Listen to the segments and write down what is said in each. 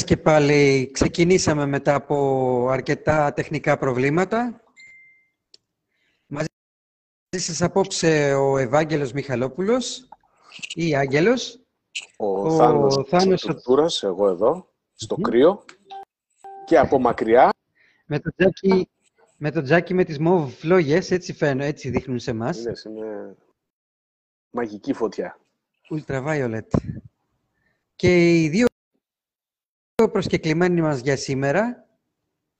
και πάλι ξεκινήσαμε μετά από αρκετά τεχνικά προβλήματα. Μαζί σας απόψε ο Ευάγγελος Μιχαλόπουλος ή Άγγελος. Ο, ο Θάνος, Θάνος εγώ εδώ, στο κρύο και από μακριά. Με το τζάκι με, το τζάκι με τις μόβ φλόγες, έτσι φαίνω, έτσι δείχνουν σε εμάς. Είναι, είναι μαγική φωτιά. Ultraviolet. Και οι δύο προσκεκλημένοι μας για σήμερα,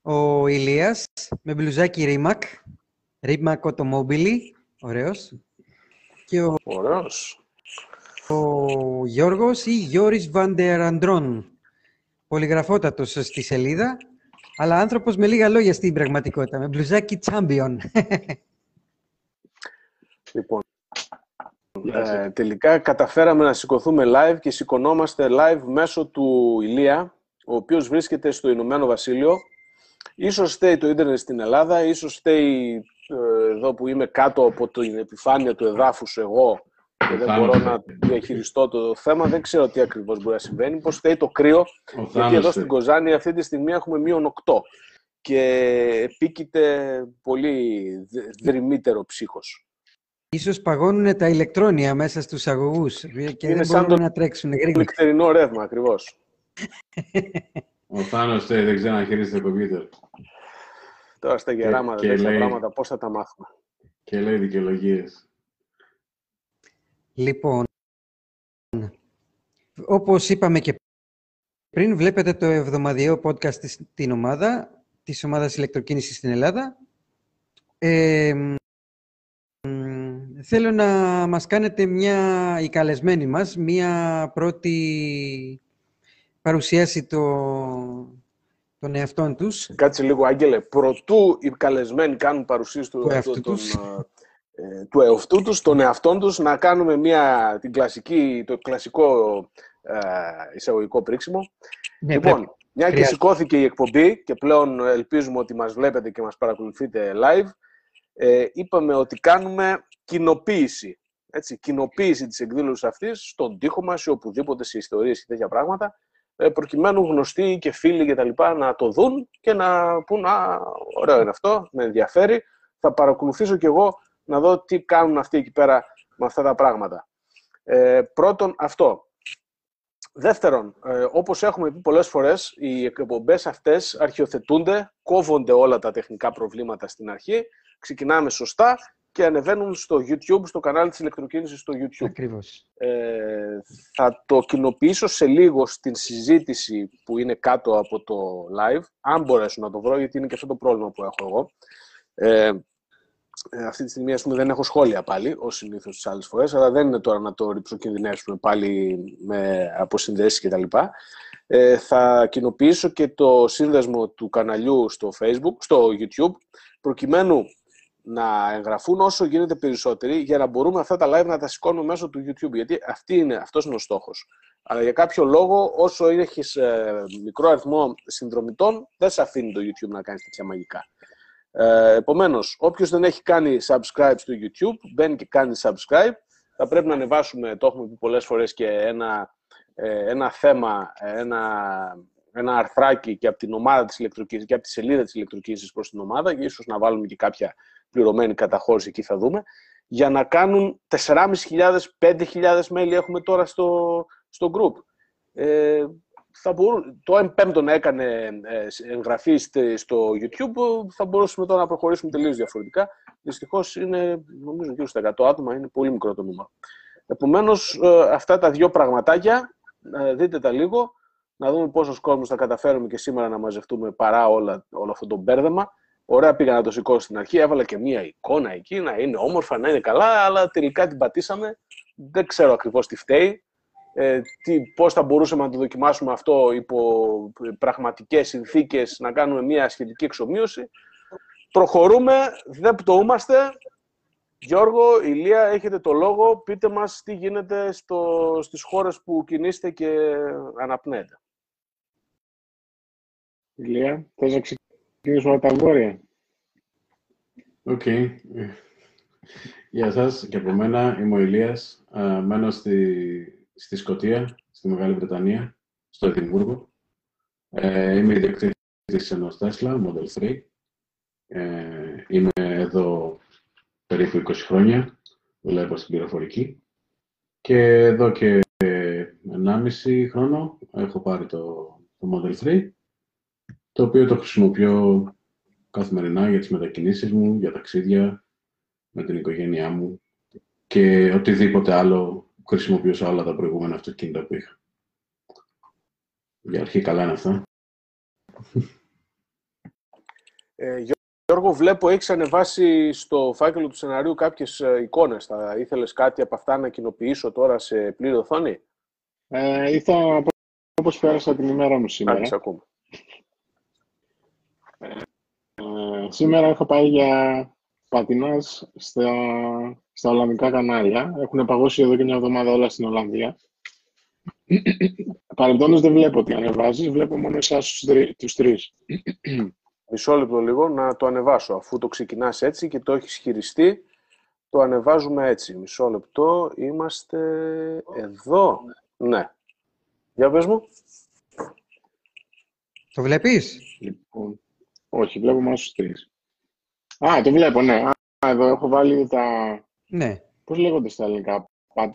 ο Ηλίας με μπλουζάκι Rimac, Rimac Automobile, ωραίος. Και ο, ωραίος. ο Γιώργος ή Γιώρης Βαντεραντρών, πολυγραφότατος στη σελίδα, αλλά άνθρωπος με λίγα λόγια στην πραγματικότητα, με μπλουζάκι Champion. Λοιπόν, ε, τελικά καταφέραμε να σηκωθούμε live και σηκωνόμαστε live μέσω του Ηλία, ο οποίος βρίσκεται στο Ηνωμένο Βασίλειο. Ίσως φταίει το ίντερνετ στην Ελλάδα, ίσως φταίει ε, εδώ που είμαι κάτω από την επιφάνεια του εδάφους εγώ και δεν μπορώ να διαχειριστώ το θέμα. Δεν ξέρω τι ακριβώς μπορεί να συμβαίνει. Πώς φταίει το κρύο, γιατί εδώ στην Κοζάνη αυτή τη στιγμή έχουμε μείον 8 και επίκειται πολύ δρυμύτερο ψύχος. Ίσως παγώνουν τα ηλεκτρόνια μέσα στους αγωγούς και Είναι δεν σαν μπορούν να τρέξουν γρήγορα. ηλεκτρινό ρεύμα ακριβώς. Ο Θάνος δεν ξέρει να χειρίζεται το κομπιούτερ. Τώρα στα γεράματα, τέτοια λέει... πράγματα, πώς θα τα μάθουμε. Και λέει δικαιολογίες. Λοιπόν, όπως είπαμε και πριν, βλέπετε το εβδομαδιαίο podcast της, την ομάδα, της ομάδας ηλεκτροκίνησης στην Ελλάδα. Ε, θέλω να μας κάνετε μια, η καλεσμένη μας, μια πρώτη παρουσίαση το, των εαυτών τους. Κάτσε λίγο, Άγγελε. Προτού οι καλεσμένοι κάνουν παρουσίαση του, εαυτού τους. ε, του εαυτού τους, των εαυτών τους, να κάνουμε μια, την κλασική, το κλασικό ε, εισαγωγικό πρίξιμο. Ναι, λοιπόν, πρέπει. μια και Χρειάζεται. σηκώθηκε η εκπομπή και πλέον ελπίζουμε ότι μας βλέπετε και μας παρακολουθείτε live, ε, είπαμε ότι κάνουμε κοινοποίηση. Έτσι, κοινοποίηση της εκδήλωσης αυτής στον τοίχο μας ή οπουδήποτε σε ιστορίες και τέτοια πράγματα, ε, προκειμένου γνωστοί και φίλοι και τα λοιπά να το δουν και να πούν «Α, ωραίο είναι αυτό, με ενδιαφέρει, θα παρακολουθήσω κι εγώ να δω τι κάνουν αυτοί εκεί πέρα με αυτά τα πράγματα». Ε, πρώτον, αυτό. Δεύτερον, ε, όπως έχουμε πει πολλές φορές, οι εκπομπές αυτές αρχιοθετούνται, κόβονται όλα τα τεχνικά προβλήματα στην αρχή, ξεκινάμε σωστά και ανεβαίνουν στο YouTube, στο κανάλι της ηλεκτροκίνησης στο YouTube. Ακριβώς. Ε, θα το κοινοποιήσω σε λίγο στην συζήτηση που είναι κάτω από το live, αν μπορέσω να το βρω, γιατί είναι και αυτό το πρόβλημα που έχω εγώ. Ε, ε, αυτή τη στιγμή, ας πούμε, δεν έχω σχόλια πάλι, ως συνήθως τις άλλες φορές, αλλά δεν είναι τώρα να το ριψοκινδυνεύσουμε πάλι με αποσυνδέσεις κτλ. Ε, θα κοινοποιήσω και το σύνδεσμο του καναλιού στο Facebook, στο YouTube, προκειμένου να εγγραφούν όσο γίνεται περισσότεροι για να μπορούμε αυτά τα live να τα σηκώνουμε μέσω του YouTube. Γιατί αυτή είναι, αυτός είναι ο στόχος. Αλλά για κάποιο λόγο, όσο έχεις ε, μικρό αριθμό συνδρομητών, δεν σε αφήνει το YouTube να κάνεις τέτοια μαγικά. Ε, Επομένως, όποιος δεν έχει κάνει subscribe στο YouTube, μπαίνει και κάνει subscribe. Θα πρέπει να ανεβάσουμε, το έχουμε πει πολλές φορές, και ένα, ε, ένα θέμα, ένα, ένα αρθράκι και από την ομάδα της ηλεκτροκίνησης και από τη σελίδα της ηλεκτροκίνησης προς την ομάδα και ίσως να βάλουμε και κάποια πληρωμένη καταχώρηση, εκεί θα δούμε, για να κάνουν 4.500-5.000 μέλη έχουμε τώρα στο, στο group. Ε, θα μπορού, το M5 να έκανε ε, εγγραφή στε- στο YouTube, θα μπορούσαμε τώρα να προχωρήσουμε τελείως διαφορετικά. Δυστυχώς είναι, νομίζω, γύρω στα 100 άτομα, είναι πολύ μικρό το νούμερο. Επομένως, ε, αυτά τα δύο πραγματάκια, ε, δείτε τα λίγο, να δούμε πόσος κόσμος θα καταφέρουμε και σήμερα να μαζευτούμε παρά όλα, όλο αυτό το μπέρδεμα. Ωραία πήγα να το σηκώσω στην αρχή, έβαλα και μία εικόνα εκεί, να είναι όμορφα, να είναι καλά, αλλά τελικά την πατήσαμε. Δεν ξέρω ακριβώς τι φταίει, ε, τι, πώς θα μπορούσαμε να το δοκιμάσουμε αυτό υπό πραγματικές συνθήκες, να κάνουμε μία σχετική εξομοίωση. Προχωρούμε, δεν πτοούμαστε. Γιώργο, Ηλία, έχετε το λόγο. Πείτε μας τι γίνεται στο, στις χώρες που κινείστε και αναπνέετε. Ηλία, θες να ξεκινήσουμε από τα βόρεια. Οκ. Γεια σας και από μένα. Είμαι ο Ηλίας. Α, μένω στη, στη Σκωτία, στη Μεγάλη Βρετανία, στο Εδιμβούργο. Ε, είμαι ιδιοκτήτης ενός Tesla Model 3. Ε, είμαι εδώ περίπου 20 χρόνια. Δουλεύω στην πληροφορική. Και εδώ και 1,5 χρόνο έχω πάρει το, το Model 3, το οποίο το χρησιμοποιώ καθημερινά για τις μετακινήσεις μου, για ταξίδια, με την οικογένειά μου και οτιδήποτε άλλο χρησιμοποιούσα όλα τα προηγούμενα αυτοκίνητα που είχα. Για αρχή καλά είναι αυτά. Ε, Γιώργο, βλέπω έχεις ανεβάσει στο φάκελο του σενάριου κάποιες ε, εικόνες. Θα ήθελες κάτι από αυτά να κοινοποιήσω τώρα σε πλήρη οθόνη; Ε, ήθελα όπως πέρασα την ημέρα μου σήμερα. Άρχισε ακούμε. Ε, σήμερα έχω πάει για πατινάζ στα, στα Ολλανδικά κανάλια. Έχουν παγώσει εδώ και μια εβδομάδα όλα στην Ολλανδία. Παρεμπιπτόντως δεν βλέπω τι ανεβάζεις, βλέπω μόνο εσάς τους, τρι, τους τρεις. Μισό λεπτό λίγο να το ανεβάσω. Αφού το ξεκινάς έτσι και το έχεις χειριστεί, το ανεβάζουμε έτσι. Μισό λεπτό. Είμαστε εδώ. Ναι. Για πες μου. Το βλέπεις; Λοιπόν, όχι, βλέπω μόνο στους τρεις. Α, το βλέπω, ναι. Α, εδώ έχω βάλει τα... Ναι. Πώς λέγονται στα ελληνικά; Πα...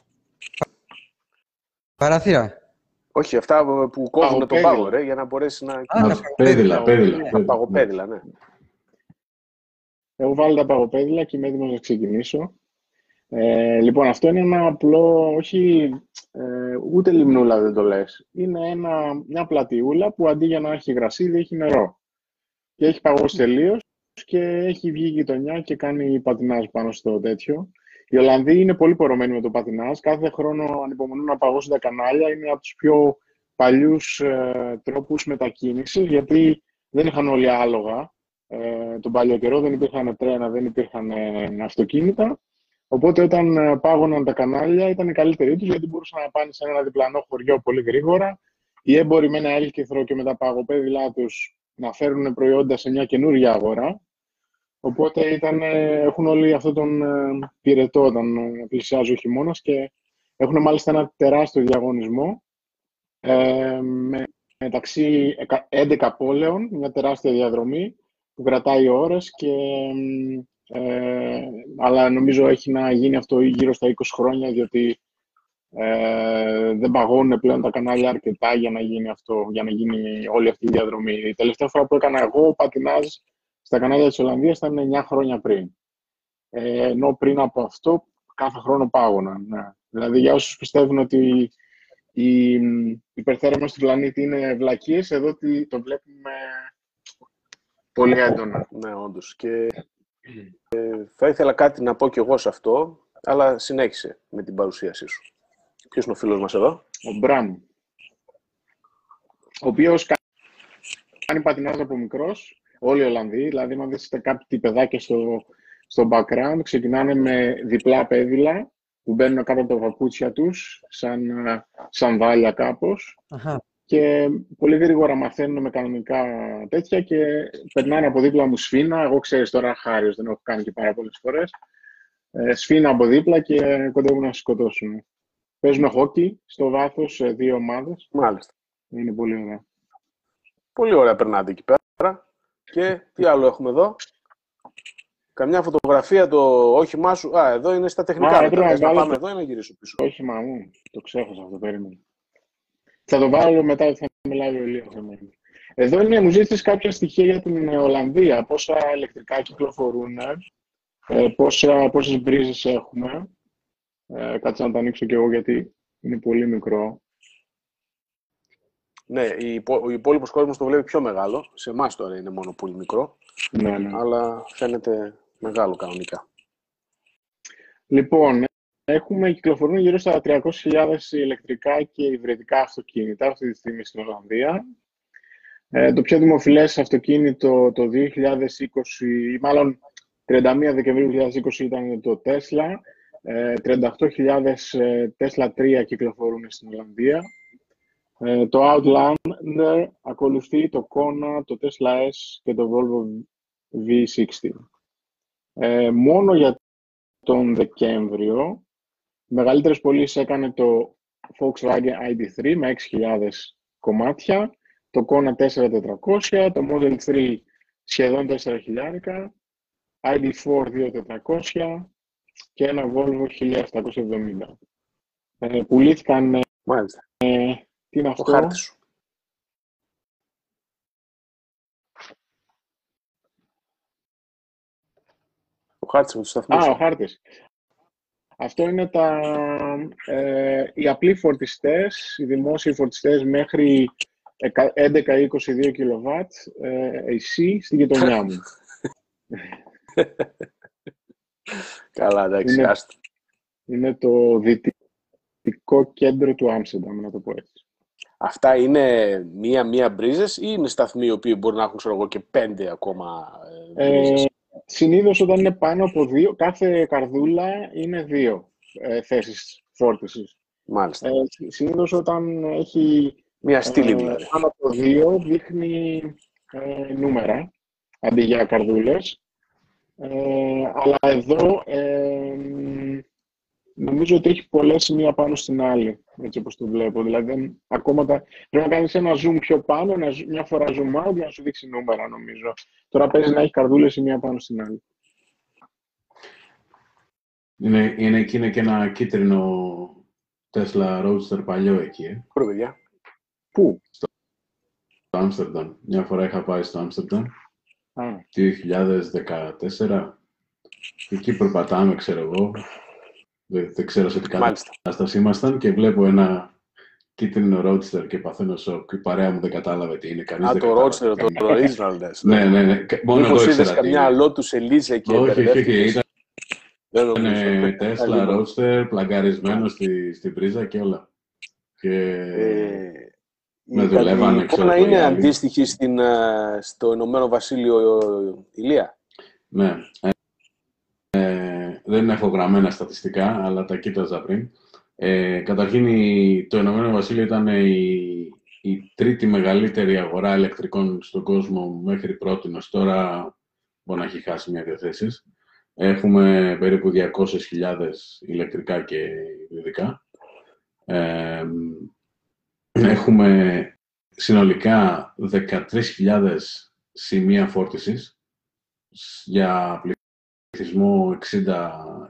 Παραθύρα. Όχι, αυτά που κόβουν τον Παγοπέδιλα. πάγο, ρε, για να μπορέσει να... Α, τα Πέδιλα, πέδιλα. Ναι. Τα πέδιλα. παγοπέδιλα, ναι. Έχω βάλει τα παγοπέδιλα και είμαι έτοιμος να ξεκινήσω. Ε, λοιπόν, αυτό είναι ένα απλό, όχι ε, ούτε λιμνούλα δεν το λες. Είναι ένα, μια πλατιούλα που αντί για να έχει γρασίδι έχει νερό. Και έχει παγώσει τελείως και έχει βγει η γειτονιά και κάνει πατινάζ πάνω στο τέτοιο. Οι Ολλανδοί είναι πολύ πορωμένοι με το πατινάζ. Κάθε χρόνο ανυπομονούν να παγώσουν τα κανάλια. Είναι από τους πιο παλιούς ε, τρόπους μετακίνησης, γιατί δεν είχαν όλοι άλογα. Ε, τον παλιό καιρό δεν υπήρχαν τρένα, δεν υπήρχαν ε, αυτοκίνητα. Οπότε όταν ε, πάγωναν τα κανάλια ήταν η καλύτερη τους γιατί μπορούσαν να πάνε σε ένα διπλανό χωριό πολύ γρήγορα. Οι έμποροι με ένα έλκυθρο και με τα παγοπέδιλά τους να φέρουν προϊόντα σε μια καινούργια αγορά. Οπότε ήταν, ε, έχουν όλοι αυτόν τον ε, πυρετό όταν ε, πλησιάζει ο χειμώνας και έχουν μάλιστα ένα τεράστιο διαγωνισμό ε, με, μεταξύ εκα- 11 πόλεων, μια τεράστια διαδρομή που κρατάει ώρες και ε, αλλά νομίζω έχει να γίνει αυτό γύρω στα 20 χρόνια διότι ε, δεν παγώνουν πλέον τα κανάλια αρκετά για να γίνει αυτό, για να γίνει όλη αυτή η διαδρομή. Η τελευταία φορά που έκανα εγώ πατινάζ στα κανάλια της Ολλανδίας ήταν 9 χρόνια πριν. Ε, ενώ πριν από αυτό κάθε χρόνο πάγωναν. Ναι. Δηλαδή για όσους πιστεύουν ότι η υπερθέρμανση του πλανήτη είναι βλακίες, εδώ τι- το βλέπουμε πολύ έντονα. Ναι, όντως. Και ε, θα ήθελα κάτι να πω κι εγώ σε αυτό, αλλά συνέχισε με την παρουσίασή σου. Ποιος είναι ο φίλος μας εδώ; Ο Μπραμ, ο οποίος κα- κάνει πατινάζ από μικρός, όλοι οι Ολλανδοί, δηλαδή αν δείτε κάποιοι παιδάκια στο, στο background, ξεκινάνε με διπλά πέδιλα που μπαίνουν κάτω από τα παπούτσια τους, σαν ε, σανδάλια κάπως, Αχα. και πολύ γρήγορα μαθαίνουν με κανονικά τέτοια και περνάνε από δίπλα μου σφίνα. Εγώ ξέρεις τώρα χάριος, δεν έχω κάνει και πάρα πολλές φορές. Ε, σφίνα από δίπλα και κοντεύουν να σε σκοτώσουν. Παίζουν χόκι στο βάθος σε δύο ομάδες. Μάλιστα. Είναι πολύ ωραία. Πολύ ωραία περνάτε εκεί πέρα. Και τι άλλο έχουμε εδώ; Καμιά φωτογραφία το όχημά σου. Α, εδώ είναι στα τεχνικά. Α, μετά. έπρεπε να Θες να βάλω πάμε το- εδώ ή να γυρίσω πίσω; Όχι μα μου, το ξέχασα αυτό, περίμενε. Θα το βάλω μετά ότι θα μιλάει ο Ηλίας. εμένα. Εδώ είναι, μου ζήτησες κάποια στοιχεία για την Ολλανδία. Πόσα ηλεκτρικά κυκλοφορούν, ε, πόσα, πόσες μπρίζες έχουμε. Ε, κάτσε να το ανοίξω κι εγώ γιατί είναι πολύ μικρό. Ναι, η υπο- ο υπόλοιπος κόσμος το βλέπει πιο μεγάλο. Σε εμάς τώρα είναι μόνο πολύ μικρό, Ναι, ναι. αλλά φαίνεται μεγάλο κανονικά. Λοιπόν, έχουμε κυκλοφορούν γύρω στα 300.000 ηλεκτρικά και υβριδικά αυτοκίνητα αυτή τη στιγμή στην Ολλανδία. Ε, το πιο δημοφιλές αυτοκίνητο το 2020, ή μάλλον 31 Δεκεμβρίου 2020 ήταν το Tesla. Ε, 38.000 ε, Tesla 3 κυκλοφορούν στην Ολλανδία. Ε, το Outlander ακολουθεί το Kona, το Tesla S και το Volvo V60. Ε, μόνο για τον Δεκέμβριο, οι μεγαλύτερες πωλήσεις έκανε το Volkswagen ID3 με 6.000 κομμάτια, το Kona 4400, το Model 3 σχεδόν 4 χιλιάρικα, ID4 2400 και ένα Volvo 1770. Ε, πουλήθηκαν... Ε, Μάλιστα. ε, τι είναι Το αυτό; χάρτη σου. Ο χάρτης με τους σταθμούς. Α, ο χάρτης. Αυτό είναι τα, ε, οι απλοί φορτιστές, οι δημόσιοι φορτιστές μέχρι 11-22 κιλοβάτ ε, AC στη γειτονιά μου. Καλά, εντάξει, Είναι- άστα. είναι το δυτικό κέντρο του Άμστερνταμ, να το πω έτσι. Αυτά είναι μία-μία μπρίζες ή είναι σταθμοί οι οποίοι μπορεί να έχουν, ξέρω εγώ, και πέντε ακόμα ε, μπρίζες; Ε, συνήθως όταν είναι πάνω από δύο, κάθε καρδούλα είναι δύο ε, θέσεις φόρτισης. Μάλιστα. Ε, συ- συνήθως όταν έχει Μία στήλη ε, δηλαδή. πάνω από δύο δείχνει ε, νούμερα αντί για καρδούλες. Ε, αλλά εδώ ε, μ, νομίζω ότι έχει πολλές μία πάνω στην άλλη, έτσι όπως το βλέπω. Δηλαδή, δεν- ακόμα τα, πρέπει να κάνεις ένα zoom πιο πάνω, ένα, zoom- μια φορά zoom out για να σου δείξει νούμερα, νομίζω. Τώρα παίζει να έχει καρδούλες η μία πάνω στην άλλη. Είναι, είναι, εκεί είναι και ένα κίτρινο Tesla Roadster παλιό εκεί, ε, Ωραία, παιδιά; Πού; στο Άμστερνταμ. Μια φορά είχα πάει στο Άμστερνταμ, Α, 2014. Και εκεί περπατάμε, ξέρω εγώ. Δεν, δεν ξέρω σε τι Μάλιστα. κατάσταση ήμασταν και βλέπω ένα κίτρινο Roadster και παθαίνω σοκ. Η παρέα μου δεν κατάλαβε τι είναι. Κανείς Α, δεν το κατάλαβε Roadster, τι το είναι. original λες. Ναι, ναι, ναι. Κα- Μόνο εγώ Μήπως είδες ήξερα τι καμιά είναι. Lotus Elise και Όχι, όχι, όχι. μπερδεύτηκες. Ήταν Δεν νομίζω. Tesla Λοιπόν. Roadster, πλαγκαρισμένο στη, στην πρίζα και όλα. Και... Ε, με η δουλεύανε, η ξέρω εικόνα εγώ, οι είναι άλλοι. αντίστοιχη στην, ε, στο Ηνωμένο Βασίλειο ε, Ηλία. Ναι. Ε, ε, δεν έχω γραμμένα στατιστικά, αλλά τα κοίταζα πριν. Ε, καταρχήν, η- το Ηνωμένο Βασίλειο ήταν η, η τρίτη μεγαλύτερη αγορά ηλεκτρικών στον κόσμο μέχρι πρότινος. Τώρα μπορεί να έχει χάσει μια-δύο θέσεις. Έχουμε περίπου 200.000 ηλεκτρικά και υβριδικά. Ε, έχουμε συνολικά 13.000 σημεία φόρτισης για πληθυσμό 60,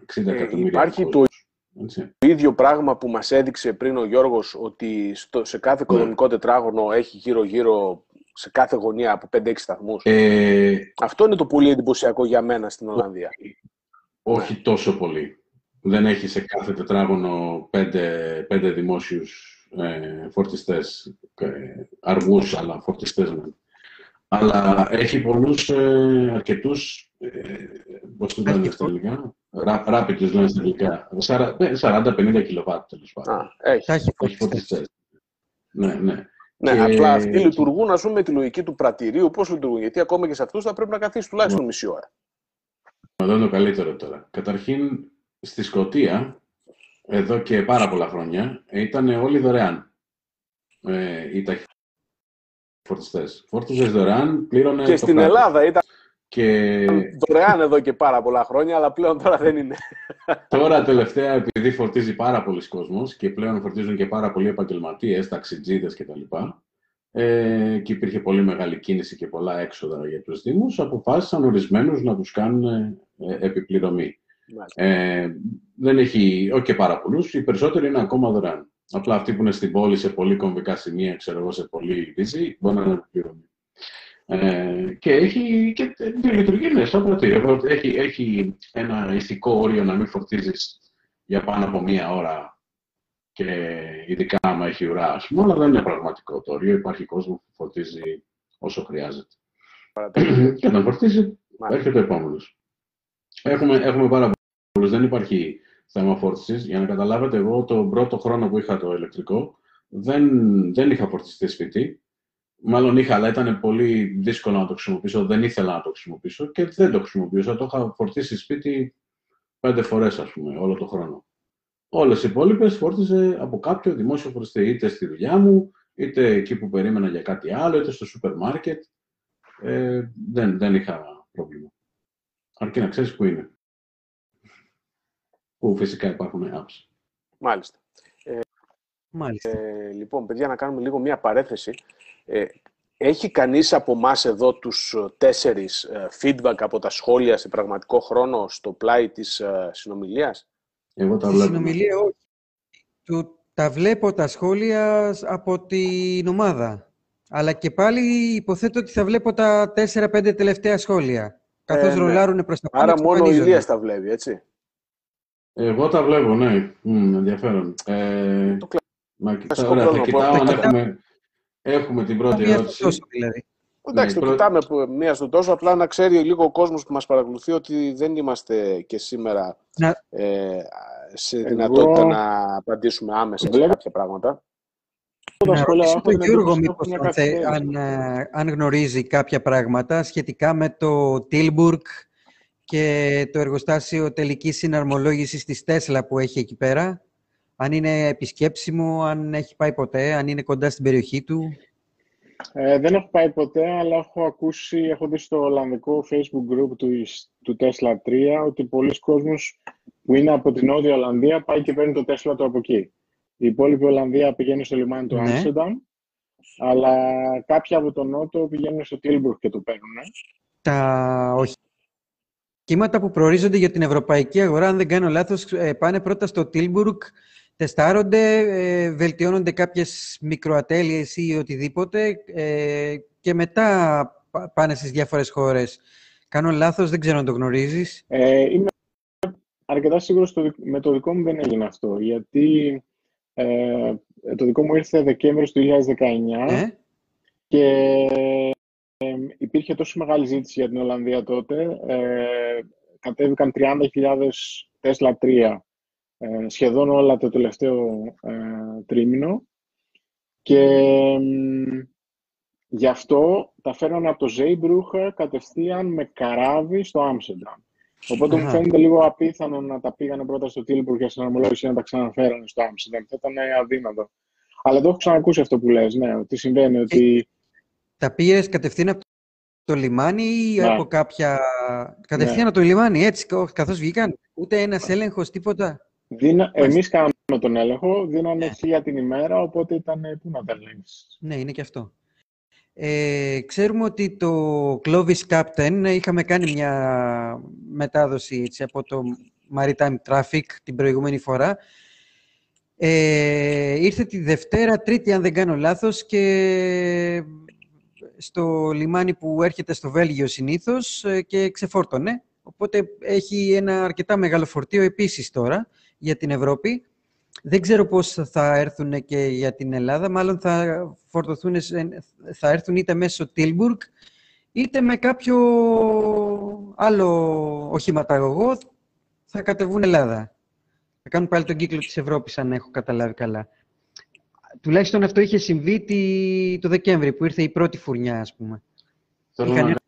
60 Ε, εκατομμύρια. υπάρχει κόσμος. Έτσι. Το ίδιο πράγμα που μας έδειξε πριν ο Γιώργος ότι στο, σε κάθε Ναι. οικονομικό τετράγωνο έχει γύρω-γύρω σε κάθε γωνία από 5-6 σταθμούς. Ε, Αυτό είναι το πολύ εντυπωσιακό για μένα στην Ολλανδία. όχι Ναι. τόσο πολύ. Δεν έχει σε κάθε τετράγωνο πέντε, πέντε δημόσιους ε, φορτιστές, ε, αργούς αλλά φορτιστές. μεν. Αλλά έχει πολλούς, ε, αρκετούς, ε, πώς το λένε στα ελληνικά, Ra- rapid τους λένε στα ελληνικά, 40-50 κιλοβάτ τέλος πάντων. Α, έχει. Τα έχει Έχει φορτιστές. φορτιστές. Ναι, ναι. Ναι, Και- απλά αυτοί λειτουργούν, ας πούμε, με τη λογική του πρατηρίου. Πώς λειτουργούν, γιατί ακόμα και σε αυτούς θα πρέπει να καθίσει τουλάχιστον μισή ώρα. Εδώ είναι το καλύτερο τώρα. Καταρχήν, στη Σκωτία, εδώ και πάρα πολλά χρόνια, ήταν όλοι δωρεάν. Ε, οι ταχυφορτιστές. Φόρτιζες δωρεάν, πλήρωνε και το στην κράτος. Ελλάδα ήταν Και δωρεάν εδώ και πάρα πολλά χρόνια, αλλά πλέον τώρα δεν είναι. τώρα τελευταία, επειδή φορτίζει πάρα πολλοί κόσμος και πλέον φορτίζουν και πάρα πολλοί επαγγελματίες, ταξιτζίδες κτλ. Ε, και υπήρχε πολύ μεγάλη κίνηση και πολλά έξοδα για τους Δήμους, αποφάσισαν ορισμένους να τους κάνουν ε, επιπληρωμή. Μάλιστα. Ε, δεν έχει, όχι και πάρα πολλούς, οι περισσότεροι είναι ακόμα δωρεάν. Απλά αυτοί που είναι στην πόλη σε πολύ κομβικά σημεία, ξέρω εγώ, σε πολύ busy, μπορεί να είναι επιπληρωμή. Ε, και έχει και τη λειτουργεί ναι, σαν πρατήριο. Έχει, έχει ένα ηθικό όριο να μην φορτίζεις για πάνω από μία ώρα και ειδικά άμα έχει ουρά, ας πούμε, αλλά δεν είναι πραγματικό το όριο. Υπάρχει κόσμος που φορτίζει όσο χρειάζεται. και όταν φορτίζει, Μάλιστα. έρχεται ο επόμενος. Έχουμε, έχουμε πάρα πολλού. Δεν υπάρχει θέμα φόρτισης. Για να καταλάβετε, εγώ τον πρώτο χρόνο που είχα το ηλεκτρικό δεν, δεν είχα φορτιστεί σπίτι. Μάλλον είχα, αλλά ήταν πολύ δύσκολο να το χρησιμοποιήσω. Δεν ήθελα να το χρησιμοποιήσω και δεν το χρησιμοποιούσα. Το είχα φορτίσει σπίτι πέντε φορές, ας πούμε, όλο το χρόνο. Όλες οι υπόλοιπες φόρτιζε από κάποιο δημόσιο φορτιστή, είτε στη δουλειά μου, είτε εκεί που περίμενα για κάτι άλλο, είτε στο σούπερ μάρκετ. Ε, δεν, δεν είχα πρόβλημα. Αρκεί να ξέρεις που είναι. Που φυσικά υπάρχουν apps. Μάλιστα. Μάλιστα. Ε, λοιπόν, παιδιά, να κάνουμε λίγο μία παρέθεση. Ε, έχει κανείς από εμάς εδώ τους τέσσερις ε, feedback από τα σχόλια σε πραγματικό χρόνο στο πλάι της ε, συνομιλίας; Εγώ τα Στη βλέπω. συνομιλία όχι. Του, τα βλέπω τα σχόλια από την ομάδα. Αλλά και πάλι υποθέτω ότι θα βλέπω τα 4-5 τελευταία σχόλια. Καθώς ναι. ρολάρουν προς τα πάνω Άρα και μόνο ο εμφανίζονται. Ηλίας τα βλέπει, έτσι; Εγώ τα βλέπω, ναι. Μμ, ενδιαφέρον. Ε, Το μα, κλασικό ωραία, θα πρόβλημα. κοιτάω αν Τα έχουμε, έχουμε την πρώτη Μία ερώτηση. τόσο, δηλαδή. Εντάξει, Ναι, το πρω- κοιτάμε που- μία στο τόσο, απλά να ξέρει λίγο ο κόσμος που μας παρακολουθεί ότι δεν είμαστε και σήμερα Να- ε, σε Εγώ- δυνατότητα να απαντήσουμε άμεσα σε Βλέπω- κάποια πράγματα. τα Να σχόλια ρωτήσω έχω τον την Γιώργο εντύπωση ότι μήπως έχουν αν, θε- καθυστέρηση. αν, ε, αν γνωρίζει κάποια πράγματα σχετικά με το Tilburg και το εργοστάσιο τελικής συναρμολόγησης της Τέσλα που έχει εκεί πέρα. Αν είναι επισκέψιμο, αν έχει πάει ποτέ, αν είναι κοντά στην περιοχή του. Ε, δεν έχω πάει ποτέ, αλλά έχω ακούσει, έχω δει στο Ολλανδικό Facebook group του, του Tesla 3 ότι πολλοί κόσμος που είναι από την Νότια Ολλανδία πάει και παίρνει το Tesla του από εκεί. Η υπόλοιπη Ολλανδία πηγαίνει στο λιμάνι του Ναι. Άμστερνταμ, αλλά κάποιοι από τον Νότο πηγαίνουν στο Tilburg και το παίρνουν. Τα οχήματα που προορίζονται για την ευρωπαϊκή αγορά, αν δεν κάνω λάθος, ε, πάνε πρώτα στο Tilburg, τεστάρονται, ε, βελτιώνονται κάποιες μικροατέλειες ή οτιδήποτε ε, και μετά πα- πάνε στις διάφορες χώρες. Κάνω λάθος, δεν ξέρω αν το γνωρίζεις. Ε, είμαι αρκετά σίγουρος στο, δικ- με το δικό μου δεν έγινε αυτό, γιατί ε, το δικό μου ήρθε Δεκέμβριο του 2019 Ε; και ε, υπήρχε τόσο μεγάλη ζήτηση για την Ολλανδία τότε. Ε, κατέβηκαν 30.000 Tesla 3 ε, σχεδόν όλα το τελευταίο ε, τρίμηνο και μ, γι' αυτό τα φέρνανε από το Zeebrugge κατευθείαν με καράβι στο Άμστερνταμ. Οπότε μου Αχα. φαίνεται λίγο απίθανο να τα πήγανε πρώτα στο Tilburg για συναρμολόγηση και να τα ξαναφέρανε στο Άμστερνταμ. Θα ήταν αδύνατο. Αλλά το έχω ξανακούσει αυτό που λες, ναι, ότι συμβαίνει, ότι Τα πήγες κατευθείαν από το λιμάνι ή Ναι. από κάποια... Κατευθείαν από το λιμάνι, έτσι, κα- καθώς βγήκαν; Ούτε ένας έλεγχος, τίποτα; Δίνα... εμείς κάναμε τον έλεγχο, δίνανε χίλια την ημέρα, οπότε ήταν ε, πού να τα ελέγξεις. Ναι, είναι και αυτό. Ε, ξέρουμε ότι το Clovis Captain είχαμε κάνει μια μετάδοση έτσι, από το Maritime Traffic την προηγούμενη φορά. Ε, ήρθε τη Δευτέρα, Τρίτη αν δεν κάνω λάθος και στο λιμάνι που έρχεται στο Βέλγιο συνήθως ε, και ξεφόρτωνε. Οπότε έχει ένα αρκετά μεγάλο φορτίο επίσης τώρα για την Ευρώπη. Δεν ξέρω πώς θα έρθουν και για την Ελλάδα. Μάλλον θα φορτωθούν, σε- θα έρθουν είτε μέσω Tilburg, είτε με κάποιο άλλο οχηματαγωγό θα κατεβούν Ελλάδα. Θα κάνουν πάλι τον κύκλο της Ευρώπης, αν έχω καταλάβει καλά. Τουλάχιστον αυτό είχε συμβεί τη- το Δεκέμβρη, που ήρθε η πρώτη φουρνιά, ας πούμε. Θέλω Είχαν να έρθει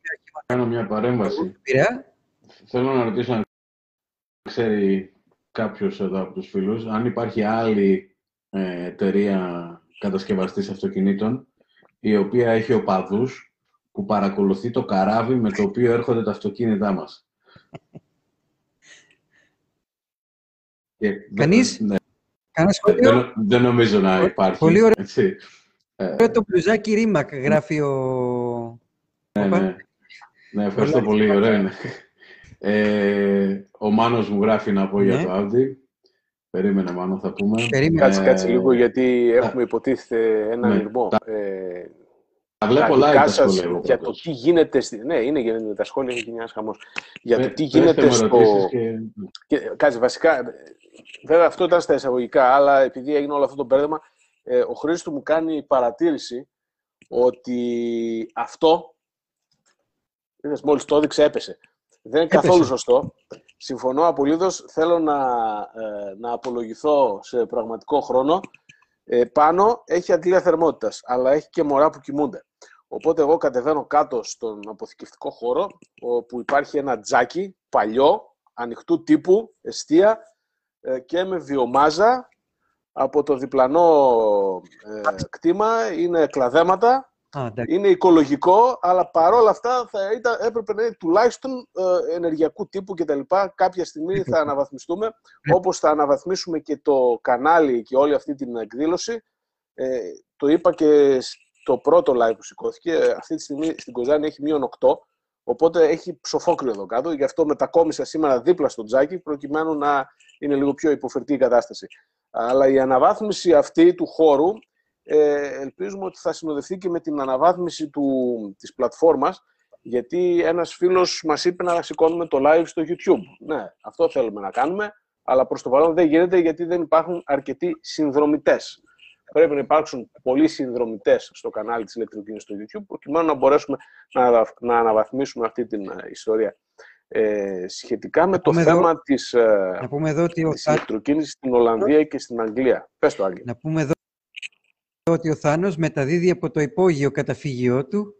κάνω μια παρέμβαση. στον Πειραιά. Θέλω να ρωτήσω αν ξέρει κάποιος εδώ από τους φίλους, αν υπάρχει άλλη ε, εταιρεία κατασκευαστής αυτοκινήτων, η οποία έχει οπαδούς που παρακολουθεί το καράβι με το οποίο έρχονται τα αυτοκίνητά μας. Και δεν- Κανείς; ναι, Κάνα σχόλιο; δεν, δεν νομίζω να υπάρχει. Πολύ ωραία. Έτσι. Ωραίο το μπλουζάκι Ρίμακ γράφει ο... Ναι, Οπα. ναι. ναι, ευχαριστώ πολύ. Ωραίο είναι. Ε, ο Μάνος μου γράφει να πω για Ναι. το Audi. Περίμενε, Μάνο, θα πούμε. Περίμενε. Κάτσε, κάτσε Ε, λίγο, γιατί έχουμε υποτίθεται ένα ναι. λιγμό. Ε, Τα βλέπω τα live δικά τα σας σχόλια. εγώ για το πρώτος. τι γίνεται. Στη... Ναι, είναι γίνεται τα σχόλια, έχει γίνει ένα χαμός. Για το Πε- τι πέστε γίνεται μου στο. ερωτήσεις Και... Και, κάτσε, βασικά, βέβαια αυτό ήταν στα εισαγωγικά, αλλά επειδή έγινε όλο αυτό το μπέρδεμα, ε, ο Χρήστος μου κάνει παρατήρηση ότι αυτό, είδες, μόλις το έδειξε, έπεσε. Δεν είναι Έπεσε. καθόλου σωστό. Συμφωνώ απολύτως. Θέλω να, ε, να απολογηθώ σε πραγματικό χρόνο. Ε, πάνω έχει αντλία θερμότητας, αλλά έχει και μωρά που κοιμούνται. Οπότε εγώ κατεβαίνω κάτω στον αποθηκευτικό χώρο, όπου υπάρχει ένα τζάκι παλιό, ανοιχτού τύπου, εστία ε, και με βιομάζα από το διπλανό ε, κτήμα. Είναι κλαδέματα, Α, εντάξει. είναι οικολογικό, αλλά παρόλα αυτά θα ήταν, έπρεπε να είναι τουλάχιστον ε, ενεργειακού τύπου κτλ. Κάποια στιγμή θα αναβαθμιστούμε, όπως θα αναβαθμίσουμε και το κανάλι και όλη αυτή την εκδήλωση. Ε, το είπα και το πρώτο live που σηκώθηκε. Αυτή τη στιγμή στην Κοζάνη έχει μείον 8, οπότε έχει ψοφόκριο εδώ κάτω. Γι' αυτό μετακόμισα σήμερα δίπλα στο τζάκι, προκειμένου να είναι λίγο πιο υποφερτή η κατάσταση. Αλλά η αναβάθμιση αυτή του χώρου ε, ελπίζουμε ότι θα συνοδευτεί και με την αναβάθμιση του, της πλατφόρμας, γιατί ένας φίλος μας είπε να σηκώνουμε το live στο YouTube. Ναι, αυτό θέλουμε να κάνουμε, αλλά προς το παρόν δεν γίνεται γιατί δεν υπάρχουν αρκετοί συνδρομητές. Πρέπει να υπάρξουν πολλοί συνδρομητές στο κανάλι της ηλεκτροκίνησης στο YouTube, προκειμένου να μπορέσουμε να, να αναβαθμίσουμε αυτή την ε, ιστορία. Ε, σχετικά με το θέμα εδώ, της, ε, να πούμε εδώ ότι της ηλεκτροκίνησης στην Ολλανδία και στην Αγγλία. Πες το, Άγγελ. Να πούμε εδώ ότι ο Θάνος μεταδίδει από το υπόγειο καταφύγιό του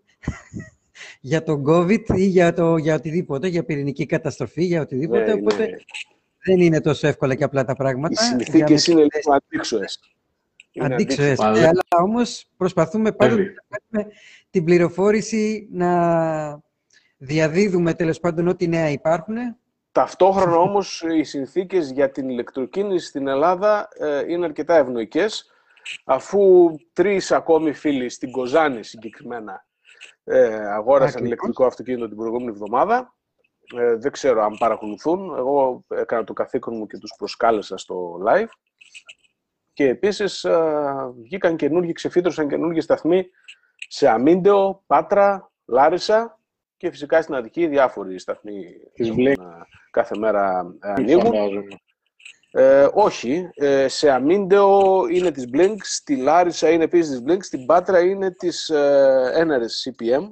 για τον COVID ή για, το, για οτιδήποτε, για πυρηνική καταστροφή, για οτιδήποτε, ναι, οπότε ναι. δεν είναι τόσο εύκολα και απλά τα πράγματα. Οι συνθήκες είναι λίγο αντίξωες. Αντίξωες, αλλά όμως προσπαθούμε πάντοτε να κάνουμε την πληροφόρηση να διαδίδουμε τέλος πάντων ό,τι νέα υπάρχουν. Ταυτόχρονα όμως οι συνθήκες για την ηλεκτροκίνηση στην Ελλάδα ε, είναι αρκετά ευνοϊκές αφού τρεις ακόμη φίλοι στην Κοζάνη συγκεκριμένα ε, αγόρασαν ηλεκτρικό αυτοκίνητο την προηγούμενη εβδομάδα. Ε, δεν ξέρω αν παρακολουθούν. Εγώ έκανα το καθήκον μου και τους προσκάλεσα στο live. Και επίσης ε, βγήκαν καινούργιοι, ξεφύτρωσαν καινούργιοι σταθμοί σε Αμίντεο, Πάτρα, Λάρισα και φυσικά στην Αττική διάφοροι σταθμοί ε, κάθε μέρα ε, ανοίγουν. Ε, όχι. Ε, σε Αμίντεο είναι της Blink, στη Λάρισα είναι επίσης της Blink, στην Πάτρα είναι της ε, CPM,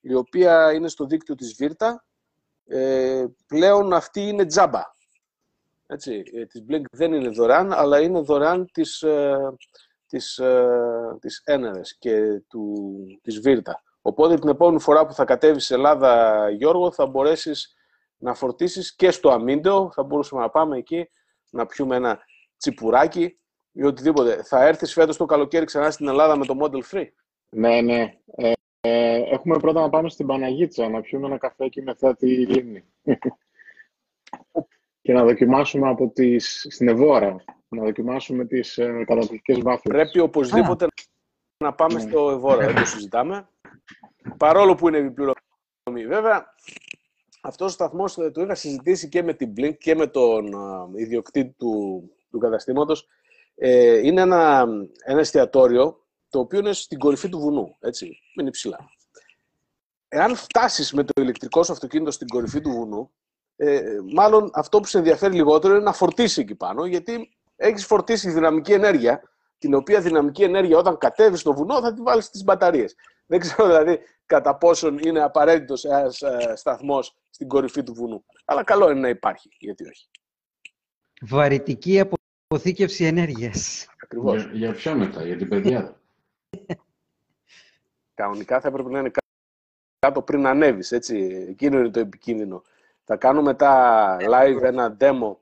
η οποία είναι στο δίκτυο της Βίρτα. Ε, πλέον αυτή είναι τζάμπα. Έτσι, ε, της Blink δεν είναι δωρεάν, αλλά είναι δωρεάν της, ε, της, ε, της και του, της Βίρτα. Οπότε την επόμενη φορά που θα κατέβεις σε Ελλάδα, Γιώργο, θα μπορέσεις να φορτίσεις και στο Αμίντεο, θα μπορούσαμε να πάμε εκεί να πιούμε ένα τσιπουράκι ή οτιδήποτε. Θα έρθεις φέτος το καλοκαίρι ξανά στην Ελλάδα με το Model Free. Ναι, ναι. Ε, ε, έχουμε πρώτα να πάμε στην Παναγίτσα, να πιούμε ένα καφέ μετά τη λίμνη. Και να δοκιμάσουμε από τις, στην Ευώρα, να δοκιμάσουμε τις ε, καταπληκτικές βάφλες. Πρέπει οπωσδήποτε να πάμε ναι. στο Ευώρα, δεν το συζητάμε. Παρόλο που είναι επιπληρωμή. Βέβαια, αυτός ο σταθμός ε, το είχα συζητήσει και με την Blink και με τον ε, ιδιοκτήτη του, του καταστήματος. Ε, είναι ένα, ένα εστιατόριο το οποίο είναι στην κορυφή του βουνού, έτσι, είναι υψηλά. Εάν φτάσεις με το ηλεκτρικό σου αυτοκίνητο στην κορυφή του βουνού, ε, μάλλον αυτό που σε ενδιαφέρει λιγότερο είναι να φορτίσει εκεί πάνω, γιατί έχεις φορτίσει δυναμική ενέργεια, την οποία δυναμική ενέργεια όταν κατέβεις στο βουνό θα τη βάλεις στις μπαταρίες. Δεν ξέρω δηλαδή κατά πόσον είναι απαραίτητος ένας ε, σταθμός στην κορυφή του βουνού. Αλλά καλό είναι να υπάρχει, γιατί όχι. Βαρυτική αποθήκευση ενέργειας. Ακριβώς. Για, για ποιο μετά, για την παιδιά. Κανονικά θα έπρεπε να είναι κάτω πριν ανέβεις, έτσι. Εκείνο είναι το επικίνδυνο. Θα κάνω μετά live ένα demo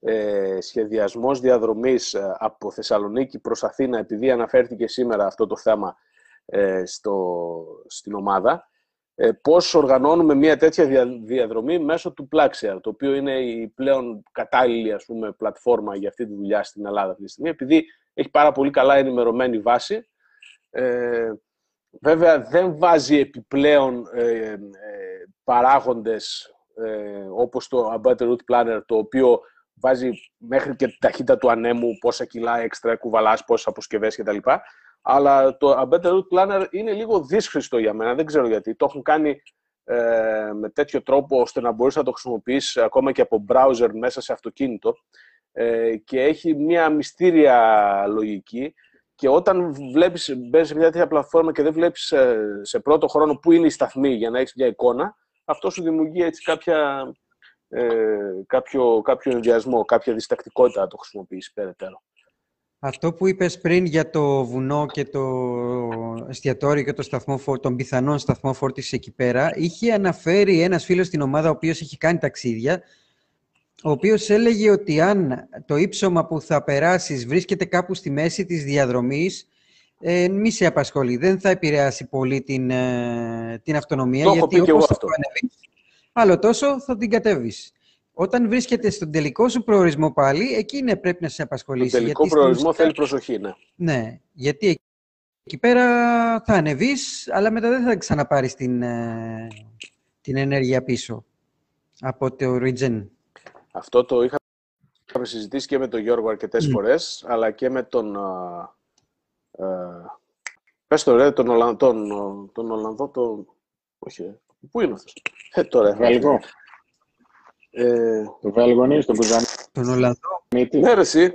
ε, σχεδιασμός διαδρομής ε, από Θεσσαλονίκη προς Αθήνα, επειδή αναφέρθηκε σήμερα αυτό το θέμα ε, στο, στην ομάδα, ε, πώς οργανώνουμε μια τέτοια διαδρομή μέσω του Plaxier, το οποίο είναι η πλέον κατάλληλη ας πούμε, πλατφόρμα για αυτή τη δουλειά στην Ελλάδα αυτή τη στιγμή, επειδή έχει πάρα πολύ καλά ενημερωμένη βάση. Ε, βέβαια, δεν βάζει επιπλέον ε, ε, παράγοντες ε, όπως το A Better Route Planner, το οποίο βάζει μέχρι και την ταχύτητα του ανέμου, πόσα κιλά έξτρα κουβαλάς, πόσες αποσκευές κτλ. Αλλά το A Better Route Planner είναι λίγο δύσχριστο για μένα, δεν ξέρω γιατί. Το έχουν κάνει ε, με τέτοιο τρόπο ώστε να μπορείς να το χρησιμοποιείς ακόμα και από browser μέσα σε αυτοκίνητο ε, και έχει μια μυστήρια λογική και όταν βλέπεις, μπαίνεις σε μια τέτοια πλατφόρμα και δεν βλέπεις ε, σε πρώτο χρόνο πού είναι η σταθμή για να έχεις μια εικόνα, αυτό σου δημιουργεί έτσι κάποια, ε, κάποιο, κάποιο ενδιασμό, κάποια διστακτικότητα να το χρησιμοποιήσεις περαιτέρω. Αυτό που είπες πριν για το βουνό και το εστιατόριο και το σταθμό, τον πιθανόν σταθμό φόρτισης εκεί πέρα, είχε αναφέρει ένας φίλος στην ομάδα, ο οποίος έχει κάνει ταξίδια, ο οποίος έλεγε ότι αν το ύψωμα που θα περάσεις βρίσκεται κάπου στη μέση της διαδρομής, ε, μη σε απασχολεί. Δεν θα επηρεάσει πολύ την, ε, την αυτονομία, το γιατί όπως θα ανέβεις, άλλο τόσο θα την κατέβεις. Όταν βρίσκεται στον τελικό σου προορισμό πάλι, εκεί είναι πρέπει να σε απασχολήσει. Στον τελικό γιατί προορισμό θέλει προσοχή, ναι. Ναι, γιατί εκεί πέρα θα ανεβείς, αλλά μετά δεν θα ξαναπάρεις την, ε, την ενέργεια πίσω από το Regen. Αυτό το είχαμε συζητήσει και με τον Γιώργο αρκετές φορές, αλλά και με τον... Ε, πες το ρε, τον, Ολλανδό, τον, τον Ολλανδό, τον... Όχι, ε, πού είναι αυτός; Ε, τώρα, Βέλγο. Ε, το Βέλγο είναι στον Κουζάνι. Τον Ολλανδό. Ναι, ρε, εσύ.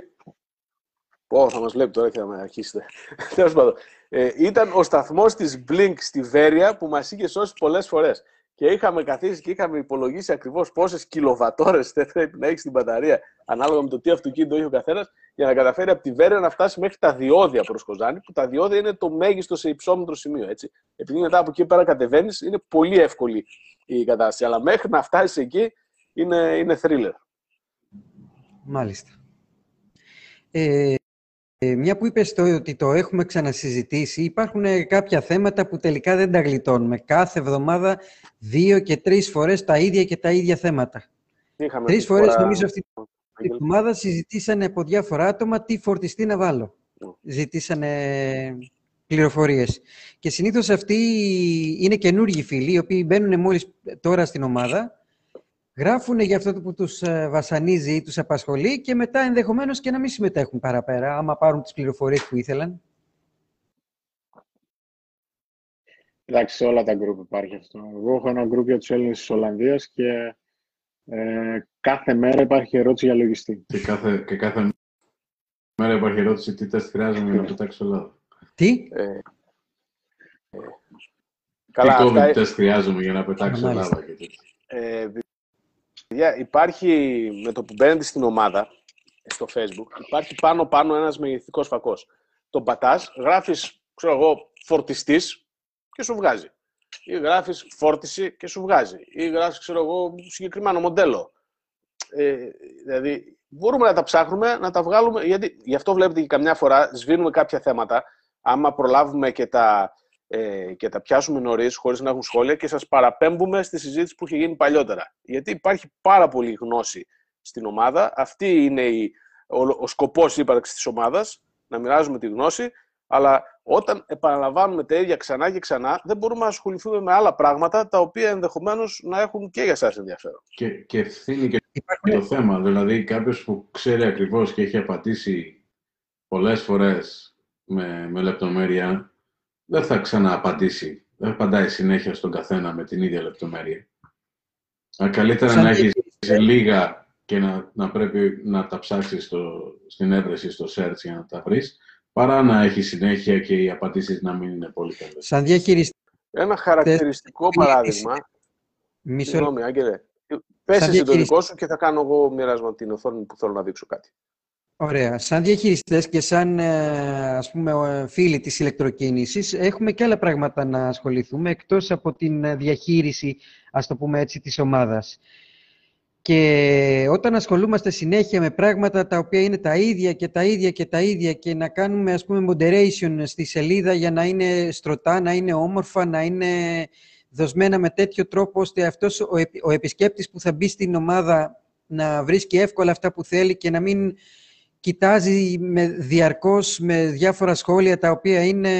Πω, θα μας βλέπει τώρα και θα με αρχίσετε. Τέλος πάντων. Ε, ήταν ο σταθμός της Blink στη Βέρεια που μας είχε σώσει πολλές φορές. Και είχαμε καθίσει και είχαμε υπολογίσει ακριβώς πόσες κιλοβατόρες πρέπει να έχει στην μπαταρία, ανάλογα με το τι αυτοκίνητο έχει ο καθένας, για να καταφέρει από τη Βέρεια να φτάσει μέχρι τα διόδια προς Κοζάνη, που τα διόδια είναι το μέγιστο σε υψόμετρο σημείο. Έτσι. Επειδή μετά από εκεί πέρα κατεβαίνεις, είναι πολύ εύκολη η κατάσταση. Αλλά μέχρι να φτάσεις εκεί είναι, είναι thriller. Μάλιστα. Ε, ε, μια που είπες το, ότι το έχουμε ξανασυζητήσει, υπάρχουν ε, κάποια θέματα που τελικά δεν τα γλιτώνουμε. Κάθε εβδομάδα δύο και τρεις φορές τα ίδια και τα ίδια θέματα. Είχαμε τρεις φορές, φορά... νομίζω, αυτή την εβδομάδα συζητήσανε από διάφορα άτομα τι φορτιστή να βάλω. Ναι. Ζητήσανε πληροφορίες. Και συνήθως αυτοί είναι καινούργιοι φίλοι, οι οποίοι μπαίνουν μόλις τώρα στην ομάδα γράφουν για αυτό που τους ε, βασανίζει ή τους απασχολεί και μετά ενδεχομένως και να μην συμμετέχουν παραπέρα, άμα πάρουν τις πληροφορίες που ήθελαν. Εντάξει, σε όλα τα γκρουπ υπάρχει αυτό. Εγώ έχω ένα γκρουπ για τους Έλληνες της Ολλανδίας και ε, κάθε μέρα υπάρχει ερώτηση για λογιστή. Και κάθε, και κάθε μέρα υπάρχει ερώτηση τι τεστ χρειάζομαι για να πετάξω Ελλάδα. Τι; Ε, ε, καλά, τι COVID τεστ χρειάζομαι για να πετάξω Ελλάδα και τέτοια. Ε, υπάρχει με το που μπαίνετε στην ομάδα, στο facebook, υπάρχει πάνω-πάνω ένας μεγεθυντικός φακός. Τον πατάς, γράφεις, ξέρω εγώ, φορτιστής και σου βγάζει. Ή γράφεις φόρτιση και σου βγάζει. Ή γράφεις, ξέρω εγώ, συγκεκριμένο μοντέλο. Ε, δηλαδή, μπορούμε να τα ψάχνουμε, να τα βγάλουμε, γιατί γι' αυτό βλέπετε και καμιά φορά σβήνουμε κάποια θέματα, άμα προλάβουμε και τα ε, και τα πιάσουμε νωρίς, χωρίς να έχουν σχόλια και σας παραπέμπουμε στη συζήτηση που είχε γίνει παλιότερα. Γιατί υπάρχει πάρα πολύ γνώση στην ομάδα. Αυτή είναι η, ο, ο σκοπός ύπαρξη της ομάδας, να μοιράζουμε τη γνώση. Αλλά όταν επαναλαμβάνουμε τα ίδια ξανά και ξανά, δεν μπορούμε να ασχοληθούμε με άλλα πράγματα τα οποία ενδεχομένως να έχουν και για εσά ενδιαφέρον. Και, και ευθύνη και το θέμα. Δηλαδή, κάποιος που ξέρει ακριβώς και έχει απαντήσει πολλές φορές με, με λεπτομέρεια, δεν θα ξανααπαντήσει. Δεν απαντάει συνέχεια στον καθένα με την ίδια λεπτομέρεια. Καλύτερα να έχεις λίγα και να, να πρέπει να τα ψάξεις στην έβρεση, στο search για να τα βρεις, παρά να έχει συνέχεια και οι απαντήσεις να μην είναι πολύ καλές. Σαν διαχειριστή. Ένα χαρακτηριστικό παράδειγμα. Μισό Συγγνώμη, Άγγελε. Πες εσύ το δικό σου και θα κάνω εγώ μοιράσμα την οθόνη που θέλω να δείξω κάτι. Ωραία. Σαν διαχειριστές και σαν ε, ας πούμε, φίλοι της ηλεκτροκίνησης έχουμε και άλλα πράγματα να ασχοληθούμε εκτός από την ε, διαχείριση, ας το πούμε έτσι, της ομάδας. Και όταν ασχολούμαστε συνέχεια με πράγματα τα οποία είναι τα ίδια και τα ίδια και τα ίδια και να κάνουμε ας πούμε moderation στη σελίδα για να είναι στρωτά, να είναι όμορφα, να είναι δοσμένα με τέτοιο τρόπο ώστε αυτός ο, ο επισκέπτης που θα μπει στην ομάδα να βρίσκει εύκολα αυτά που θέλει και να μην κοιτάζει με, διαρκώς με διάφορα σχόλια τα οποία είναι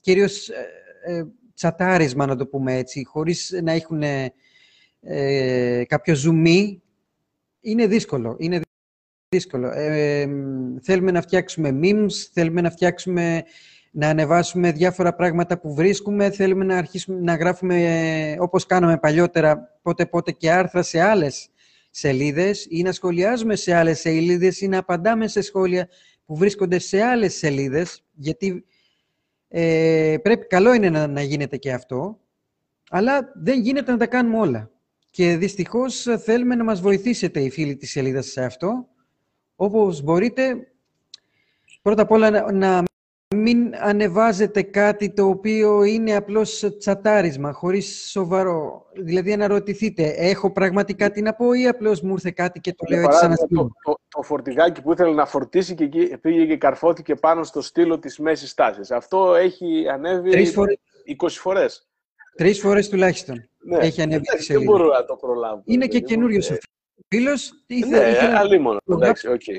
κυρίως ε, ε, τσατάρισμα, να το πούμε έτσι, χωρίς να έχουν ε, κάποιο ζουμί, είναι δύσκολο. Είναι δύσκολο. Ε, θέλουμε να φτιάξουμε memes, θέλουμε να φτιάξουμε, να ανεβάσουμε διάφορα πράγματα που βρίσκουμε, θέλουμε να αρχίσουμε να γράφουμε όπως κάναμε παλιότερα πότε πότε και άρθρα σε άλλες σελίδες ή να σχολιάζουμε σε άλλες σελίδες ή να απαντάμε σε σχόλια που βρίσκονται σε άλλες σελίδες, γιατί ε, πρέπει, καλό είναι να, να γίνεται και αυτό, αλλά δεν γίνεται να τα κάνουμε όλα. Και δυστυχώς θέλουμε να μας βοηθήσετε οι φίλοι της σελίδας σε αυτό. Όπως μπορείτε, πρώτα απ' όλα να μην ανεβάζετε κάτι το οποίο είναι απλώς τσατάρισμα, χωρίς σοβαρό. Δηλαδή, αναρωτηθείτε, έχω πραγματικά τι να πω ή απλώς μου ήρθε κάτι και το λέω έτσι σαν να το, το, το, φορτηγάκι που ήθελε να φορτίσει και εκεί πήγε και καρφώθηκε πάνω στο στήλο της μέσης τάσης. Αυτό έχει ανέβει Τρεις φορές. 20 φορές. Τρεις φορές τουλάχιστον ναι. έχει ανέβει τη σελίδα. Δεν μπορούμε να το προλάβουμε. Είναι και καινούριος ο φίλος. Ναι, αλίμονο. Εντάξει, OK. Okay.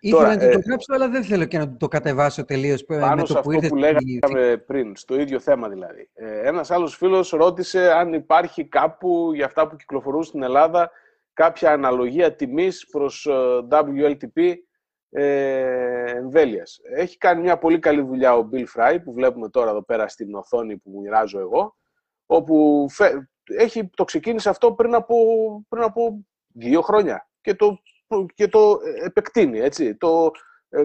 Ήθελα Τώρα, να ε, το γράψω, αλλά δεν θέλω και να το κατεβάσω τελείως. Πάνω σε αυτό που λέγαμε πριν, στο ίδιο θέμα δηλαδή. Ε, ένας άλλος φίλος ρώτησε αν υπάρχει κάπου για αυτά που κυκλοφορούν στην Ελλάδα κάποια αναλογία τιμής προς ε, WLTP ε, εμβέλειας. Έχει κάνει μια πολύ καλή δουλειά ο Bill Fry, που βλέπουμε τώρα εδώ πέρα στην οθόνη που μου μοιράζω εγώ, όπου έχει, το ξεκίνησε αυτό πριν από, πριν από δύο χρόνια και το, και το επεκτείνει, έτσι. Το, ε,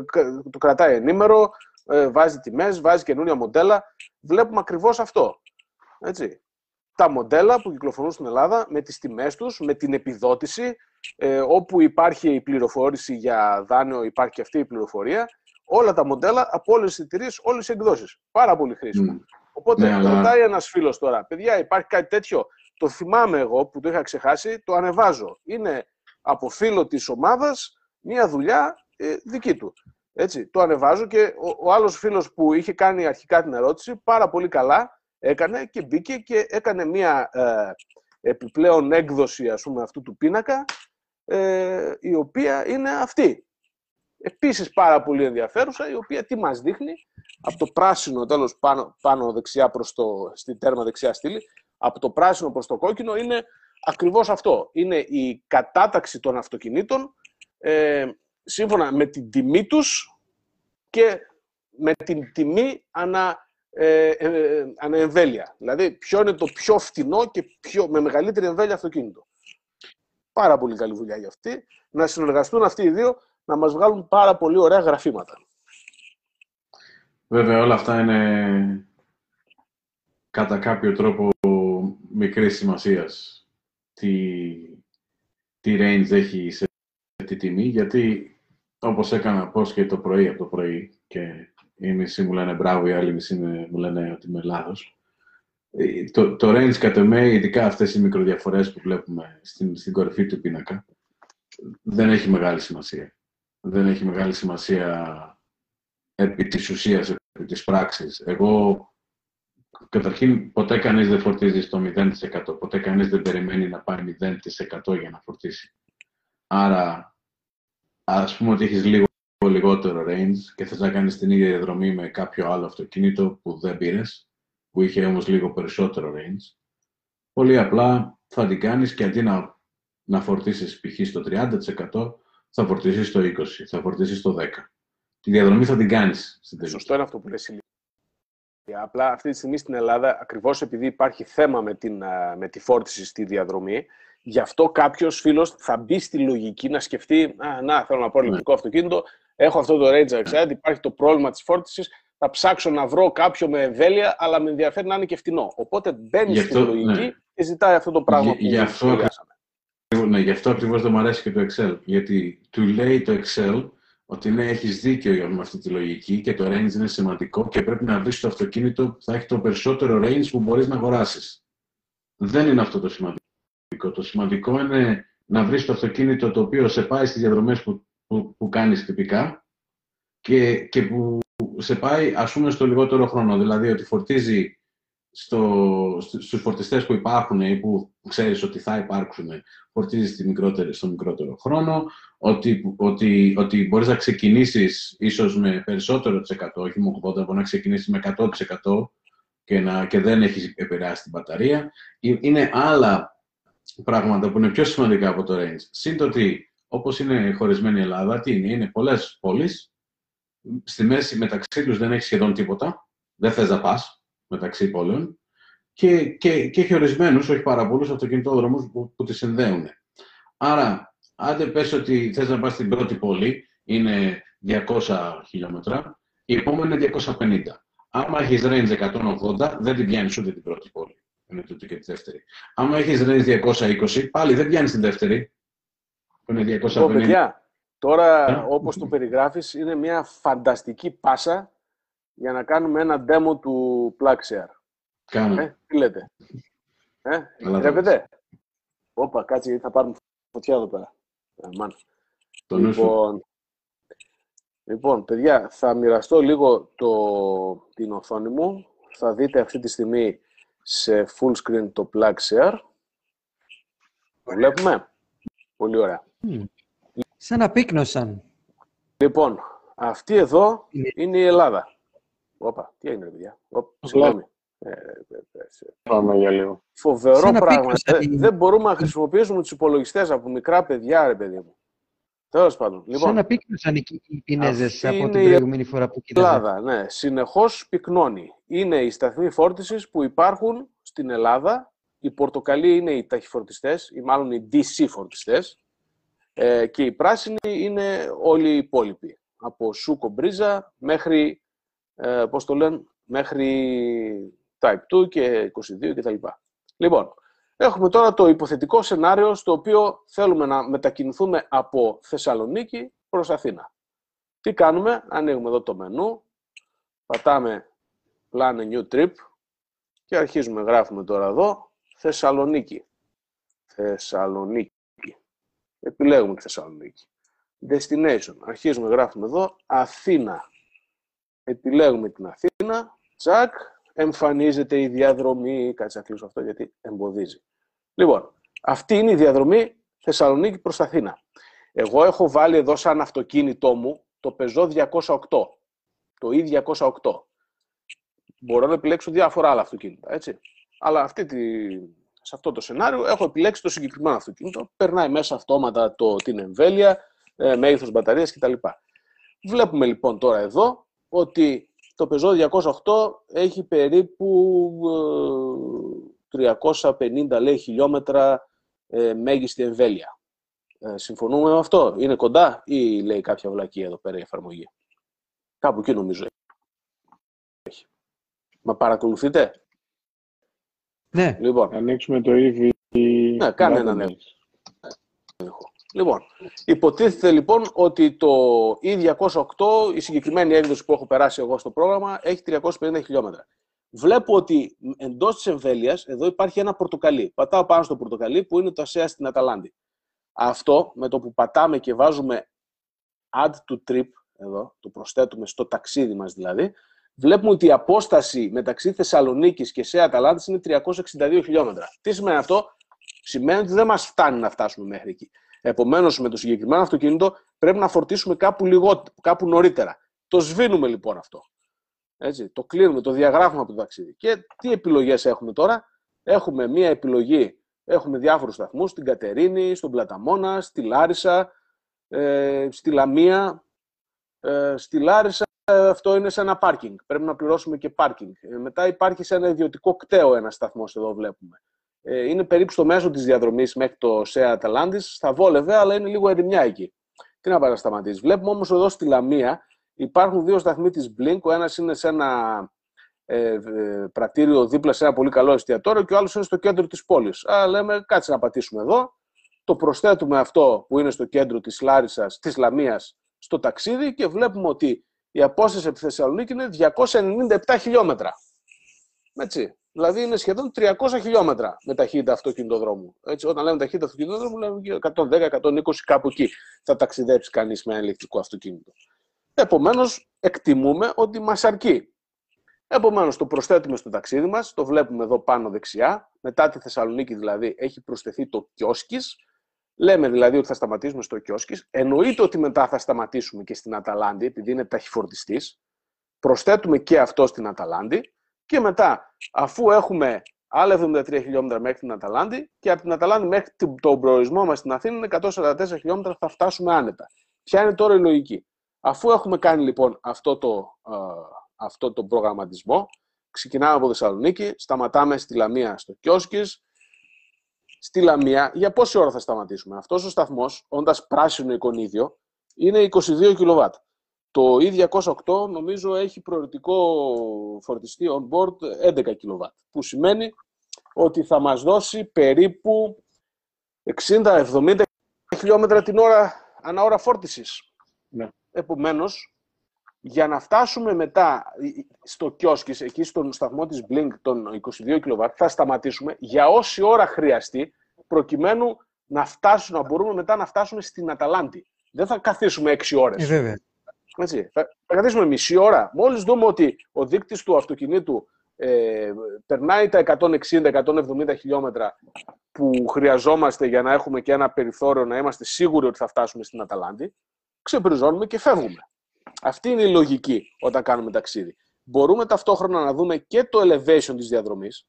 το κρατάει ενήμερο, ε, βάζει τιμές, βάζει καινούρια μοντέλα. Βλέπουμε ακριβώς αυτό. Έτσι. Τα μοντέλα που κυκλοφορούν στην Ελλάδα με τις τιμές τους, με την επιδότηση, ε, όπου υπάρχει η πληροφόρηση για δάνειο, υπάρχει και αυτή η πληροφορία. Όλα τα μοντέλα από όλες τις εταιρείες, όλες τι εκδόσεις. Πάρα πολύ χρήσιμο. Οπότε ναι, ρωτάει ένας φίλος τώρα, παιδιά, υπάρχει κάτι τέτοιο; Το θυμάμαι εγώ που το είχα ξεχάσει, το ανεβάζω. Είναι από φίλο της ομάδας μια δουλειά ε, δική του. Έτσι, το ανεβάζω και ο, ο άλλος φίλος που είχε κάνει αρχικά την ερώτηση, πάρα πολύ καλά έκανε και μπήκε και έκανε μια ε, επιπλέον έκδοση ας πούμε, αυτού του πίνακα, ε, η οποία είναι αυτή. Επίσης πάρα πολύ ενδιαφέρουσα, η οποία τι μας δείχνει, από το πράσινο τέλος πάνω, πάνω δεξιά προς το, στην τέρμα δεξιά στήλη, από το πράσινο προς το κόκκινο είναι ακριβώς αυτό. Είναι η κατάταξη των αυτοκινήτων ε, σύμφωνα με την τιμή τους και με την τιμή ανα, ε, ε, αναεμβέλεια. Δηλαδή, ποιο είναι το πιο φτηνό και πιο, με μεγαλύτερη εμβέλεια αυτοκίνητο. Πάρα πολύ καλή δουλειά για αυτή. Να συνεργαστούν αυτοί οι δύο να μας βγάλουν πάρα πολύ ωραία γραφήματα. Βέβαια, όλα αυτά είναι κατά κάποιο τρόπο μικρής σημασίας. Τι, τι range έχει σε τη τιμή, γιατί όπως έκανα πώς και το πρωί από το πρωί και οι μισοί μου λένε μπράβο, οι άλλοι μισοί μου λένε ότι είμαι λάθος. Ε, το, το range κατ' εμέ, ειδικά αυτές οι μικροδιαφορές που βλέπουμε στην, στην κορυφή του πίνακα, δεν έχει μεγάλη σημασία. Δεν έχει μεγάλη σημασία επί της ουσίας, επί της πράξης. Εγώ, καταρχήν, ποτέ κανείς δεν φορτίζει στο 0%. Ποτέ κανείς δεν περιμένει να πάει 0% για να φορτίσει. Άρα, ας πούμε ότι έχεις λίγο λιγότερο range και θες να κάνεις την ίδια διαδρομή με κάποιο άλλο αυτοκίνητο που δεν πήρες, που είχε όμως λίγο περισσότερο range, πολύ απλά θα την κάνεις και αντί να, να φορτίσεις π.χ. στο 30%, θα φορτίσεις στο 20%, θα φορτίσεις στο 10%. Τη διαδρομή θα την κάνεις. Στην Σωστό είναι αυτό που λες, Απλά αυτή τη στιγμή στην Ελλάδα, ακριβώς επειδή υπάρχει θέμα με, την, με τη φόρτιση στη διαδρομή, Γι' αυτό κάποιος φίλος θα μπει στη λογική να σκεφτεί: Α, να, θέλω να πάρω ηλεκτρικό ναι. αυτοκίνητο, έχω αυτό το range excited, υπάρχει το πρόβλημα της φόρτισης, θα ψάξω να βρω κάποιο με εμβέλεια, αλλά με ενδιαφέρει να είναι και φτηνό. Οπότε μπαίνει στη λογική ναι. και ζητάει αυτό το πράγμα που γι αυτό, ναι, γι' αυτό ακριβώς δεν μου αρέσει και το Excel. Γιατί του λέει το Excel ότι ναι, έχεις δίκιο με αυτή τη λογική και το range είναι σημαντικό και πρέπει να βρεις το αυτοκίνητο που θα έχει το περισσότερο range που μπορείς να αγοράσεις. Δεν είναι αυτό το σημαντικό. Το σημαντικό είναι να βρεις το αυτοκίνητο το οποίο σε πάει στις διαδρομές που, που, που κάνεις τυπικά και, και που σε πάει ας πούμε στο λιγότερο χρόνο. Δηλαδή ότι φορτίζει στο, στους φορτιστές που υπάρχουν ή που ξέρεις ότι θα υπάρξουν, φορτίζεις στη μικρότερη, στο μικρότερο χρόνο, ότι, ότι, ότι μπορείς να ξεκινήσεις ίσως με περισσότερο της 100, όχι με 80, μπορεί να ξεκινήσεις με 100% και, να, και δεν έχεις επηρεάσει την μπαταρία. Ε, είναι άλλα πράγματα που είναι πιο σημαντικά από το range. Συν το ότι, όπως είναι χωρισμένη η Ελλάδα, τι είναι, είναι πολλές πόλεις. Στη μέση μεταξύ τους δεν έχεις σχεδόν τίποτα. Δεν θες να πας μεταξύ πόλεων. Και, και, και έχει ορισμένους, όχι πάρα πολλούς, αυτοκινητόδρομους που, που τη συνδέουν. Άρα, άντε πες ότι θες να πας στην πρώτη πόλη, είναι 200 χιλιόμετρα, η επόμενη είναι 250. Άμα έχεις range 180, δεν την πιάνεις ούτε την πρώτη πόλη είναι τούτη και τη δεύτερη. Άμα έχεις range 220, πάλι δεν πιάνεις την δεύτερη. Που είναι 250. Λοιπόν, παιδιά, τώρα yeah. Ναι. όπως το περιγράφεις, είναι μια φανταστική πάσα για να κάνουμε ένα demo του Plugshare. Κάνω. Ε, τι λέτε; Ε, επιτρέπετε; Όπα, κάτσε γιατί θα πάρουμε φωτιά εδώ πέρα. Ε, λοιπόν, λοιπόν, παιδιά, θα μοιραστώ λίγο το, την οθόνη μου. Θα δείτε αυτή τη στιγμή σε full screen το plug share. Το βλέπουμε; Πολύ ωραία. Σαν να πύκνωσαν. Λοιπόν, αυτή εδώ είναι η Ελλάδα. Όπα, τι έγινε, παιδιά. Συγγνώμη. Ε, Πάμε για λίγο. Φοβερό πράγμα. Δεν μπορούμε να χρησιμοποιήσουμε τους υπολογιστές από μικρά παιδιά, ρε παιδί μου. Τέλος πάντων. Λοιπόν, Σαν να πύκνωσαν οι Πινέζε από την προηγούμενη φορά που κοίταζα. Ελλάδα, ναι. Συνεχώς πυκνώνει. Είναι οι σταθμοί φόρτισης που υπάρχουν στην Ελλάδα. Οι πορτοκαλί είναι οι ταχυφορτιστές, ή μάλλον οι DC φορτιστέ. Ε, και οι πράσινοι είναι όλοι οι υπόλοιποι. Από Σούκο Μπρίζα μέχρι, ε, πώς το λένε, μέχρι Type 2 και 22 κτλ. Λοιπόν, έχουμε τώρα το υποθετικό σενάριο στο οποίο θέλουμε να μετακινηθούμε από Θεσσαλονίκη προς Αθήνα. Τι κάνουμε, ανοίγουμε εδώ το μενού, πατάμε Plan a New Trip και αρχίζουμε, γράφουμε τώρα εδώ, Θεσσαλονίκη. Θεσσαλονίκη. Επιλέγουμε τη Θεσσαλονίκη. Destination. Αρχίζουμε, γράφουμε εδώ, Αθήνα. Επιλέγουμε την Αθήνα. Τσακ. Εμφανίζεται η διαδρομή. Κάτσε να κλείσω αυτό γιατί εμποδίζει. Λοιπόν, αυτή είναι η διαδρομή Θεσσαλονίκη προς Αθήνα. Εγώ έχω βάλει εδώ σαν αυτοκίνητό μου το Peugeot 208. Το E208. Μπορώ να επιλέξω διάφορα άλλα αυτοκίνητα, έτσι. Αλλά αυτή τη, σε αυτό το σενάριο έχω επιλέξει το συγκεκριμένο αυτοκίνητο. Περνάει μέσα αυτόματα το, την εμβέλεια, ε, μέγεθος μπαταρίας κτλ. Βλέπουμε λοιπόν τώρα εδώ ότι το Peugeot 208 έχει περίπου 350 ε, λέει, χιλιόμετρα ε, μέγιστη εμβέλεια. Ε, συμφωνούμε με αυτό; Είναι κοντά ή λέει κάποια βλακία εδώ πέρα η εφαρμογή; Κάπου εκεί νομίζω έχει. Μα παρακολουθείτε; Ναι. Λοιπόν. Ανοίξουμε το EV. Ναι, κάνε έναν έλεγχο. Λοιπόν, υποτίθεται λοιπόν ότι το E208, η συγκεκριμένη έκδοση που έχω περάσει εγώ στο πρόγραμμα, έχει 350 χιλιόμετρα. Βλέπω ότι εντός της εμβέλειας εδώ υπάρχει ένα πορτοκαλί. Πατάω πάνω στο πορτοκαλί που είναι το ΑΣΕΑ στην Αταλάντη. Αυτό με το που πατάμε και βάζουμε add to trip, εδώ, το προσθέτουμε στο ταξίδι μας δηλαδή, βλέπουμε ότι η απόσταση μεταξύ Θεσσαλονίκης και σε Αταλάντης είναι 362 χιλιόμετρα. Τι σημαίνει αυτό; Σημαίνει ότι δεν μας φτάνει να φτάσουμε μέχρι εκεί. Επομένως, με το συγκεκριμένο αυτοκίνητο πρέπει να φορτίσουμε κάπου, λιγότερο, κάπου νωρίτερα. Το σβήνουμε λοιπόν αυτό. Έτσι, το κλείνουμε, το διαγράφουμε από το ταξίδι. Και τι επιλογές έχουμε τώρα; Έχουμε μία επιλογή, έχουμε διάφορους σταθμούς, στην Κατερίνη, στον Πλαταμόνα, στη Λάρισα, ε, στη Λαμία. Ε, στη Λάρισα ε, αυτό είναι σε ένα πάρκινγκ. Πρέπει να πληρώσουμε και πάρκινγκ. Ε, μετά υπάρχει σε ένα ιδιωτικό κτέο ένα σταθμός εδώ βλέπουμε. Ε, είναι περίπου στο μέσο της διαδρομής μέχρι το ΣΕΑ Αταλάντη. Θα βόλευε, αλλά είναι λίγο ερημιά εκεί. Τι να παρασταματήσει. Βλέπουμε όμως εδώ στη Λαμία υπάρχουν δύο σταθμοί της Blink. Ο ένας είναι σε ένα ε, ε, πρατήριο δίπλα σε ένα πολύ καλό εστιατόριο και ο άλλος είναι στο κέντρο της πόλης. Α, λέμε, κάτσε να πατήσουμε εδώ. Το προσθέτουμε αυτό που είναι στο κέντρο της Λάρισας, της Λαμίας, στο ταξίδι και βλέπουμε ότι η απόσταση από τη Θεσσαλονίκη είναι 297 χιλιόμετρα. Έτσι. Δηλαδή είναι σχεδόν 300 χιλιόμετρα με ταχύτητα αυτοκινητοδρόμου. Έτσι, όταν λέμε ταχύτητα αυτοκινητοδρόμου, λέμε 110-120 κάπου εκεί θα ταξιδέψει κανείς με ένα ηλεκτρικό αυτοκίνητο. Επομένως, εκτιμούμε ότι μας αρκεί. Επομένως, το προσθέτουμε στο ταξίδι μας, το βλέπουμε εδώ πάνω δεξιά. Μετά τη Θεσσαλονίκη, δηλαδή, έχει προσθεθεί το Κιόσκις. Λέμε δηλαδή ότι θα σταματήσουμε στο Κιόσκις. Εννοείται ότι μετά θα σταματήσουμε και στην Αταλάντη, επειδή είναι ταχυφορτιστής. Προσθέτουμε και αυτό στην Αταλάντη και μετά, αφού έχουμε άλλα 73 χιλιόμετρα μέχρι την Αταλάντη και από την Αταλάντη μέχρι τον προορισμό μας στην Αθήνα είναι 144 χιλιόμετρα, θα φτάσουμε άνετα. Ποια είναι τώρα η λογική; Αφού έχουμε κάνει λοιπόν αυτό το, αυτό το προγραμματισμό, ξεκινάμε από Θεσσαλονίκη, σταματάμε στη Λαμία στο Κιόσκης, στη Λαμία, για πόση ώρα θα σταματήσουμε; Αυτός ο σταθμός, όντας πράσινο εικονίδιο, είναι 22 κιλοβάτ. Το E208 νομίζω έχει προαιρετικό φορτιστή on board 11 kW, που σημαίνει ότι θα μας δώσει περίπου 60-70 χιλιόμετρα την ώρα, ανά ώρα φόρτισης. Ναι. Επομένως, για να φτάσουμε μετά στο κιόσκι, εκεί στον σταθμό της Blink των 22 kW, θα σταματήσουμε για όση ώρα χρειαστεί, προκειμένου να, φτάσουμε, να μπορούμε μετά να φτάσουμε στην Αταλάντη. Δεν θα καθίσουμε 6 ώρες. Ε, βέβαια. Έτσι. Θα, θα καθίσουμε μισή ώρα. Μόλις δούμε ότι ο δείκτης του αυτοκινήτου ε, περνάει τα 160-170 χιλιόμετρα που χρειαζόμαστε για να έχουμε και ένα περιθώριο να είμαστε σίγουροι ότι θα φτάσουμε στην Αταλάντη, ξεπριζώνουμε και φεύγουμε. Αυτή είναι η λογική όταν κάνουμε ταξίδι. Μπορούμε ταυτόχρονα να δούμε και το elevation της διαδρομής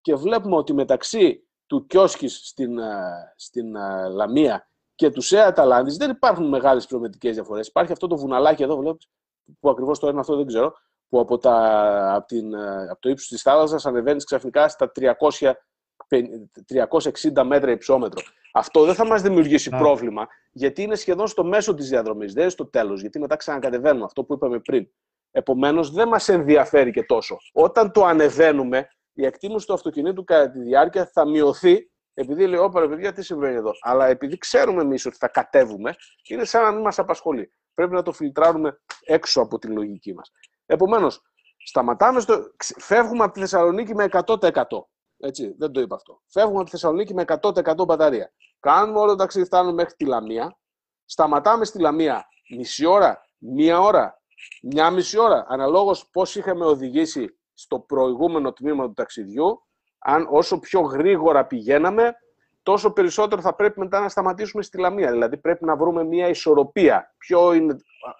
και βλέπουμε ότι μεταξύ του Κιόσκης στην, ε, στην ε, Λαμία και του Σέα Αταλάντης δεν υπάρχουν μεγάλες πληρωμετικές διαφορές. Υπάρχει αυτό το βουναλάκι εδώ, βλέπεις, που ακριβώς το είναι αυτό δεν ξέρω, που από, τα, από, την, ε, από το ύψος της θάλασσας ανεβαίνεις ξαφνικά στα 300, 360 μέτρα υψόμετρο. Αυτό δεν θα μας δημιουργήσει πρόβλημα, γιατί είναι σχεδόν στο μέσο της διαδρομής, δεν είναι στο τέλος, γιατί μετά ξανακατεβαίνουμε, αυτό που είπαμε πριν. Επομένως, δεν μας ενδιαφέρει και τόσο. Όταν το ανεβαίνουμε, η εκτίμηση του αυτοκινήτου κατά τη διάρκεια θα μειωθεί, επειδή λέει, όπερα παιδιά, τι συμβαίνει εδώ. Αλλά επειδή ξέρουμε εμείς ότι θα κατέβουμε, είναι σαν να μην μας απασχολεί. Πρέπει να το φιλτράρουμε έξω από τη λογική μας. Επομένως, σταματάμε στο... φεύγουμε από τη Θεσσαλονίκη με 100%. Έτσι, δεν το είπα αυτό. Φεύγουμε από τη Θεσσαλονίκη με 100% μπαταρία. Κάνουμε όλο το ταξίδι, φτάνουμε μέχρι τη Λαμία. Σταματάμε στη Λαμία μισή ώρα, μία ώρα, μια μισή ώρα. Αναλόγως πώς είχαμε οδηγήσει στο προηγούμενο τμήμα του ταξιδιού, αν όσο πιο γρήγορα πηγαίναμε, τόσο περισσότερο θα πρέπει μετά να σταματήσουμε στη Λαμία. Δηλαδή πρέπει να βρούμε μια ισορροπία. Ποιο είναι,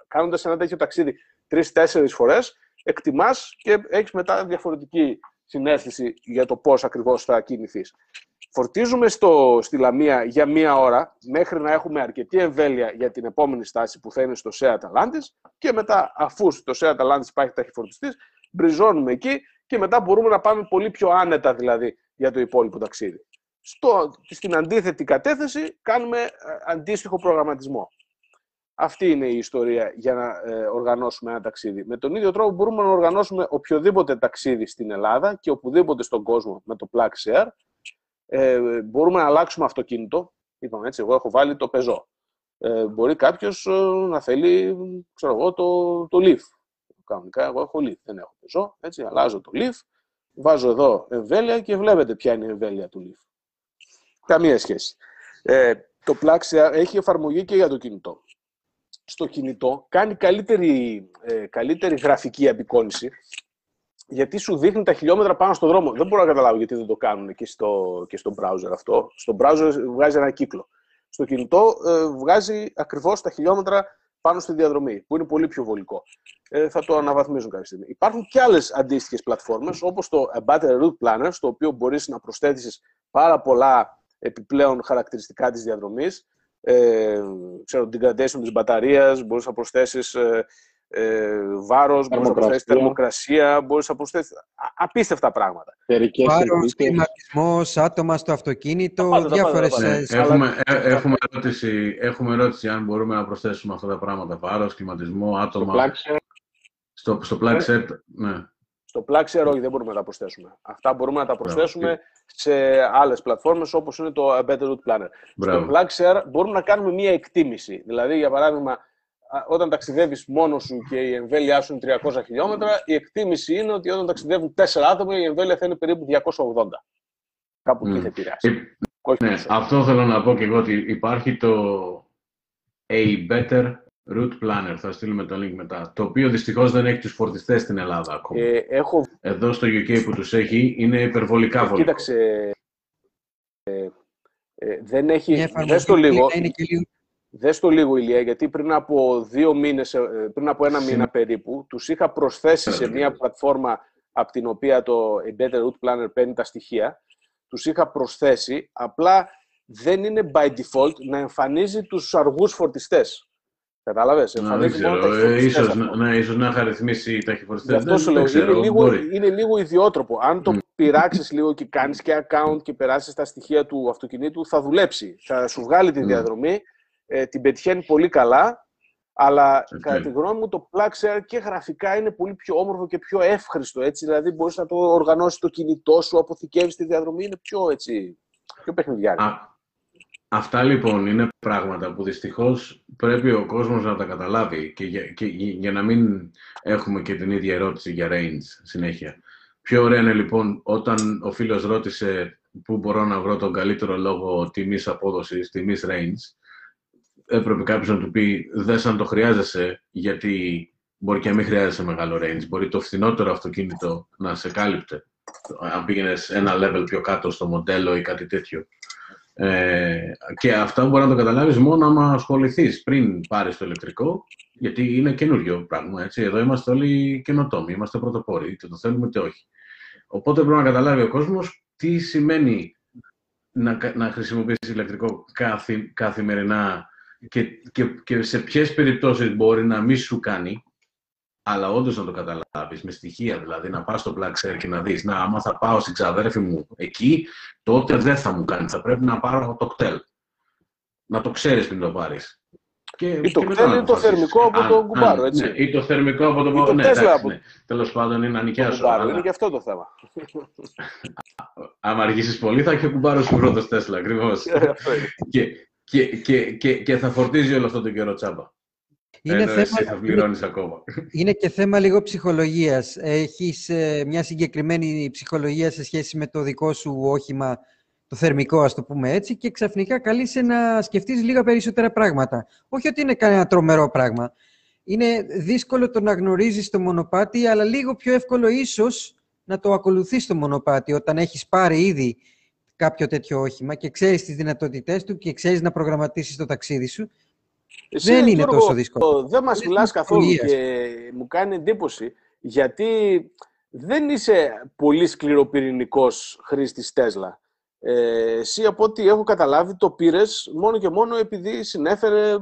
κάνοντας ένα τέτοιο ταξίδι τρει-τέσσερι φορές, εκτιμάς και έχεις μετά διαφορετική συνέστηση για το πώς ακριβώς θα κινηθείς. Φορτίζουμε στο, στη Λαμία για μία ώρα μέχρι να έχουμε αρκετή εμβέλεια για την επόμενη στάση που θα είναι στο ΣΕΑ Αταλάντης και μετά αφού στο ΣΕΑ Αταλάντης υπάρχει ταχυφορτιστής μπριζώνουμε εκεί και μετά μπορούμε να πάμε πολύ πιο άνετα δηλαδή για το υπόλοιπο ταξίδι. Στο, στην αντίθετη κατεύθυνση κάνουμε ε, αντίστοιχο προγραμματισμό. Αυτή είναι η ιστορία για να ε, οργανώσουμε ένα ταξίδι. Με τον ίδιο τρόπο μπορούμε να οργανώσουμε οποιοδήποτε ταξίδι στην Ελλάδα και οπουδήποτε στον κόσμο με το Plug Share. Ε, μπορούμε να αλλάξουμε αυτοκίνητο. Είπαμε έτσι, εγώ έχω βάλει το Peugeot. Ε, μπορεί κάποιος ε, να θέλει, ξέρω εγώ, το, το Leaf κανονικά εγώ έχω leaf, δεν έχω πεζό, έτσι, αλλάζω το leaf, βάζω εδώ εμβέλεια και βλέπετε ποια είναι η εμβέλεια του leaf. Καμία σχέση. Ε, το Plaxia έχει εφαρμογή και για το κινητό. Στο κινητό κάνει καλύτερη, ε, καλύτερη γραφική απεικόνηση, γιατί σου δείχνει τα χιλιόμετρα πάνω στον δρόμο. Δεν μπορώ να καταλάβω γιατί δεν το κάνουν και στο, και στο browser αυτό. Στο browser βγάζει ένα κύκλο. Στο κινητό ε, βγάζει ακριβώς τα χιλιόμετρα πάνω στη διαδρομή, που είναι πολύ πιο βολικό. Ε, θα το αναβαθμίζουν κάποια στιγμή. Υπάρχουν και άλλες αντίστοιχες πλατφόρμες, όπως το Battery Route Planner, στο οποίο μπορείς να προσθέσεις πάρα πολλά επιπλέον χαρακτηριστικά της διαδρομής. Ε, ξέρω, την gradation της μπαταρίας, μπορείς να προσθέσεις ε, ε, βάρος, μπορείς να προσθέσεις θερμοκρασία, μπορείς να προσθέσεις απίστευτα πράγματα. Βάρος, κλιματισμός, άτομα στο αυτοκίνητο, διάφορες. Ναι, έχουμε, ε, έχουμε, ερώτηση, έχουμε ερώτηση αν μπορούμε να προσθέσουμε αυτά τα πράγματα. Βάρος, κλιματισμό, άτομα. Στο, στο Plug Set, ναι. Στο Plug όχι, δεν μπορούμε να τα προσθέσουμε. Αυτά μπορούμε να τα προσθέσουμε σε άλλες πλατφόρμες όπως είναι το Better Route Planner. Στο Plug μπορούμε να κάνουμε μία εκτίμηση. Δηλαδή, για παράδειγμα, όταν ταξιδεύεις μόνος σου και η εμβέλειά σου είναι 300 χιλιόμετρα, η εκτίμηση είναι ότι όταν ταξιδεύουν 4 άτομα, η εμβέλεια θα είναι περίπου 280. Κάπου εκεί θα επηρεάσει. Ναι, αυτό θέλω να πω και εγώ ότι υπάρχει το A Better Route Planner, θα στείλουμε το link μετά, το οποίο δυστυχώς δεν έχει τους φορτιστές στην Ελλάδα ακόμα. Ε, έχω... Εδώ στο UK που τους έχει είναι υπερβολικά βολικό. Κοίταξε, ε, ε, δεν έχει, δες το λίγο, είναι και λίγο... Δες το λίγο, Ηλία, γιατί πριν από δύο μήνες, ε, πριν από ένα μήνα περίπου, τους είχα προσθέσει σε μια πλατφόρμα από την οποία το Better Route Planner παίρνει τα στοιχεία, τους είχα προσθέσει, απλά δεν είναι by default να εμφανίζει τους αργούς φορτιστές. Κατάλαβες; Δεν ξέρω. Ε, ίσως, ναι, ίσως να είχα ρυθμίσει ταχυφορτιστέ. Αυτό σου λέω. Είναι, λίγο, είναι λίγο ιδιότροπο. Αν το mm. πειράξεις λίγο και κάνεις και account και περάσεις τα στοιχεία του αυτοκινήτου, θα δουλέψει. Θα σου βγάλει τη διαδρομή. Ε, την πετυχαίνει πολύ καλά. Αλλά okay. κατά τη γνώμη μου το Plaxer και γραφικά είναι πολύ πιο όμορφο και πιο εύχριστο. Έτσι. Δηλαδή μπορείς να το οργανώσεις το κινητό σου, αποθηκεύεις τη διαδρομή. Είναι πιο, έτσι, πιο παιχνιδιάρι. Αυτά λοιπόν είναι πράγματα που δυστυχώς πρέπει ο κόσμος να τα καταλάβει και για, και για να μην έχουμε και την ίδια ερώτηση για range συνέχεια. Πιο ωραία είναι λοιπόν όταν ο φίλος ρώτησε πού μπορώ να βρω τον καλύτερο λόγο τιμής απόδοσης, τιμής range, έπρεπε κάποιος να του πει δες αν το χρειάζεσαι γιατί μπορεί και να μην χρειάζεσαι μεγάλο range. Μπορεί το φθηνότερο αυτοκίνητο να σε κάλυπτε αν πήγαινες ένα level πιο κάτω στο μοντέλο ή κάτι τέτοιο. Ε, και αυτό μπορεί να το καταλάβεις μόνο άμα ασχοληθείς πριν πάρεις το ηλεκτρικό, γιατί είναι καινούριο πράγμα. Έτσι. Εδώ είμαστε όλοι καινοτόμοι, είμαστε πρωτοπόροι, είτε το θέλουμε είτε όχι. Οπότε πρέπει να καταλάβει ο κόσμος τι σημαίνει να, να χρησιμοποιήσεις ηλεκτρικό καθη, καθημερινά και, και, και σε ποιες περιπτώσεις μπορεί να μην σου κάνει, αλλά όντως να το καταλάβεις με στοιχεία. Δηλαδή να πας στο Black Share και να δεις, να, άμα θα πάω στην ξαδέρφη μου εκεί, τότε δεν θα μου κάνει. Θα πρέπει να πάρω το κτέλ. Να το ξέρεις πριν το πάρεις. Και, ή το κτέλ ή το θερμικό από το κουμπάρο, έτσι. Ναι, ή το θερμικό από το κουμπάρο. Ναι, από... ναι. Τέλος πάντων είναι να νοικιάσω. Αλλά... Είναι και αυτό το θέμα. Άμα αργήσεις πολύ, θα έχει ο κουμπάρος σου πρώτο Τέσλα, ακριβώς. και, και, και, και, και θα φορτίζει όλο αυτό το καιρό τσάμπα. Είναι Ενώ θέμα, εσύ θα πληρώνεις είναι, ακόμα. Είναι και θέμα λίγο ψυχολογίας. Έχεις ε, μια συγκεκριμένη ψυχολογία σε σχέση με το δικό σου όχημα, το θερμικό ας το πούμε έτσι, και ξαφνικά καλείσαι να σκεφτείς λίγα περισσότερα πράγματα. Όχι ότι είναι κανένα τρομερό πράγμα. Είναι δύσκολο το να γνωρίζεις το μονοπάτι, αλλά λίγο πιο εύκολο ίσως να το ακολουθείς το μονοπάτι όταν έχεις πάρει ήδη κάποιο τέτοιο όχημα και ξέρεις τις δυνατότητές του και ξέρεις να προγραμματίσεις το ταξίδι σου εσύ, δεν είναι τόσο δύσκολο. Δεν μας μιλάς καθόλου και μου κάνει εντύπωση γιατί δεν είσαι πολύ σκληροπυρηνικός χρήστης Τέσλα. Ε, εσύ από ό,τι έχω καταλάβει το πήρες μόνο και μόνο επειδή συνέφερε ε,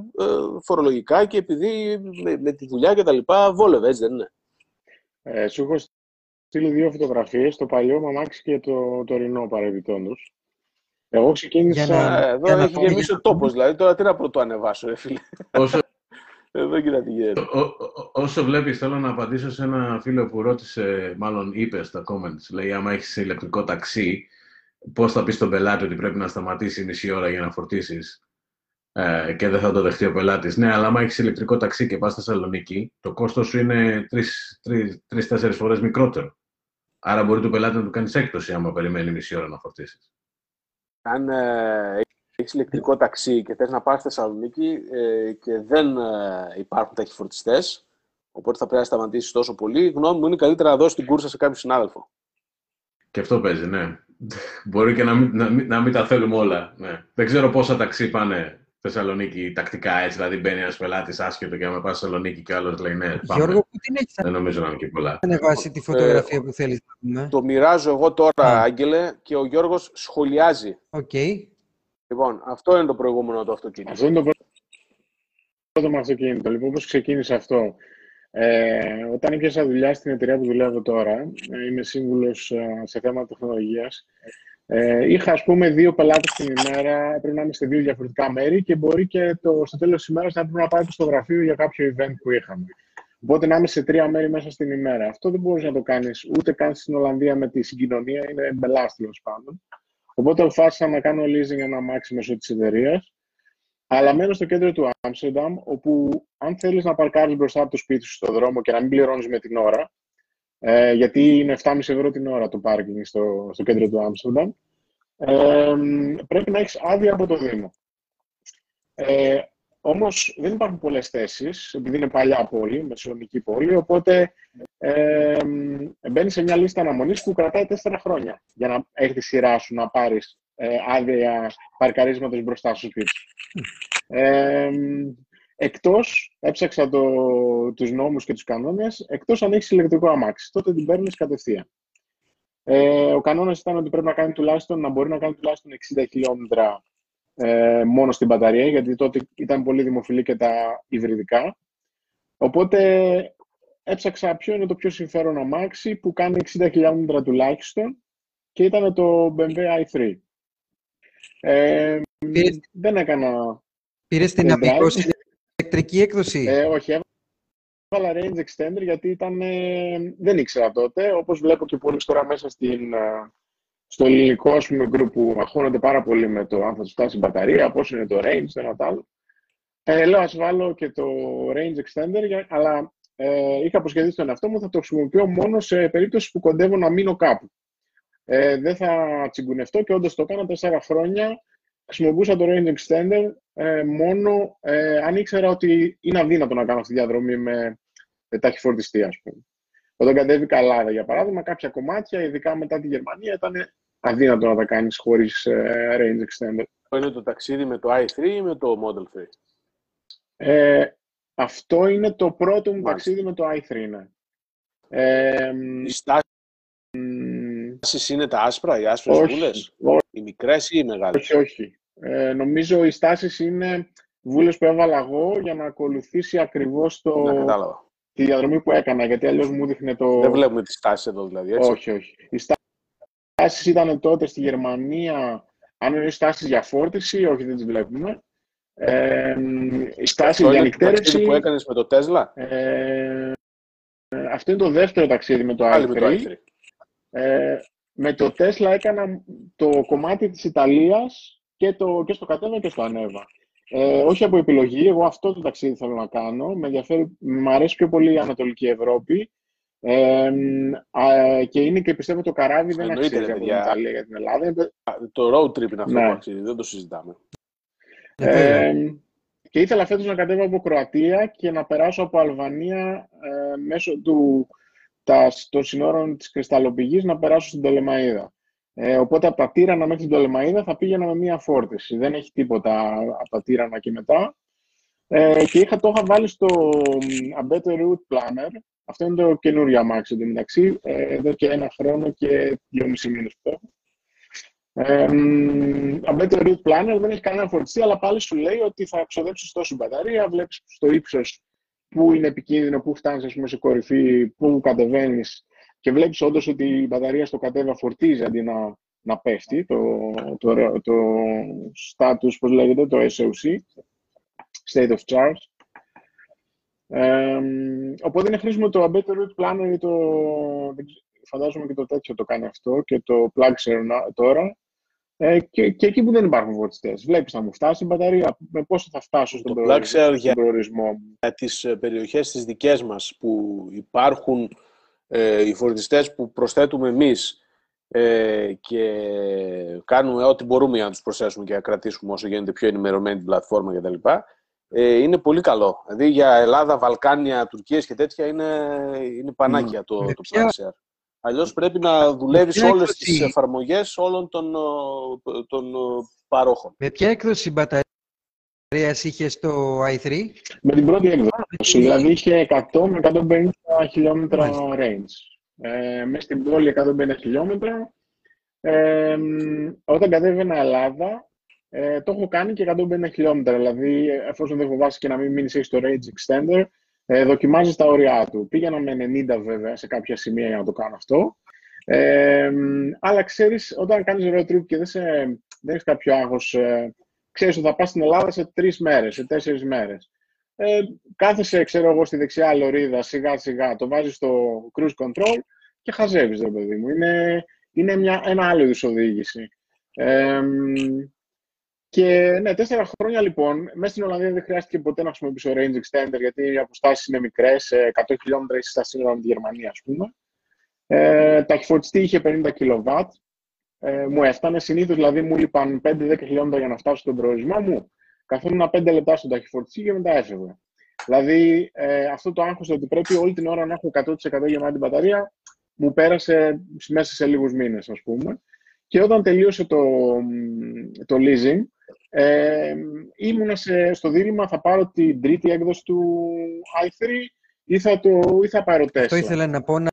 φορολογικά και επειδή με, τη δουλειά και τα λοιπά βόλευες, έτσι δεν είναι; Ε, σου έχω στείλει δύο φωτογραφίες, το παλιό μαμάξι και το τωρινό παρεμπιπτόντως. Εγώ ξεκίνησα. Να, εδώ για έχει γεμίσει ο τόπος, δηλαδή. Τώρα τι να πρώτο ανεβάσω, ρε φίλε. Όσο... Εδώ κοίτα τι γίνεται. Όσο βλέπεις, θέλω να απαντήσω σε ένα φίλο που ρώτησε, μάλλον είπε στα comments. Λέει, άμα έχεις ηλεκτρικό ταξί, πώς θα πεις στον πελάτη ότι πρέπει να σταματήσει μισή ώρα για να φορτίσεις ε, και δεν θα το δεχτεί ο πελάτης. Ναι, αλλά άμα έχεις ηλεκτρικό ταξί και πας στη Θεσσαλονίκη, το κόστος σου είναι τρει-τέσσερι φορές μικρότερο. Άρα μπορεί το πελάτη να του κάνεις έκπτωση άμα περιμένει μισή ώρα να φορτίσεις αν ε, έχεις ηλεκτρικό ταξί και θες να πας στη Θεσσαλονίκη ε, και δεν ε, υπάρχουν ταχυφορτιστέ, οπότε θα πρέπει να σταματήσεις τόσο πολύ, η γνώμη μου είναι καλύτερα να δώσεις την κούρσα σε κάποιο συνάδελφο. Και αυτό παίζει, ναι. Μπορεί και να μην, να, να μην τα θέλουμε όλα. Ναι. Δεν ξέρω πόσα ταξί πάνε Θεσσαλονίκη τακτικά έτσι, δηλαδή μπαίνει ένας πελάτης άσχετος και άμα πάει στη Θεσσαλονίκη και άλλος λέει ναι. Πάμε. Γιώργο, πού την έχεις Δεν νομίζω να είναι και πολλά. ανεβάσει τη φωτογραφία ε, που θέλεις να δούμε. Το μοιράζω εγώ τώρα, Α. Άγγελε, και ο Γιώργος σχολιάζει. OK. Okay. Λοιπόν, αυτό είναι το προηγούμενο το αυτοκίνητο. Αυτό είναι το πρώτο μου αυτοκίνητο. Λοιπόν, πώς ξεκίνησε αυτό. Ε, όταν έπιασα δουλειά στην εταιρεία που δουλεύω τώρα, ε, είμαι σύμβουλος ε, σε θέματα τεχνολογίας. Ε, είχα, ας πούμε, δύο πελάτες την ημέρα, πρέπει να είμαι σε δύο διαφορετικά μέρη και μπορεί και το, στο τέλος της ημέρας να πρέπει να πάει στο γραφείο για κάποιο event που είχαμε. Οπότε να είμαι σε τρία μέρη μέσα στην ημέρα. Αυτό δεν μπορείς να το κάνεις ούτε καν στην Ολλανδία με τη συγκοινωνία, είναι μπελάς τέλο πάντων. Οπότε αποφάσισα να κάνω leasing ένα αμάξι μέσω της εταιρείας. Αλλά μένω στο κέντρο του Άμστερνταμ, όπου αν θέλεις να παρκάρεις μπροστά από το σπίτι σου στον δρόμο και να μην πληρώνεις με την ώρα, ε, γιατί είναι 7,5 ευρώ την ώρα το πάρκινγκ στο, στο κέντρο του Άμστερνταμ. Ε, πρέπει να έχεις άδεια από το Δήμο. Ε, Όμως δεν υπάρχουν πολλές θέσεις, επειδή είναι παλιά πόλη, μεσονομική πόλη, οπότε ε, μπαίνει σε μια λίστα αναμονής που κρατάει τέσσερα χρόνια για να έρθει η σειρά σου να πάρεις ε, άδεια παρκαρίσματος μπροστά στο σπίτι. Ε, Εκτός, έψαξα το, τους νόμους και τους κανόνες, εκτός αν έχεις ηλεκτρικό αμάξι, τότε την παίρνεις κατευθείαν. Ε, ο κανόνας ήταν ότι πρέπει να, κάνει τουλάχιστον, να μπορεί να κάνει τουλάχιστον 60 χιλιόμετρα ε, μόνο στην μπαταρία, γιατί τότε ήταν πολύ δημοφιλή και τα υβριδικά. Οπότε έψαξα ποιο είναι το πιο συμφέρον αμάξι που κάνει 60 χιλιόμετρα τουλάχιστον και ήταν το BMW i3. Ε, δεν έκανα... Πήρες την απεικόση ηλεκτρική έκδοση; Ε, όχι, έβαλα range extender γιατί ήταν, ε, δεν ήξερα τότε. Όπως βλέπω και πολλοί τώρα μέσα στην, ε, στο ελληνικό ας πούμε, group που αγχώνονται πάρα πολύ με το αν θα τους φτάσει η μπαταρία, πώς είναι το range, ένα το άλλο. Ε, λέω ας βάλω και το range extender, αλλά ε, είχα αποσχεδίσει τον εαυτό μου, θα το χρησιμοποιώ μόνο σε περίπτωση που κοντεύω να μείνω κάπου. Ε, δεν θα τσιγκουνευτώ και όντως το έκανα τέσσερα χρόνια. Χρησιμοποιούσα το range extender ε, μόνο ε, αν ήξερα ότι είναι αδύνατο να κάνω αυτή τη διαδρομή με, με ταχυφορτιστή, ας πούμε. Όταν κατέβηκα Ελλάδα, για παράδειγμα, κάποια κομμάτια, ειδικά μετά τη Γερμανία, ήταν αδύνατο να τα κάνεις χωρίς ε, range extender. είναι το ταξίδι με το i3 ή με το Model 3. Ε, αυτό είναι το πρώτο μου Μάλιστα. ταξίδι με το i3, ναι. Ε, Οι στάσεις είναι τα άσπρα, οι άσπρες όχι, βούλες, όχι, οι μικρές ή οι μεγάλες; όχι, όχι. Ε, νομίζω οι στάσεις είναι βούλες που έβαλα εγώ για να ακολουθήσει ακριβώς το, Να κατάλαβα. τη διαδρομή που έκανα, γιατί αλλιώς μου δείχνε το... Δεν βλέπουμε τις στάσεις εδώ δηλαδή, έτσι; Όχι, όχι. Οι στάσεις ήταν τότε στη Γερμανία, αν είναι στάσεις για φόρτιση, όχι δεν τις βλέπουμε. Ε, οι στάσεις Αυτό για είναι το ταξίδι νυκτέρευση, που έκανες με το Tesla, ε, αυτό είναι το δεύτερο ταξίδι με το πάλι με το i3. i3. Ε, με το Tesla έκανα το κομμάτι της Ιταλίας και, το, και στο κατέβα και στο ανέβα. Ε, όχι από επιλογή, εγώ αυτό το ταξίδι θέλω να κάνω. Με ενδιαφέρει, μου αρέσει πιο πολύ η Ανατολική Ευρώπη. Ε, α, και είναι και πιστεύω το καράβι δεν Εννοείται, αξίζει ρε από την παιδιά. Ιταλία για την Ελλάδα. Είναι Το road trip είναι αυτό Ναι. το ταξίδι, δεν το συζητάμε. Ναι, βέβαια. Ε, και ήθελα φέτος να κατέβω από Κροατία και να περάσω από Αλβανία ε, μέσω του, τα, των συνόρων της Κρυσταλλοπηγής να περάσω στην Τολεμαΐδα. Ε, οπότε από τα Τύρανα μέχρι την Τολεμαΐδα θα πήγαινα με μία φόρτιση. Δεν έχει τίποτα από τα Τύρανα και μετά. Ε, και είχα, το είχα βάλει στο μ, A Better Route Planner. Αυτό είναι το καινούριο αμάξι του μεταξύ. Ε, εδώ και ένα χρόνο και δυόμιση μήνες που το έχω. Ε, μ, A Better Route Planner δεν έχει κανένα φορτιστή, αλλά πάλι σου λέει ότι θα ξοδέψεις τόσο μπαταρία, βλέπεις στο ύψος που είναι επικίνδυνο, που φτάνεις ας πούμε, σε κορυφή, που κατεβαίνεις και βλέπεις όντως ότι η μπαταρία στο κατέβα φορτίζει αντί να, να πέφτει, το, το, το, status, πώς λέγεται, το SOC, State of Charge. Ε, οπότε είναι χρήσιμο το A Better Route Planner ή το, δεν ξέρω, φαντάζομαι και το τέτοιο το κάνει αυτό και το Plugshare να- τώρα. Ε, και, και εκεί που δεν υπάρχουν φορτιστές. Βλέπεις να μου φτάσει η μπαταρία, με πόσο θα φτάσω στον, Το προορισμό, Plugshare στον για- προορισμό μου; για τις ε, περιοχές τις δικές μας που υπάρχουν ε, οι φορτιστές που προσθέτουμε εμείς ε, και κάνουμε ό,τι μπορούμε για να τους προσθέσουμε και να κρατήσουμε όσο γίνεται πιο ενημερωμένη την πλατφόρμα κτλ. Ε, είναι πολύ καλό. Δηλαδή για Ελλάδα, Βαλκάνια, Τουρκίες και τέτοια είναι, είναι πανάκια το, Με το ποια- Plugshare. Αλλιώς πρέπει να δουλεύεις ποια όλες τις έκδοση- εφαρμογές όλων των, ε, των ε, παρόχων. Με ποια έκδοση μπαταρίας είχε το i3? Με την πρώτη έκδοση, δηλαδή είχε 100 με 150 χιλιόμετρα Μάλιστα. range. Ε, μέσα στην πόλη 150 χιλιόμετρα. Ε, μ, όταν κατέβαινα Ελλάδα, ε, το έχω κάνει και 150 χιλιόμετρα. Δηλαδή, εφόσον δεν φοβάσαι και να μην μείνεις στο range extender, ε, δοκιμάζεις τα όρια του. Πήγαινα με 90 βέβαια σε κάποια σημεία για να το κάνω αυτό. Ε, μ, αλλά ξέρεις, όταν κάνεις road trip και δεν, σε, δεν έχεις κάποιο άγχος, ε, ξέρεις ότι θα πας στην Ελλάδα σε τρεις μέρες, σε τέσσερις μέρες. Ε, κάθεσαι, ξέρω εγώ, στη δεξιά λωρίδα, σιγά σιγά, το βάζεις στο cruise control και χαζεύεις, ρε παιδί μου. Είναι, είναι μια, ένα άλλο είδους οδήγηση. Ε, μ, και ναι, τέσσερα χρόνια λοιπόν, μέσα στην Ολλανδία δεν χρειάστηκε ποτέ να χρησιμοποιήσω range extender γιατί οι αποστάσεις είναι μικρές, 100 χιλιόμετρα είσαι στα σύνορα με τη Γερμανία, ας πούμε. Ε, ταχυφορτιστή είχε 50 κιλοβάτ. Ε, μου έφτανε συνήθως, δηλαδή μου λείπαν 5-10 χιλιόμετρα για να φτάσω στον προορισμό μου. Καθόμουν 5 λεπτά στον ταχυφορτιστή και μετά έφευγα. Δηλαδή ε, αυτό το άγχος ότι πρέπει όλη την ώρα να έχω 100% γεμάτη μπαταρία μου πέρασε μέσα σε λίγους μήνες, ας πούμε. Και όταν τελείωσε το, το leasing, ε, ήμουνα σε, στο δίλημα θα πάρω την τρίτη έκδοση του i3 ή θα, το, ή θα πάρω Tesla. Αυτό ήθελα να πω να,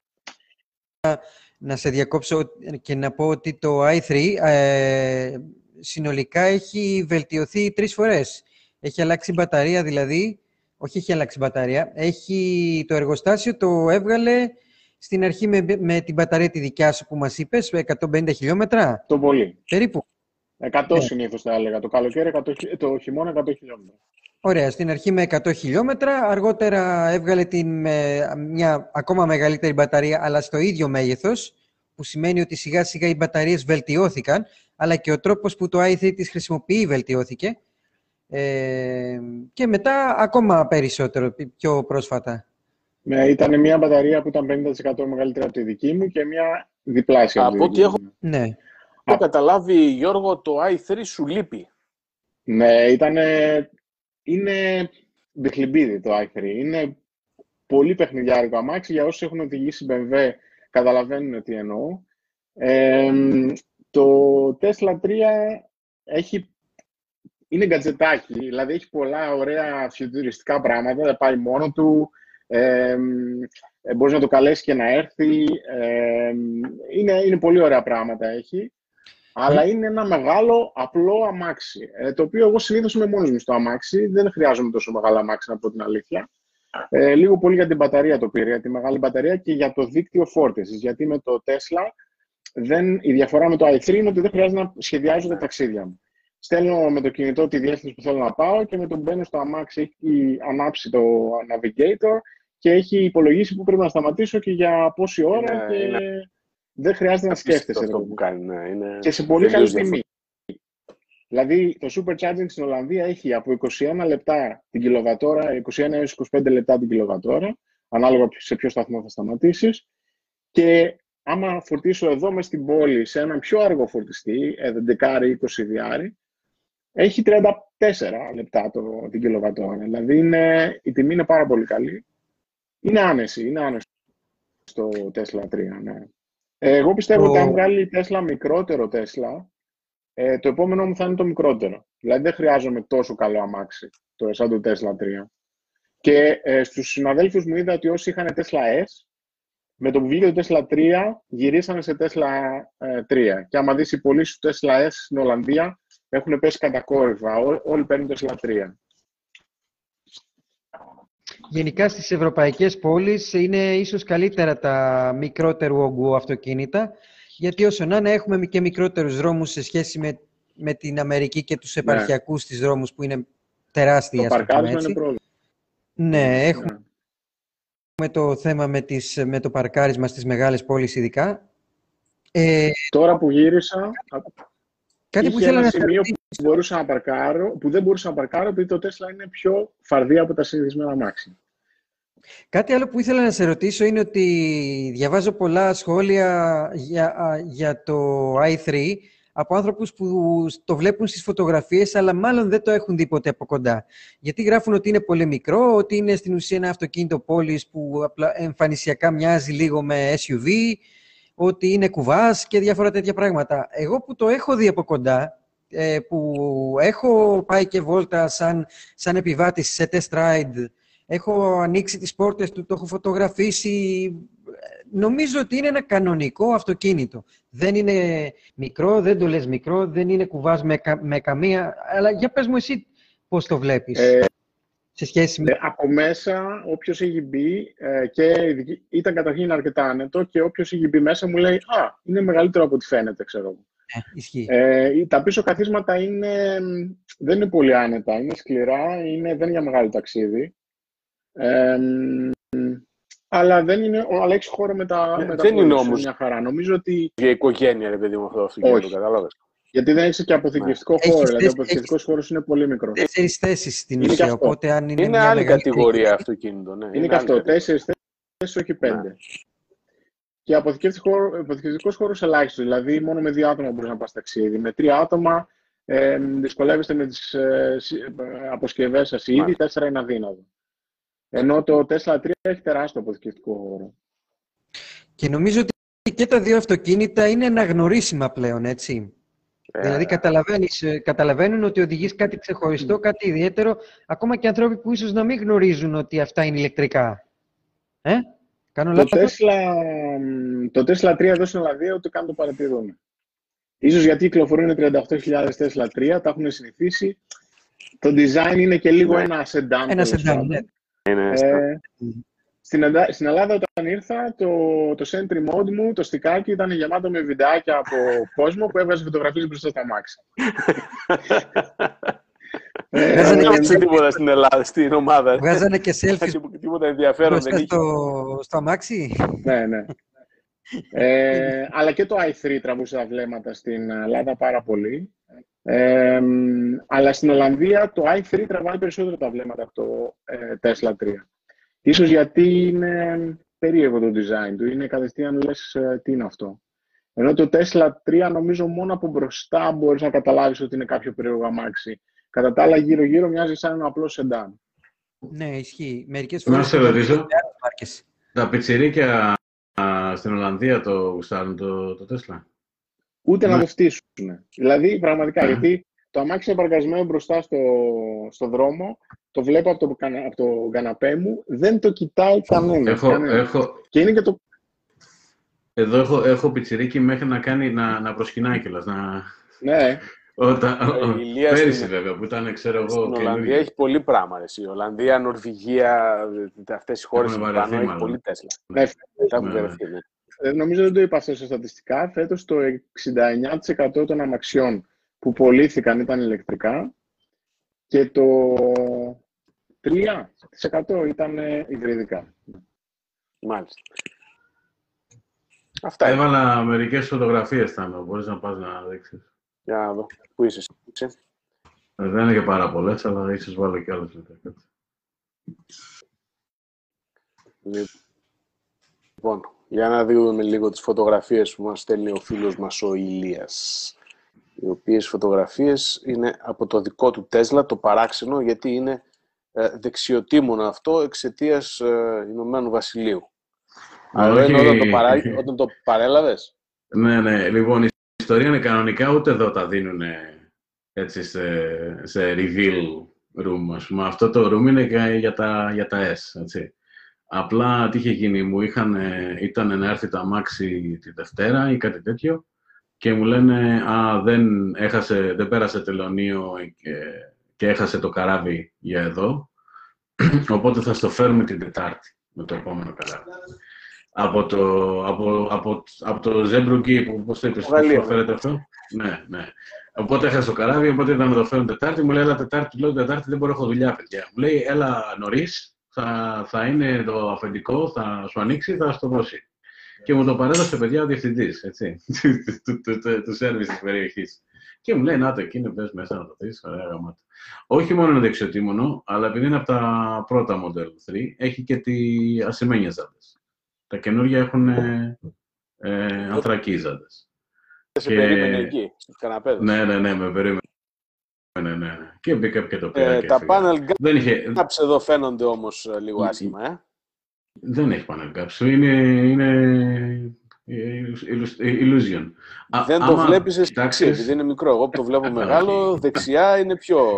να σε διακόψω και να πω ότι το i3 ε, συνολικά έχει βελτιωθεί τρεις φορές. Έχει αλλάξει μπαταρία δηλαδή, όχι έχει αλλάξει μπαταρία, έχει το εργοστάσιο το έβγαλε στην αρχή με, με την μπαταρία τη δικιά σου που μας είπες, 150 χιλιόμετρα, Το πολύ. περίπου. 100 Ναι. συνήθως θα έλεγα. Το καλοκαίρι, 100, χι- το χειμώνα 100 χιλιόμετρα. Ωραία, στην αρχή με 100 χιλιόμετρα, αργότερα έβγαλε την, με, μια ακόμα μεγαλύτερη μπαταρία, αλλά στο ίδιο μέγεθος, που σημαίνει ότι σιγά σιγά οι μπαταρίες βελτιώθηκαν, αλλά και ο τρόπος που το i3 τις χρησιμοποιεί βελτιώθηκε. Ε, και μετά ακόμα περισσότερο, πιο πρόσφατα. Ναι, ήταν μια μπαταρία που ήταν 50% μεγαλύτερη από τη δική μου και μια διπλάσια από, Από τη ό,τι δική έχω- μου. Ναι. Το καταλάβει, Γιώργο, το i3 σου λείπει. Ναι, ήταν. Είναι μπιχλιμπίδι το i3. Είναι πολύ παιχνιδιάρικο αμάξι. Για όσους έχουν οδηγήσει BMW, καταλαβαίνουν τι εννοώ. Ε, το Tesla 3 έχει είναι γκατζετάκι, δηλαδή έχει πολλά ωραία φιουτουριστικά πράγματα, δεν πάει μόνο του, ε, ε, μπορείς να το καλέσεις και να έρθει, ε, είναι, είναι πολύ ωραία πράγματα έχει, αλλά είναι ένα μεγάλο απλό αμάξι, ε, το οποίο εγώ συνήθως είμαι μόνος μου στο αμάξι, δεν χρειάζομαι τόσο μεγάλο αμάξι να πω την αλήθεια. Ε, λίγο πολύ για την μπαταρία το πήρε, για τη μεγάλη μπαταρία και για το δίκτυο φόρτισης, γιατί με το Tesla δεν, η διαφορά με το i3 είναι ότι δεν χρειάζεται να σχεδιάζω τα ταξίδια μου. Στέλνω με το κινητό τη διεύθυνση που θέλω να πάω και με το μπαίνω στο αμάξι έχει ανάψει το navigator και έχει υπολογίσει που πρέπει να σταματήσω και για πόση ώρα και δεν χρειάζεται να σκέφτεσαι. Αυτό που κάνει, ναι, είναι και σε πολύ καλή τιμή. Δηλαδή, το supercharging στην Ολλανδία έχει από 21 λεπτά την κιλοβατόρα, 21 έως 25 λεπτά την κιλοβατόρα, ανάλογα σε ποιο σταθμό θα σταματήσεις. Και άμα φορτίσω εδώ μες στην πόλη σε έναν πιο αργό φορτιστή, 11 ή 20 διάρρη, έχει 34 λεπτά το, την κιλοβατόρα. Δηλαδή είναι, η τιμή είναι πάρα πολύ καλή. Είναι άνεση, είναι άνεση στο Tesla 3, ναι. Εγώ πιστεύω ότι αν βγάλει η Tesla μικρότερο Tesla, ε, το επόμενο μου θα είναι το μικρότερο. Δηλαδή δεν χρειάζομαι τόσο καλό αμάξι, το, σαν το Tesla 3. Και ε, στους συναδέλφους μου είδα ότι όσοι είχαν Tesla S, με το που βγήκε το Tesla 3, γυρίσανε σε Tesla 3. Ε, και άμα δεις οι πωλήσεις του Tesla S στην Ολλανδία, έχουν πέσει κατακόρυφα. Ό, όλοι παίρνουν Tesla 3. Γενικά στις ευρωπαϊκές πόλεις είναι ίσως καλύτερα τα μικρότερου όγκου αυτοκίνητα, γιατί όσο να είναι έχουμε και μικρότερους δρόμους σε σχέση με, με την Αμερική και τους ναι. επαρχιακούς ναι. δρόμους που είναι τεράστια. Το παρκάρισμα είναι πρόβλημα. Ναι, έχουμε ναι. το θέμα με, τις, με το παρκάρισμα στις μεγάλες πόλεις ειδικά. Ε, Τώρα που γύρισα, Κάτι που ήθελα ένα σημείο που, μπορούσα να παρκάρω, που δεν μπορούσα να παρκάρω επειδή το Tesla είναι πιο φαρδί από τα συνηθισμένα μάξι. Κάτι άλλο που ήθελα να σε ρωτήσω είναι ότι διαβάζω πολλά σχόλια για, για το i3 από άνθρωπους που το βλέπουν στις φωτογραφίες, αλλά μάλλον δεν το έχουν δει ποτέ από κοντά. Γιατί γράφουν ότι είναι πολύ μικρό, ότι είναι στην ουσία ένα αυτοκίνητο πόλης που εμφανισιακά μοιάζει λίγο με SUV, ότι είναι κουβάς και διάφορα τέτοια πράγματα. Εγώ που το έχω δει από κοντά, ε, που έχω πάει και βόλτα σαν, σαν επιβάτης σε test ride, έχω ανοίξει τις πόρτες του, το έχω φωτογραφίσει, νομίζω ότι είναι ένα κανονικό αυτοκίνητο. Δεν είναι μικρό, δεν το λες μικρό, δεν είναι κουβάς με, με καμία... Αλλά για πες μου εσύ πώς το βλέπεις. Ε, σε σχέση με... Ε, από μέσα, όποιος έχει μπει ε, και ήταν καταρχήν αρκετά άνετο και όποιος έχει μπει μέσα μου λέει «Α, είναι μεγαλύτερο από ό,τι φαίνεται, ξέρω εγώ». Ε, ε, τα πίσω καθίσματα είναι, δεν είναι πολύ άνετα, είναι σκληρά, είναι, δεν είναι για μεγάλο ταξίδι. Ε, αλλά δεν είναι, αλλά έχει χώρο με τα, ε, με τα δεν είναι όμως μια χαρά. Νομίζω ότι... Για οικογένεια, ρε παιδί μου, αυτό το κατάλαβες. Γιατί δεν έχει και αποθηκευτικό ναι. χώρο. Δηλαδή, ο αποθηκευτικός χώρος είναι πολύ μικρός. Τέσσερις θέσεις στην ουσία. Οπότε, αν είναι, είναι μια άλλη κατηγορία αυτοκίνητο. Ναι. Είναι, είναι και αυτό. Τέσσερις θέσεις, όχι πέντε. Ναι. Και αποθηκευτικός χώρο ελάχιστος. Δηλαδή, μόνο με δύο άτομα μπορείς να πας ταξίδι. Με τρία άτομα ε, δυσκολεύεστε με τις ε, αποσκευές σας ήδη. Τέσσερα είναι αδύνατο. Ενώ το Tesla 3 έχει τεράστιο αποθηκευτικό χώρο. Και νομίζω ότι και τα δύο αυτοκίνητα είναι αναγνωρίσιμα πλέον, έτσι. Δηλαδή ε, καταλαβαίνουν ότι οδηγείς κάτι ξεχωριστό, κάτι ιδιαίτερο, ακόμα και ανθρώποι που ίσως να μην γνωρίζουν ότι αυτά είναι ηλεκτρικά. Ε; Κάνω το, Tesla, το Tesla 3 εδώ στην Ολλανδία ούτε καν το παρατηρούν. Ίσως γιατί κυκλοφορούν 38.000 Tesla 3, τα έχουν συνηθίσει. Το design είναι και λίγο ναι. ένα σεντάν. Ένα σεντάν, ναι. Ε, στην, στην Ελλάδα όταν ήρθα, το, το Sentry Mode μου, το στικάκι ήταν γεμάτο με βιντεάκια από κόσμο που έβγαζε φωτογραφίες μπροστά στα μάξι. Δεν έπαιξε τίποτα στην Ελλάδα, στην ομάδα. Βγάζανε και selfies τίποτα ενδιαφέρον δεν στο, στο αμάξι. ναι, ναι. ε, αλλά και το i3 τραβούσε τα βλέμματα στην Ελλάδα πάρα πολύ. Ε, αλλά στην Ολλανδία το i3 τραβάει περισσότερο τα βλέμματα από το ε, Tesla 3. Ίσως γιατί είναι περίεργο το design του, είναι κατευθείαν λες ε, τι είναι αυτό. Ενώ το Tesla 3 νομίζω μόνο από μπροστά μπορείς να καταλάβεις ότι είναι κάποιο περίεργο αμάξι. Κατά τα άλλα γύρω-γύρω μοιάζει σαν ένα απλό σεντάν. Ναι, ισχύει. Μερικές φορές... Να σε ρωτήσω, τα πιτσιρίκια στην Ολλανδία το γουστάρουν το, το Tesla; Ούτε να ναι. το φτύσουν. Δηλαδή, πραγματικά, γιατί το αμάξι είναι παρκαρισμένο μπροστά στο, στο δρόμο, το βλέπω από το, κανα- από το καναπέ μου, δεν το κοιτάει κανένας. Έχω, κανένας. έχω, Και είναι και το... εδώ έχω, έχω πιτσιρίκι μέχρι να, κάνει, να, να προσκυνάει κιόλας. Να, Ναι, όταν, Ε, η Ηλία πέρυσι στην- βέβαια, που ήταν, ξέρω εγώ, Στην Ολλανδία καινούργιο. έχει πολύ πράγμα. Ρε, εσύ. Ολλανδία, Νορβηγία, αυτές οι χώρες Έχουν που βαρεθεί, πάνω έχει μάλλον. πολύ Τέσλα. ναι, Τα έχουν Ναι, βερεθεί, ναι. Ε, Νομίζω δεν το είπα αυτό στα στατιστικά. Φέτος το 69% των αμαξιών που πωλήθηκαν ήταν ηλεκτρικά και το 3% ήταν ε, υβριδικά. Μάλιστα. Αυτά είναι. Έβαλα μερικές φωτογραφίες πάνω, μπορείς να πας να δείξεις. Για να δω. Πού είσαι εσύ. Ε, Δεν είναι και πάρα πολλές, αλλά ίσως βάλω κι άλλες μετά. κάτσε. Λοιπόν, για να δούμε λίγο τις φωτογραφίες που μας στέλνει ο φίλος μας ο Ηλίας. Οι οποίες φωτογραφίες είναι από το δικό του Τέσλα, το παράξενο, γιατί είναι ε, δεξιοτήμωνο αυτό εξαιτίας ε, Ηνωμένου Βασιλείου. Αλλά Όχι. είναι όταν το, παρά... όταν το παρέλαβες. Ναι, ναι. Λοιπόν, η ιστορία είναι κανονικά, ούτε εδώ τα δίνουν έτσι σε, σε reveal room, ας πούμε. Αυτό το room είναι για- για τα, για τα S, έτσι. Απλά τι είχε γίνει, μου είχαν, ε, ήταν να έρθει το αμάξι τη Δευτέρα ή κάτι τέτοιο και μου λένε «Α, δεν, έχασε, δεν πέρασε τελωνίο και, και έχασε το καράβι για εδώ, οπότε θα στο φέρουμε την Τετάρτη με το επόμενο καράβι». Από το, από, από, από το Ζέμπρουγκι, που πώς το είπες, πώς Γαλλία. το φέρετε αυτό; Ναι, ναι. Οπότε έχασε το καράβι, οπότε ήταν να το φέρουν Τετάρτη. Μου λέει, έλα Τετάρτη, του λέω Τετάρτη δεν μπορώ, έχω δουλειά, παιδιά. Μου λέει, έλα νωρίς, θα, θα είναι το αφεντικό, θα σου ανοίξει, θα σου το δώσει. Και μου το παρέδωσε, παιδιά, ο διευθυντής, έτσι, του- του- του- του σερβις της περιοχής. Και μου λέει, να το εκεί, πες μέσα να το δεις, ωραία γαμάτα. Όχι μόνο είναι δεξιοτήμονο, αλλά επειδή είναι από τα πρώτα Model 3, έχει και τη ασημένια ζάντες. Τα καινούργια έχουν ε, ε, ανθρακή ζάντες. Σε Και- περίμενε εκεί, στους καναπέδες. Ναι, ναι, ναι, με περίμενε. Ναι, ναι, ναι. Και μπήκα και το πήρα Ε, και τα έφυγα. panel Δεν, είχε, gaps εδώ φαίνονται όμως ε, λίγο Mm, άσχημα, ε. Δεν έχει panel gaps. Είναι, είναι ε, illus- ε, illusion. Α- Δεν το άμα βλέπεις εσύ, κοιτάξεις- επειδή είναι μικρό. Εγώ που το βλέπω Όχι. μεγάλο, δεξιά είναι πιο...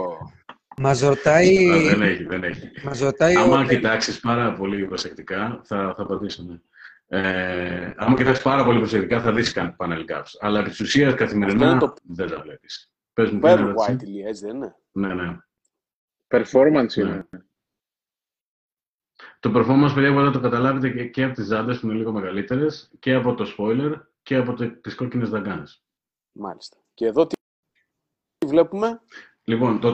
Μας ρωτάει, Α, δεν έχει, δεν έχει. μας ρωτάει ο Άμα κοιτάξεις πάρα πολύ προσεκτικά, θα, θα απαντήσω, ναι. Ε, άμα κοιτάξεις πάρα πολύ προσεκτικά, θα δεις καν panel gaps. Αλλά επί της ουσίας, καθημερινά, Αυτό είναι το- δεν τα βλέπεις. Πες μου, ποια είναι η Pearl ερώτηση; white, λέει, έτσι δεν είναι; Ναι, ναι. Performance είναι. Το performance, παιδιά, μπορείτε να το καταλάβετε και, και από τις ζάντες που είναι λίγο μεγαλύτερες και από το spoiler και από το, τις κόκκινες δαγκάνες. Μάλιστα. Και εδώ τι τι βλέπουμε; Λοιπόν, το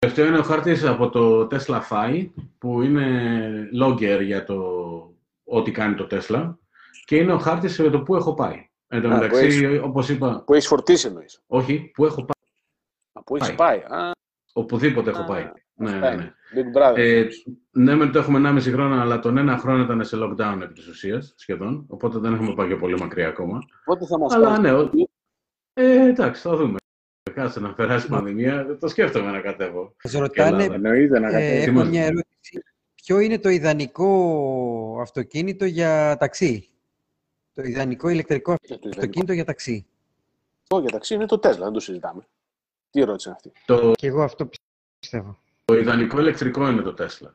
τελευταίο είναι ο χάρτης από το Tesla Fi, που είναι logger για το ό,τι κάνει το Tesla και είναι ο χάρτης για το που έχω πάει. Εν τω Α, που μεταξύ, έχεις- όπως είπα, Που έχεις φορτίσει εννοείς. όχι, που έχω πάει, Α, Που έχεις Πάει. πάει. Α, οπουδήποτε έχω Α, πάει. Ναι, αυτά ναι, είναι. ναι. Big Brother. Ε, ναι, μεν το έχουμε 1,5 χρόνο, αλλά τον ένα χρόνο ήταν σε lockdown επί της ουσίας, σχεδόν, οπότε δεν έχουμε πάει και πολύ μακριά ακόμα. Πότε θα μας Αλλά κάνεις ναι, το ο- ε, εντάξει, θα δούμε. Κάτσε να περάσει η πανδημία, δεν το σκέφτομαι να κατέβω. μας ρωτάνε, Ελλάδα. Εννοείται να ε, κατέβει. έχω μας- μια ερώτηση. Ποιο είναι το ιδανικό αυτοκίνητο για ταξί; Το ιδανικό ηλεκτρικό Ε, το ιδανικό αυτοκίνητο για ταξί. για ταξί είναι το Tesla, δεν το συζητάμε. Τι ερώτηση είναι αυτή; Το, Και εγώ αυτό πιστεύω. Το ιδανικό ηλεκτρικό είναι το Tesla.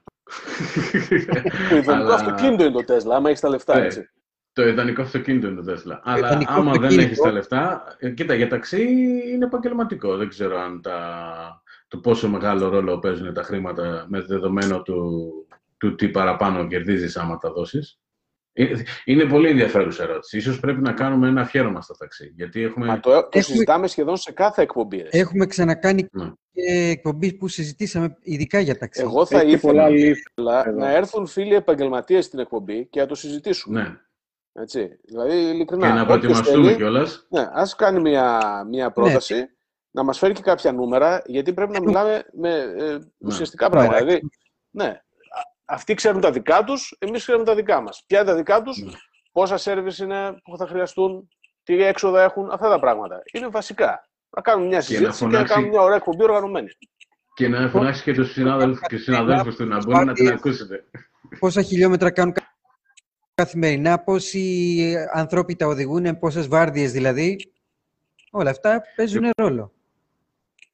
Το ιδανικό Αλλά- αυτοκίνητο είναι το Tesla, άμα έχεις τα λεφτά, Ναι. έτσι. Το ιδανικό αυτοκίνητο είναι το Tesla. Αλλά ιδανικό άμα δεν αυτοκίνητο- έχεις τα λεφτά, ε, κοίτα, για ταξί είναι επαγγελματικό. Δεν ξέρω αν τα, το πόσο μεγάλο ρόλο παίζουν τα χρήματα με δεδομένο του, του τι παραπάνω κερδίζεις άμα τα δώσεις. Είναι πολύ ενδιαφέρουσα ερώτηση. Ίσως πρέπει να κάνουμε ένα αφιέρωμα στα ταξί. Γιατί έχουμε. Μα το, το Έχουμε- συζητάμε σχεδόν σε κάθε εκπομπή. ρε. Έχουμε ξανακάνει Ναι. και εκπομπή που συζητήσαμε ειδικά για ταξί. Εγώ θα Έχει και πολλά ήθελα leaf. εδώ. να έρθουν φίλοι επαγγελματίες στην εκπομπή και να το συζητήσουμε. Ναι. Έτσι. Δηλαδή, ειλικρινά. Και να όποιος προετοιμαστούμε θέλει, κιόλας. Ναι, ας κάνει μια, μια πρόταση, να μας φέρει και κάποια νούμερα, γιατί πρέπει να μιλάμε με ε, ουσιαστικά πράγματα. Ωραία. Δηλαδή, ναι, α- αυτοί ξέρουν τα δικά τους, εμείς ξέρουμε τα δικά μας. Ποια είναι τα δικά τους, Ναι. πόσα σέρβις είναι που θα χρειαστούν, τι έξοδα έχουν, αυτά τα πράγματα. Είναι βασικά. Να κάνουμε μια να συζήτηση και να, φωνάξει- κάνουμε μια ωραία εκπομπή οργανωμένη. Και να φωνάξει και τους συνάδελφους και τους συναδέλφους του να μπορούν να την ακούσετε. Πόσα χιλιόμετρα κάνουν κα- καθημερινά, πόσοι ανθρώποι τα οδηγούν, πόσες βάρδιες δηλαδή. Όλα αυτά παίζουν ρόλο.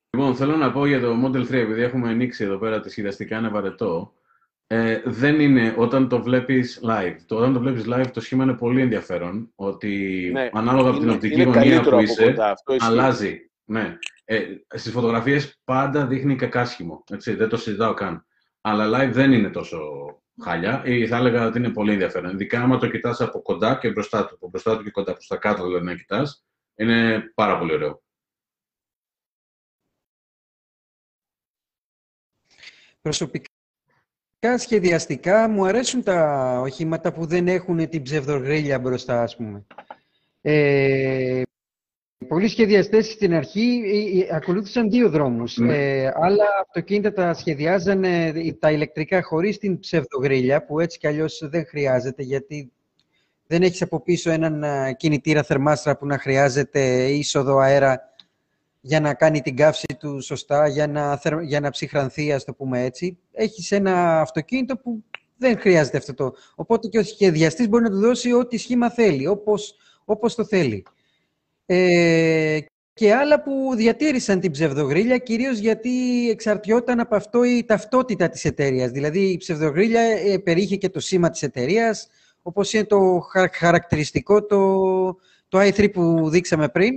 Λοιπόν, θέλω να πω για το Model 3, επειδή έχουμε ανοίξει εδώ πέρα τη σχεδιαστικά είναι βαρετό. Ε, δεν είναι όταν το βλέπεις live. Το, όταν το βλέπεις live το σχήμα είναι πολύ ενδιαφέρον, ότι Ναι, ανάλογα από την είναι- οπτική είναι γωνία καλύτερο που από είσαι, κοντά, αυτό ισχύει. αλλάζει. Ναι. Ε, στις φωτογραφίες πάντα δείχνει κακάσχημο, έτσι, δεν το συζητάω καν. Αλλά live δεν είναι τόσο χάλια ή θα έλεγα ότι είναι πολύ ενδιαφέρον. Ειδικά άμα το κοιτάς από κοντά και μπροστά του. Από μπροστά του και κοντά προς τα κάτω δηλαδή να κοιτάς, είναι πάρα πολύ ωραίο. Προσωπικά σχεδιαστικά μου αρέσουν τα οχήματα που δεν έχουν την ψευδογρίλια μπροστά, ας πούμε. Ε, πολλοί σχεδιαστές στην αρχή ε, ε, ακολούθησαν δύο δρόμους. Ναι. Ε, άλλα αυτοκίνητα τα σχεδιάζανε ε, τα ηλεκτρικά χωρίς την ψευδογρίλια, που έτσι κι αλλιώς δεν χρειάζεται, γιατί δεν έχεις από πίσω έναν α, κινητήρα θερμάστρα που να χρειάζεται είσοδο αέρα για να κάνει την καύση του σωστά, για να, θερ- για να ψυχρανθεί, ας το πούμε έτσι. Έχεις ένα αυτοκίνητο που δεν χρειάζεται αυτό το. Οπότε και ο σχεδιαστής μπορεί να του δώσει ό,τι σχήμα θέλει, όπως, όπως το θέλει. Ε, και άλλα που διατήρησαν την ψευδογρίλια, κυρίως γιατί εξαρτιόταν από αυτό η ταυτότητα της εταιρείας. Δηλαδή η ψευδογρίλια ε, περιείχε και το σήμα της εταιρείας, όπως είναι το χαρα- χαρακτηριστικό το, το i3 που δείξαμε πριν,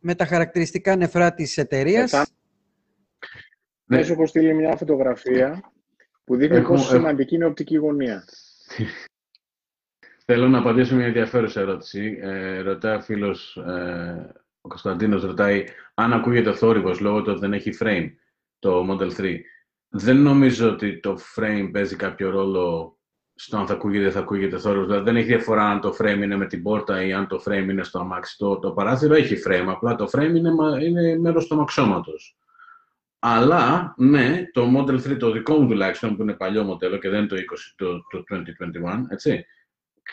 με τα χαρακτηριστικά νεφρά της εταιρείας. Μετά- Ναι. Μέσα έχω στείλει μια φωτογραφία που δείχνει Έχω- πόσο έχω- σημαντική είναι η οπτική γωνία. Θέλω να απαντήσω μια ενδιαφέρουσα ερώτηση. Ε, ρωτάει ο φίλος, ε, ο Κωνσταντίνος ρωτάει, αν ακούγεται θόρυβος λόγω του ότι δεν έχει frame το Model 3. Δεν νομίζω ότι το frame παίζει κάποιο ρόλο στο αν θα ακούγεται ή θα ακούγεται θόρυβος. Δηλαδή δεν έχει διαφορά αν το frame είναι με την πόρτα ή αν το frame είναι στο αμάξι. Το, το παράθυρο έχει frame, απλά το frame είναι, μα- είναι μέρος του αμαξώματος. Αλλά, ναι, το Model 3, το δικό μου τουλάχιστον, που είναι παλιό μοντέλο και δεν είναι το, 20, το, το 2021, έτσι,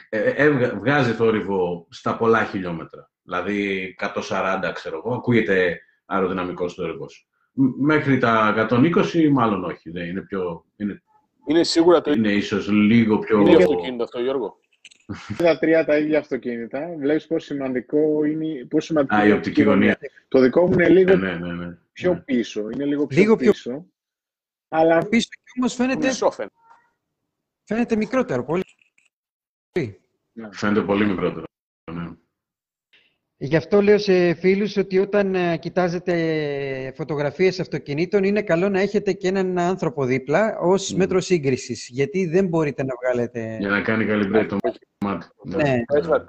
ε, ε, βγα- βγάζει θόρυβο στα πολλά χιλιόμετρα. Δηλαδή 140, ξέρω εγώ, ακούγεται αεροδυναμικός θόρυβος. Μ- Μέχρι τα 120 μάλλον όχι. Δεν είναι, πιο, είναι, Είναι σίγουρα το είναι ίσως λίγο πιο... είναι για το κίνητο αυτό, Γιώργο. Τα τρία τα ίδια αυτοκίνητα. Βλέπεις πόσο σημαντικό είναι. Πόσο σημαντική Α, η είναι οπτική γωνία. Το δικό μου είναι λίγο Ναι, ναι, ναι, ναι. πιο Ναι. πίσω. Είναι λίγο πιο Λίγο πιο- πίσω. Αλλά Πίσω κι όμως φαίνεται, Μισό φαίνεται. φαίνεται μικρότερο πολύ. Φαίνεται πολύ μικρότερο. Ναι. Γι' αυτό λέω σε φίλους ότι όταν ε, κοιτάζετε φωτογραφίες αυτοκινήτων είναι καλό να έχετε και έναν άνθρωπο δίπλα ως Μμ. μέτρο σύγκρισης, γιατί δεν μπορείτε να βγάλετε... Για να κάνει calibrate το μάτι. Ναι. Tesla 3,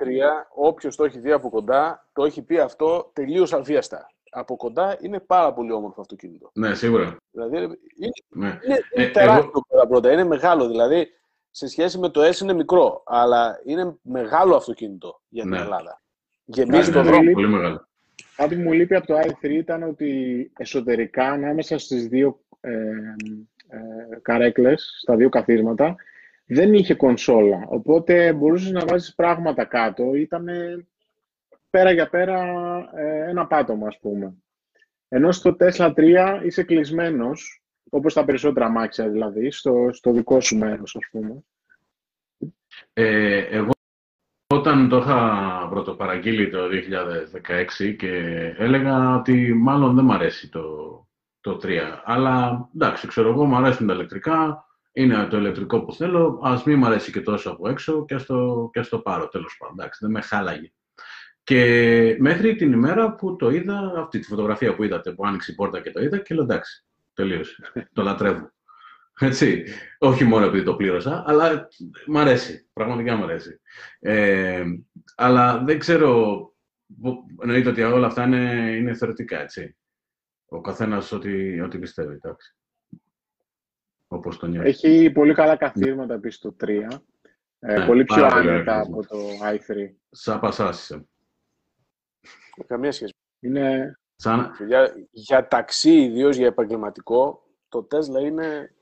όποιος το έχει δει από κοντά, το έχει πει αυτό τελείως αβίαστα. Από κοντά είναι πάρα πολύ όμορφο αυτοκίνητο. Ναι, σίγουρα. Δηλαδή είναι, Ναι. είναι, Ε, είναι τεράστιο πρώτα πρώτα, είναι μεγάλο. Δηλαδή σε σχέση με το S είναι μικρό, αλλά είναι μεγάλο αυτοκίνητο για την Ναι. Ελλάδα. Γεμίζει Ναι, τον ναι, δρόμο. Πολύ μεγάλο. κάτι που μου λείπει από το i3 ήταν ότι εσωτερικά ανάμεσα στις δύο ε, ε, καρέκλες, στα δύο καθίσματα, δεν είχε κονσόλα. Οπότε μπορούσες να βάζεις πράγματα κάτω. Ήταν πέρα για πέρα ε, ένα πάτωμα, ας πούμε. Ενώ στο Tesla 3 είσαι κλεισμένος, όπως τα περισσότερα αμάξια δηλαδή, στο, στο δικό σου μέρος, ας πούμε. Ε, εγώ όταν το είχα πρωτοπαραγγείλει το 2016 και έλεγα ότι μάλλον δεν μ' αρέσει το, το 3. Αλλά εντάξει, ξέρω εγώ, μου αρέσουν τα ηλεκτρικά, είναι το ηλεκτρικό που θέλω, ας μην μ' αρέσει και τόσο από έξω και ας το, και ας το πάρω, τέλος πάντων. Εντάξει, δεν με χάλαγε. Και μέχρι την ημέρα που το είδα, αυτή τη φωτογραφία που είδατε, που άνοιξε η πόρτα και το είδα και λέω εντάξει, τελείωσε, το λατρεύω. Έτσι. Όχι μόνο επειδή το πλήρωσα, αλλά μ' αρέσει. Πραγματικά μ' αρέσει. Ε, αλλά δεν ξέρω. πο- Εννοείται ότι όλα αυτά είναι, είναι θεωρητικά, έτσι. Ο καθένας ό,τι, ό,τι πιστεύει, εντάξει. Όπως το νιώθεις. Έχει πολύ καλά καθίσματα επίσης το 3. Ε, Ναι, πολύ πιο πάρα πολύ άνετα ωραία από το i3. Σαν πασάσισε. Καμία σχέση. Είναι, Σαν... Για, για ταξί, ιδίως για επαγγελματικό, το Tesla είναι.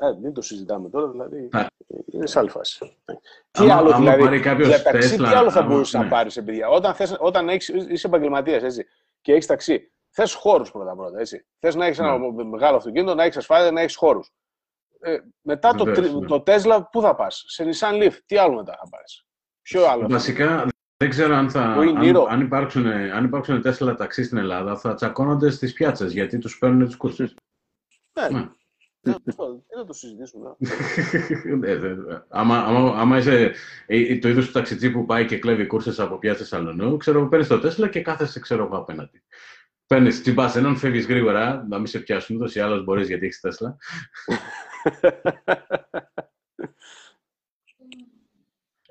Ε, μην το συζητάμε τώρα, δηλαδή. Ναι. Είναι σε άλλη φάση. Τι Άμα- άλλο, άμα δηλαδή, πάρει κάποιος για ταξί, Tesla, τι άλλο θα άμα- μπορούσες ναι. να πάρεις, παιδιά. Όταν, θες, όταν έχεις, είσαι επαγγελματίας, έτσι, και έχεις ταξί, θες χώρους πρώτα-πρώτα, έτσι. Θες να έχεις ένα Ναι. μεγάλο αυτοκίνητο, να έχεις ασφάλεια, να έχεις χώρους. Ε, μετά το, Βεβαίως, τρι- ναι. το Tesla, πού θα πας, σε Nissan Leaf, τι άλλο μετά θα πάρεις; Ποιο άλλο. Βασικά δεν ξέρω αν, θα, Ο αν, Ινίρο. αν, υπάρξουν, αν υπάρξουν Τέσλα ταξί στην Ελλάδα, θα τσακώνονται στις πιάτσες, γιατί τους παίρνουν τις κούρσες. Ναι, Ναι. Δεν θα- δεν θα το συζητήσουμε. Ε, δε- άμα, άμα, άμα είσαι ε, το είδος του ταξιτζή που πάει και κλέβει κούρσες από πιάτσε Σαλονού, ξέρω παίρνεις το Τέσλα και κάθεσαι, ξέρω εγώ απέναντι. Παίρνεις, τσιμπά έναν, φεύγεις γρήγορα, να μην σε πιάσουν, ούτως ή άλλως μπορείς γιατί έχεις Τέσλα.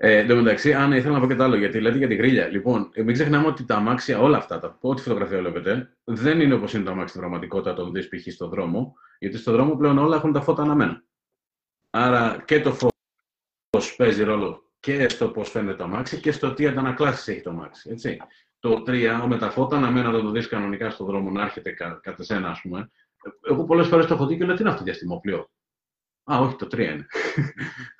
Ε, εν τω μεταξύ, αν ήθελα να πω και το άλλο, γιατί λέτε για τη γρίλια. Λοιπόν, ε, μην ξεχνάμε ότι τα αμάξια, όλα αυτά, τα, ό,τι φωτογραφία βλέπετε, δεν είναι όπως είναι το αμάξι στην πραγματικότητα, το δεις π.χ. στον δρόμο, γιατί στον δρόμο πλέον όλα έχουν τα φώτα αναμένα. Άρα και το φως παίζει ρόλο και στο πώς φαίνεται το αμάξι και στο τι αντανακλάσεις έχει το αμάξι. Έτσι. Το 3, με τα φώτα αναμένα, όταν το δεις κανονικά στον δρόμο να έρχεται κα, κατά σένα, ας πούμε. Εγώ πολλές φορές το έχω δει και λέω τι είναι αυτό διαστημόπλαιο; Α, όχι, το 3 είναι.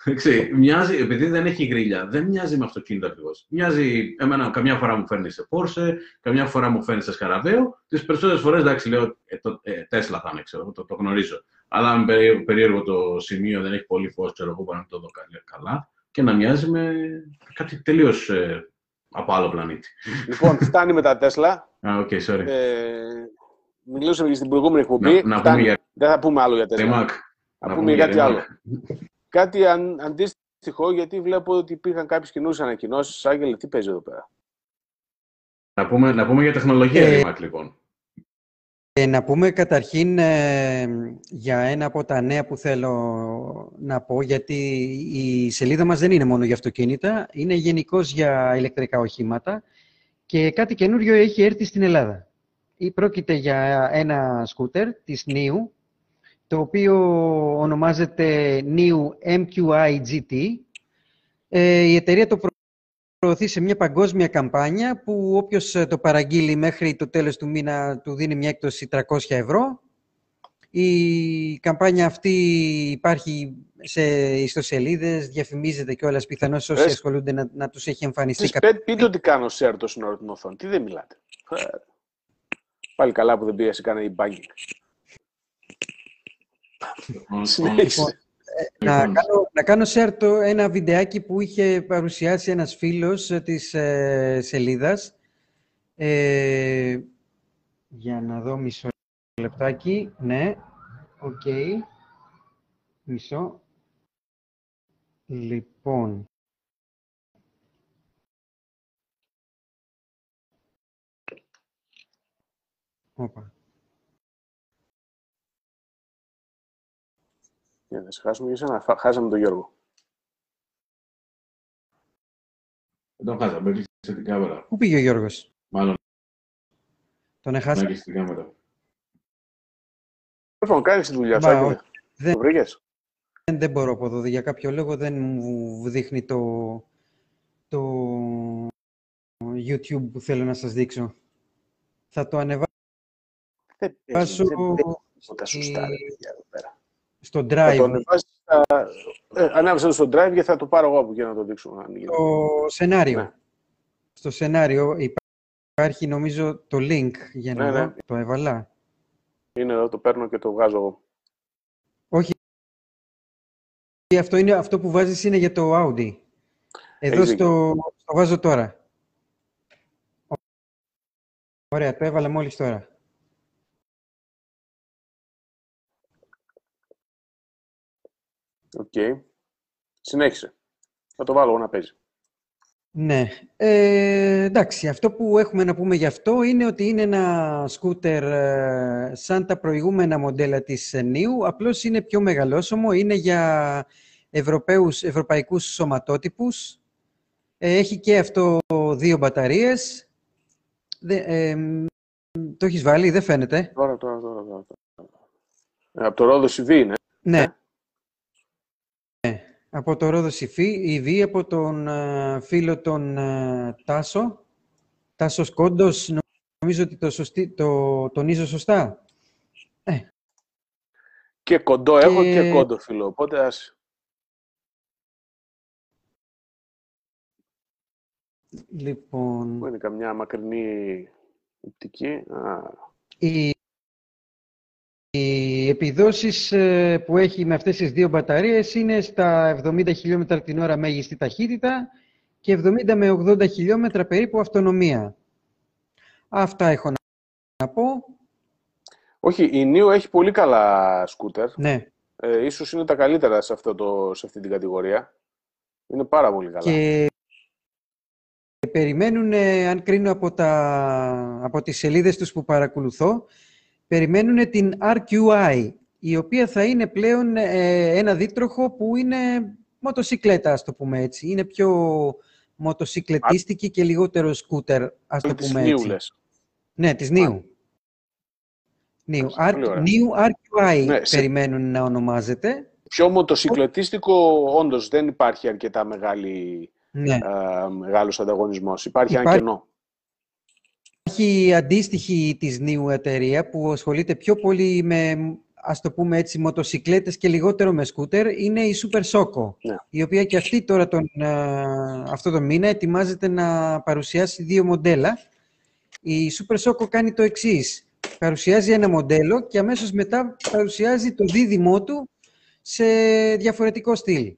Εντάξει, μοιάζει, επειδή δεν έχει γρίλια, δεν μοιάζει με αυτοκίνητο ακριβώς. Μοιάζει, εμένα, καμιά φορά μου φέρνει σε Porsche, καμιά φορά μου φέρνει σε Σκαραβαίο. Τις περισσότερες φορές, εντάξει, λέω ε, το, ε, Τέσλα θα είναι, ξέρω, το, το γνωρίζω. Αλλά αν περί- περίεργο το σημείο δεν έχει πολύ φως, ξέρω εγώ, μπορεί να το δω καλ- καλά και να μοιάζει με κάτι τελείως ε, από άλλο πλανήτη. λοιπόν, φτάνει με τα Τέσλα. Α, OK, sorry. Ε, μιλούσαμε και στην προηγούμενη εκπομπή. να, να πούμε Φτάνει. για Δεν θα πούμε άλλο για Τέσλα. Rimac. Θα πούμε κάτι Rimac. άλλο. Κάτι αν, αντίστοιχο, γιατί βλέπω ότι υπήρχαν κάποιες καινούριε ανακοινώσεις. Άγγελε, τι παίζει εδώ πέρα; Να πούμε, να πούμε για τεχνολογία Ε, Rimac, λοιπόν. Ε, να πούμε καταρχήν ε, για ένα από τα νέα που θέλω να πω, γιατί η σελίδα μας δεν είναι μόνο για αυτοκίνητα, είναι γενικώς για ηλεκτρικά οχήματα και κάτι καινούριο έχει έρθει στην Ελλάδα. Ή πρόκειται για ένα σκούτερ της NIU, το οποίο ονομάζεται NIU MQI GT. Ε, η εταιρεία το προ- προωθεί σε μια παγκόσμια καμπάνια που όποιος ε, το παραγγείλει μέχρι το τέλος του μήνα του δίνει μια έκπτωση 300 ευρώ. Η καμπάνια αυτή υπάρχει σε ιστοσελίδες, διαφημίζεται κιόλας πιθανώς όσοι Πες. ασχολούνται να, να τους έχει εμφανιστεί Εσείς κάποιο. πέ- πείτε ότι κάνω share το σύνορο την οθόνη. Τι δεν μιλάτε. Ε, Πάλι καλά που δεν πήγα σε κανένα e-banking. Λοιπόν, Συνέχισε. Να Λοιπόν, κάνω, να κάνω share το, ένα βιντεάκι που είχε παρουσιάσει ένας φίλος ε, της ε, σελίδας. Ε, για να δω μισό λεπτάκι. Ναι, οκ. Μισό. Λοιπόν. Όπα. Για να σε χάσουμε για σένα. Φα- Χάσαμε τον Γιώργο. Δεν τον χάσαμε, έκλεισε την κάμερα. Πού πήγε ο Γιώργος. Μάλλον Τον να έχασα. έκλεισε την κάμερα. Λοιπόν, κάνει τη δουλειά σου. Μα, Άγγελε. όχι. Δεν- Το βρήκες? Δεν, δεν μπορώ από εδώ. Για κάποιο λόγο δεν μου δείχνει το, το YouTube που θέλω να σας δείξω. Θα το ανεβάσω Δεν παίζει, δεν παίζει τίποτα στη- σωστά, ρε παιδιά, εδώ πέρα. στο Θα το Drive. ανεβάσεις, θα... ε, ανέβασε το στο drive και θα το πάρω εγώ από εκεί να το δείξουμε. αν γίνεται. Το σενάριο. Ναι. Στο σενάριο υπάρχει νομίζω το link για να Ναι, δω. ναι. Το έβαλα. Είναι εδώ, το παίρνω και το βγάζω εγώ. Όχι. Αυτό, είναι, αυτό που βάζεις είναι για το Audi. Εδώ Έχεις στο, στο βάζω τώρα. Ωραία, το έβαλα μόλις τώρα. Οκ. Συνέχισε. Θα το βάλω εγώ να παίζει. Ναι. Ε, εντάξει, αυτό που έχουμε να πούμε γι' αυτό είναι ότι είναι ένα σκούτερ ε, σαν τα προηγούμενα μοντέλα της ε, NIU, απλώς είναι πιο μεγαλόσωμο, είναι για Ευρωπαίους, ευρωπαϊκούς σωματότυπους. Ε, έχει και αυτό δύο μπαταρίες. Δε, ε, μ, το έχεις βάλει, δεν φαίνεται. Τώρα, τώρα, τώρα. τώρα, τώρα. Ε, από το Ρόδο CV είναι. Ναι. Ε. Ναι. Από το Ρόδο η Β, από τον ε, φίλο τον ε, Τάσο. Τάσος Κόντος, νο- νομίζω ότι το, σωστή, το τονίζω σωστά. Και κοντό έχω Και- και κόντο φίλο. Οπότε ας... Λοιπόν, Πού είναι καμιά μακρινή οπτική. Α, οι, οι επιδόσεις ε, που έχει με αυτές τις δύο μπαταρίες είναι στα 70 χιλιόμετρα την ώρα μέγιστη ταχύτητα και 70 με 80 χιλιόμετρα περίπου αυτονομία. Αυτά έχω να πω. Όχι, η Nio έχει πολύ καλά σκούτερ. Ναι. Ε, ίσως είναι τα καλύτερα σε, αυτό το, σε αυτή την κατηγορία. Είναι πάρα πολύ καλά. Και περιμένουν, ε, αν κρίνω από, τα, από τις σελίδες τους που παρακολουθώ, περιμένουν την RQI, η οποία θα είναι πλέον ε, ένα δίτροχο που είναι μοτοσυκλέτα, ας το πούμε έτσι. Είναι πιο μοτοσυκλετίστικη και λιγότερο σκούτερ, ας το Της πούμε Nio, έτσι. λες. Ναι, της Νίου. Νίου. Μάλιστα, πολύ ωραία. Νίου RQI Ναι, σε- περιμένουν να ονομάζεται. Πιο μοτοσυκλετίστικο, όντως, δεν υπάρχει αρκετά μεγάλη, Ναι. ε, μεγάλος ανταγωνισμός. Υπάρχει, ένα Υπάρχει- κενό. Υπάρχει αντίστοιχη της Νίου εταιρεία που ασχολείται πιο πολύ με, ας το πούμε έτσι, μοτοσυκλέτες και λιγότερο με σκούτερ. Είναι η Super Soco, Ναι. η οποία και αυτή τώρα τον, ε, αυτό τον μήνα ετοιμάζεται να παρουσιάσει δύο μοντέλα. Η Super Soco κάνει το εξής. Παρουσιάζει ένα μοντέλο και αμέσως μετά παρουσιάζει το δίδυμό του σε διαφορετικό στυλ.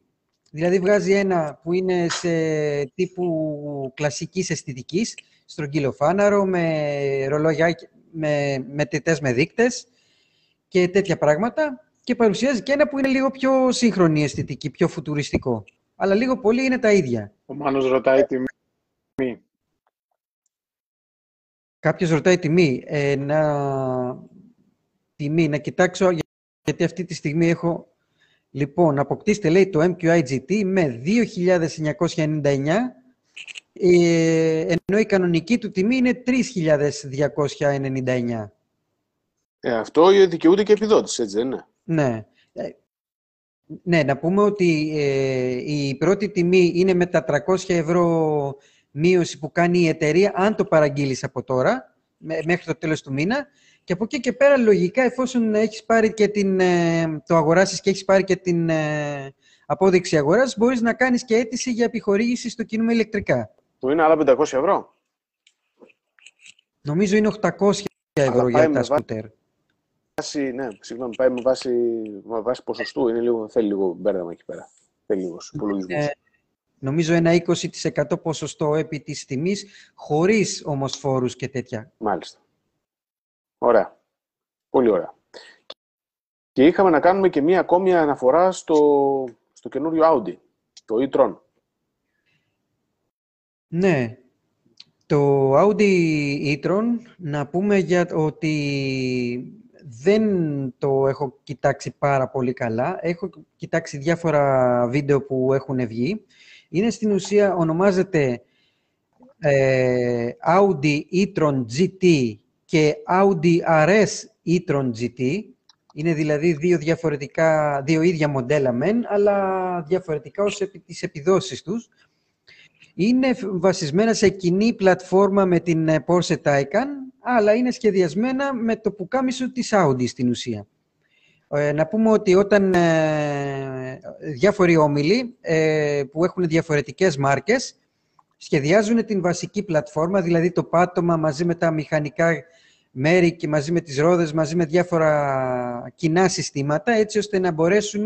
Δηλαδή βγάζει ένα που είναι σε τύπου κλασικής αισθητικής, στρογγυλοφάναρο, με ρολόγια, με μετρητές με δείκτες και τέτοια πράγματα και παρουσιάζει και ένα που είναι λίγο πιο σύγχρονη αισθητική, πιο φουτουριστικό. Αλλά λίγο πολύ είναι τα ίδια. Ο Μάνος ρωτάει τιμή. Κάποιος ρωτάει τιμή. Ε, να... Τιμή, να κοιτάξω, για- γιατί αυτή τη στιγμή έχω... Λοιπόν, αποκτήστε, λέει, το MQI GT με 2.999, ε, ενώ η κανονική του τιμή είναι 3.299. Ε, αυτό δικαιούται και επιδότηση, έτσι δεν είναι; Ναι. Ε, Ναι, να πούμε ότι ε, η πρώτη τιμή είναι με τα 300 ευρώ μείωση που κάνει η εταιρεία, αν το παραγγείλεις από τώρα, με- μέχρι το τέλος του μήνα. Και από εκεί και πέρα, λογικά, εφόσον έχεις πάρει και την, ε, το αγοράσεις και έχεις πάρει και την ε, απόδειξη αγοράς, μπορείς να κάνεις και αίτηση για επιχορήγηση στο κινούμε ηλεκτρικά. Που είναι άλλα 500 ευρώ. Νομίζω είναι 800 ευρώ πάει για με τα βάση- σκούτερ. Βάση, ναι, συγγνώμη, πάει με βάση, με βάση ποσοστού. Είναι λίγο, θέλει λίγο μπέρδεμα εκεί πέρα. Θέλει λίγο υπολογισμούς. Ε, νομίζω ένα 20% ποσοστό επί της τιμής, χωρίς όμως φόρους και τέτοια. Μάλιστα. Ωραία. Πολύ ωραία. Και είχαμε να κάνουμε και μία ακόμη αναφορά στο, στο καινούριο Audi, το e-tron. Ναι. Το Audi e-tron, να πούμε για ότι δεν το έχω κοιτάξει πάρα πολύ καλά. Έχω κοιτάξει διάφορα βίντεο που έχουν βγει. Είναι στην ουσία, ονομάζεται ε, Audi e-tron GT και Audi RS e-tron GT. Είναι δηλαδή δύο διαφορετικά, δύο ίδια μοντέλα μεν, αλλά διαφορετικά ως επί τις επιδόσεις τους. Είναι φ- βασισμένα σε κοινή πλατφόρμα με την ε, Porsche Taycan, αλλά είναι σχεδιασμένα με το πουκάμισο της Audi στην ουσία. Ε, να πούμε ότι όταν ε, διάφοροι όμιλοι ε, που έχουν διαφορετικές μάρκες σχεδιάζουν την βασική πλατφόρμα, δηλαδή το πάτωμα μαζί με τα μηχανικά μέρη και μαζί με τις ρόδες, μαζί με διάφορα κοινά συστήματα, έτσι ώστε να μπορέσουν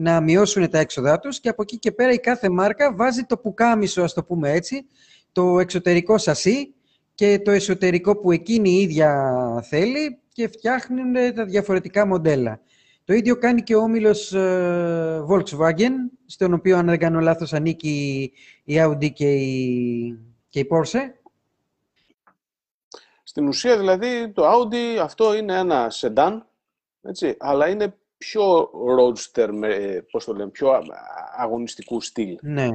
να μειώσουν τα έξοδά τους και από εκεί και πέρα η κάθε μάρκα βάζει το πουκάμισο, ας το πούμε έτσι, το εξωτερικό σασί και το εσωτερικό που εκείνη η ίδια θέλει και φτιάχνουν τα διαφορετικά μοντέλα. Το ίδιο κάνει και ο όμιλος ε, Volkswagen, στον οποίο αν δεν κάνω λάθος ανήκει η Audi και η, και η Porsche. Στην ουσία δηλαδή το Audi αυτό είναι ένα σεντάν, έτσι, αλλά είναι πιο roadster, με, πώς το λέμε, πιο α- αγωνιστικού στυλ. Ναι,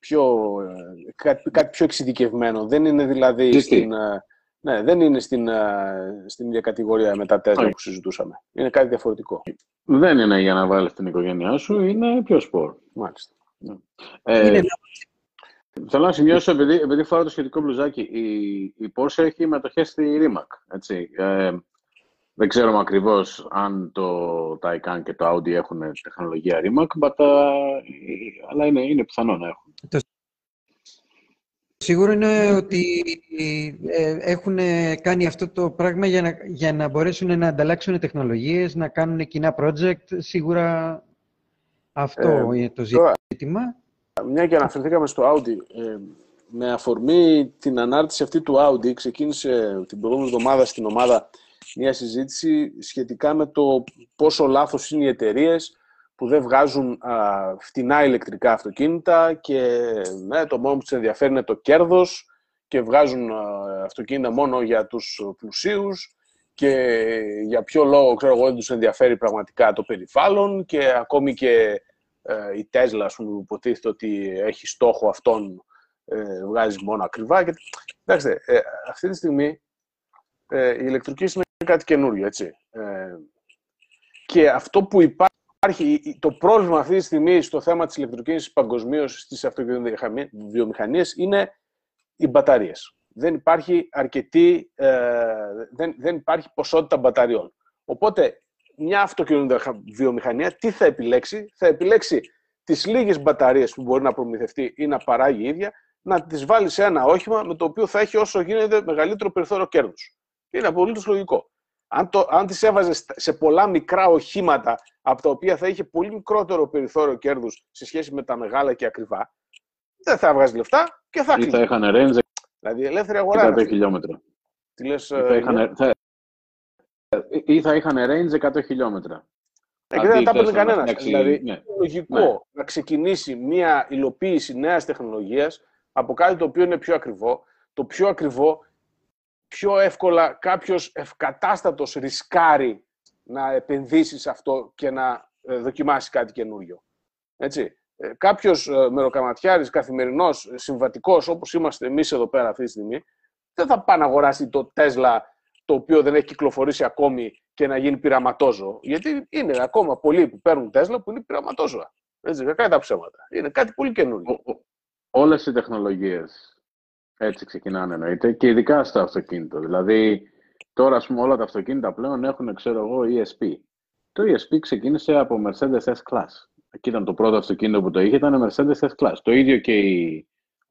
Πιο, ε, κάτι, κάτι πιο εξειδικευμένο. Δεν είναι δηλαδή GT. στην, ε, ναι, δεν είναι στην, ε, στην ίδια κατηγορία με τα Tesla Όχι. που συζητούσαμε. Είναι κάτι διαφορετικό. Δεν είναι για να βάλεις την οικογένειά σου, είναι πιο σπορ. Μάλιστα. Ε, Είναι Θέλω να σημειώσω, επειδή, επειδή φοράω το σχετικό μπλουζάκι, η, η Porsche έχει μετοχές στη Rimac. Έτσι. Ε, δεν ξέρουμε ακριβώς αν το Taycan και το Audi έχουν τεχνολογία Rimac, but, uh, αλλά είναι, είναι πιθανό να έχουν. Σίγουρο είναι ότι ε, έχουν κάνει αυτό το πράγμα για να, για να μπορέσουν να ανταλλάξουν τεχνολογίες, να κάνουν κοινά project. Σίγουρα αυτό Ε, είναι το τώρα- ζήτημα. μια και αναφερθήκαμε στο Audi, ε, με αφορμή την ανάρτηση αυτή του Audi, ξεκίνησε την προηγούμενη εβδομάδα στην ομάδα μια συζήτηση σχετικά με το πόσο λάθος είναι οι εταιρείες που δεν βγάζουν α, φτηνά ηλεκτρικά αυτοκίνητα και ναι, το μόνο που τους ενδιαφέρει είναι το κέρδος και βγάζουν αυτοκίνητα μόνο για τους πλουσίους και για ποιο λόγο, ξέρω εγώ, δεν τους ενδιαφέρει πραγματικά το περιβάλλον και ακόμη και ε, η Tesla, ας πούμε, που υποτίθεται ότι έχει στόχο αυτόν, ε, βγάζει μόνο ακριβά. Και, εντάξει, ε, αυτή τη στιγμή ε, η ηλεκτρική είναι κάτι καινούριο, έτσι. Ε, και αυτό που υπάρχει, το πρόβλημα αυτή τη στιγμή στο θέμα της ηλεκτρικής παγκοσμίω στις αυτοκινητοβιομηχανίες είναι οι μπαταρίες. Δεν υπάρχει αρκετή, ε, δεν, δεν υπάρχει ποσότητα μπαταριών. Οπότε, μια αυτοκινητοβιομηχανία τι θα επιλέξει, θα επιλέξει τις λίγες μπαταρίες που μπορεί να προμηθευτεί ή να παράγει η ίδια, να τις βάλει σε ένα όχημα με το οποίο θα έχει όσο γίνεται μεγαλύτερο περιθώριο κέρδους. Είναι απολύτως λογικό. Αν, το, αν τις έβαζες σε πολλά μικρά οχήματα, από τα οποία θα είχε πολύ μικρότερο περιθώριο κέρδους σε σχέση με τα μεγάλα και ακριβά, δεν θα έβγαζες λεφτά και θα Ή θα είχαν range Δηλαδή ελεύθερη αγορά. 100 χιλιόμετρα. Τι λες, Ή θα ε, είχαν, θα, ή θα είχαν range 100 χιλιόμετρα. Ε, και δεν θα τα Αντί, παίρνει ξέρεις, να κανένας. φτιάξει- Δηλαδή, ναι. είναι λογικό Ναι. να ξεκινήσει μια υλοποίηση νέας τεχνολογίας από κάτι το οποίο είναι πιο ακριβό. Το πιο ακριβό, πιο εύκολα κάποιος ευκατάστατος ρισκάρει να επενδύσει σε αυτό και να ε, δοκιμάσει κάτι καινούριο. Έτσι. Ε, Κάποιος μεροκαματιάρης, καθημερινός, συμβατικός, όπως είμαστε εμείς εδώ πέρα αυτή τη στιγμή, δεν θα πάει να αγοράσει το Tesla το οποίο δεν έχει κυκλοφορήσει ακόμη και να γίνει πειραματόζωο. Γιατί είναι ακόμα πολλοί που παίρνουν Τέσλα που είναι πειραματόζωα. Έτσι, κακά τα ψέματα. Είναι κάτι πολύ καινούργιο. Ο- ο- Όλες οι τεχνολογίες έτσι ξεκινάνε εννοείται και ειδικά στο αυτοκίνητο. Δηλαδή τώρα ας πούμε όλα τα αυτοκίνητα πλέον έχουν ξέρω εγώ ESP. Το ESP ξεκίνησε από Mercedes S-Class. Εκεί ήταν το πρώτο αυτοκίνητο που το είχε, ήταν Mercedes S-Class. Το ίδιο και η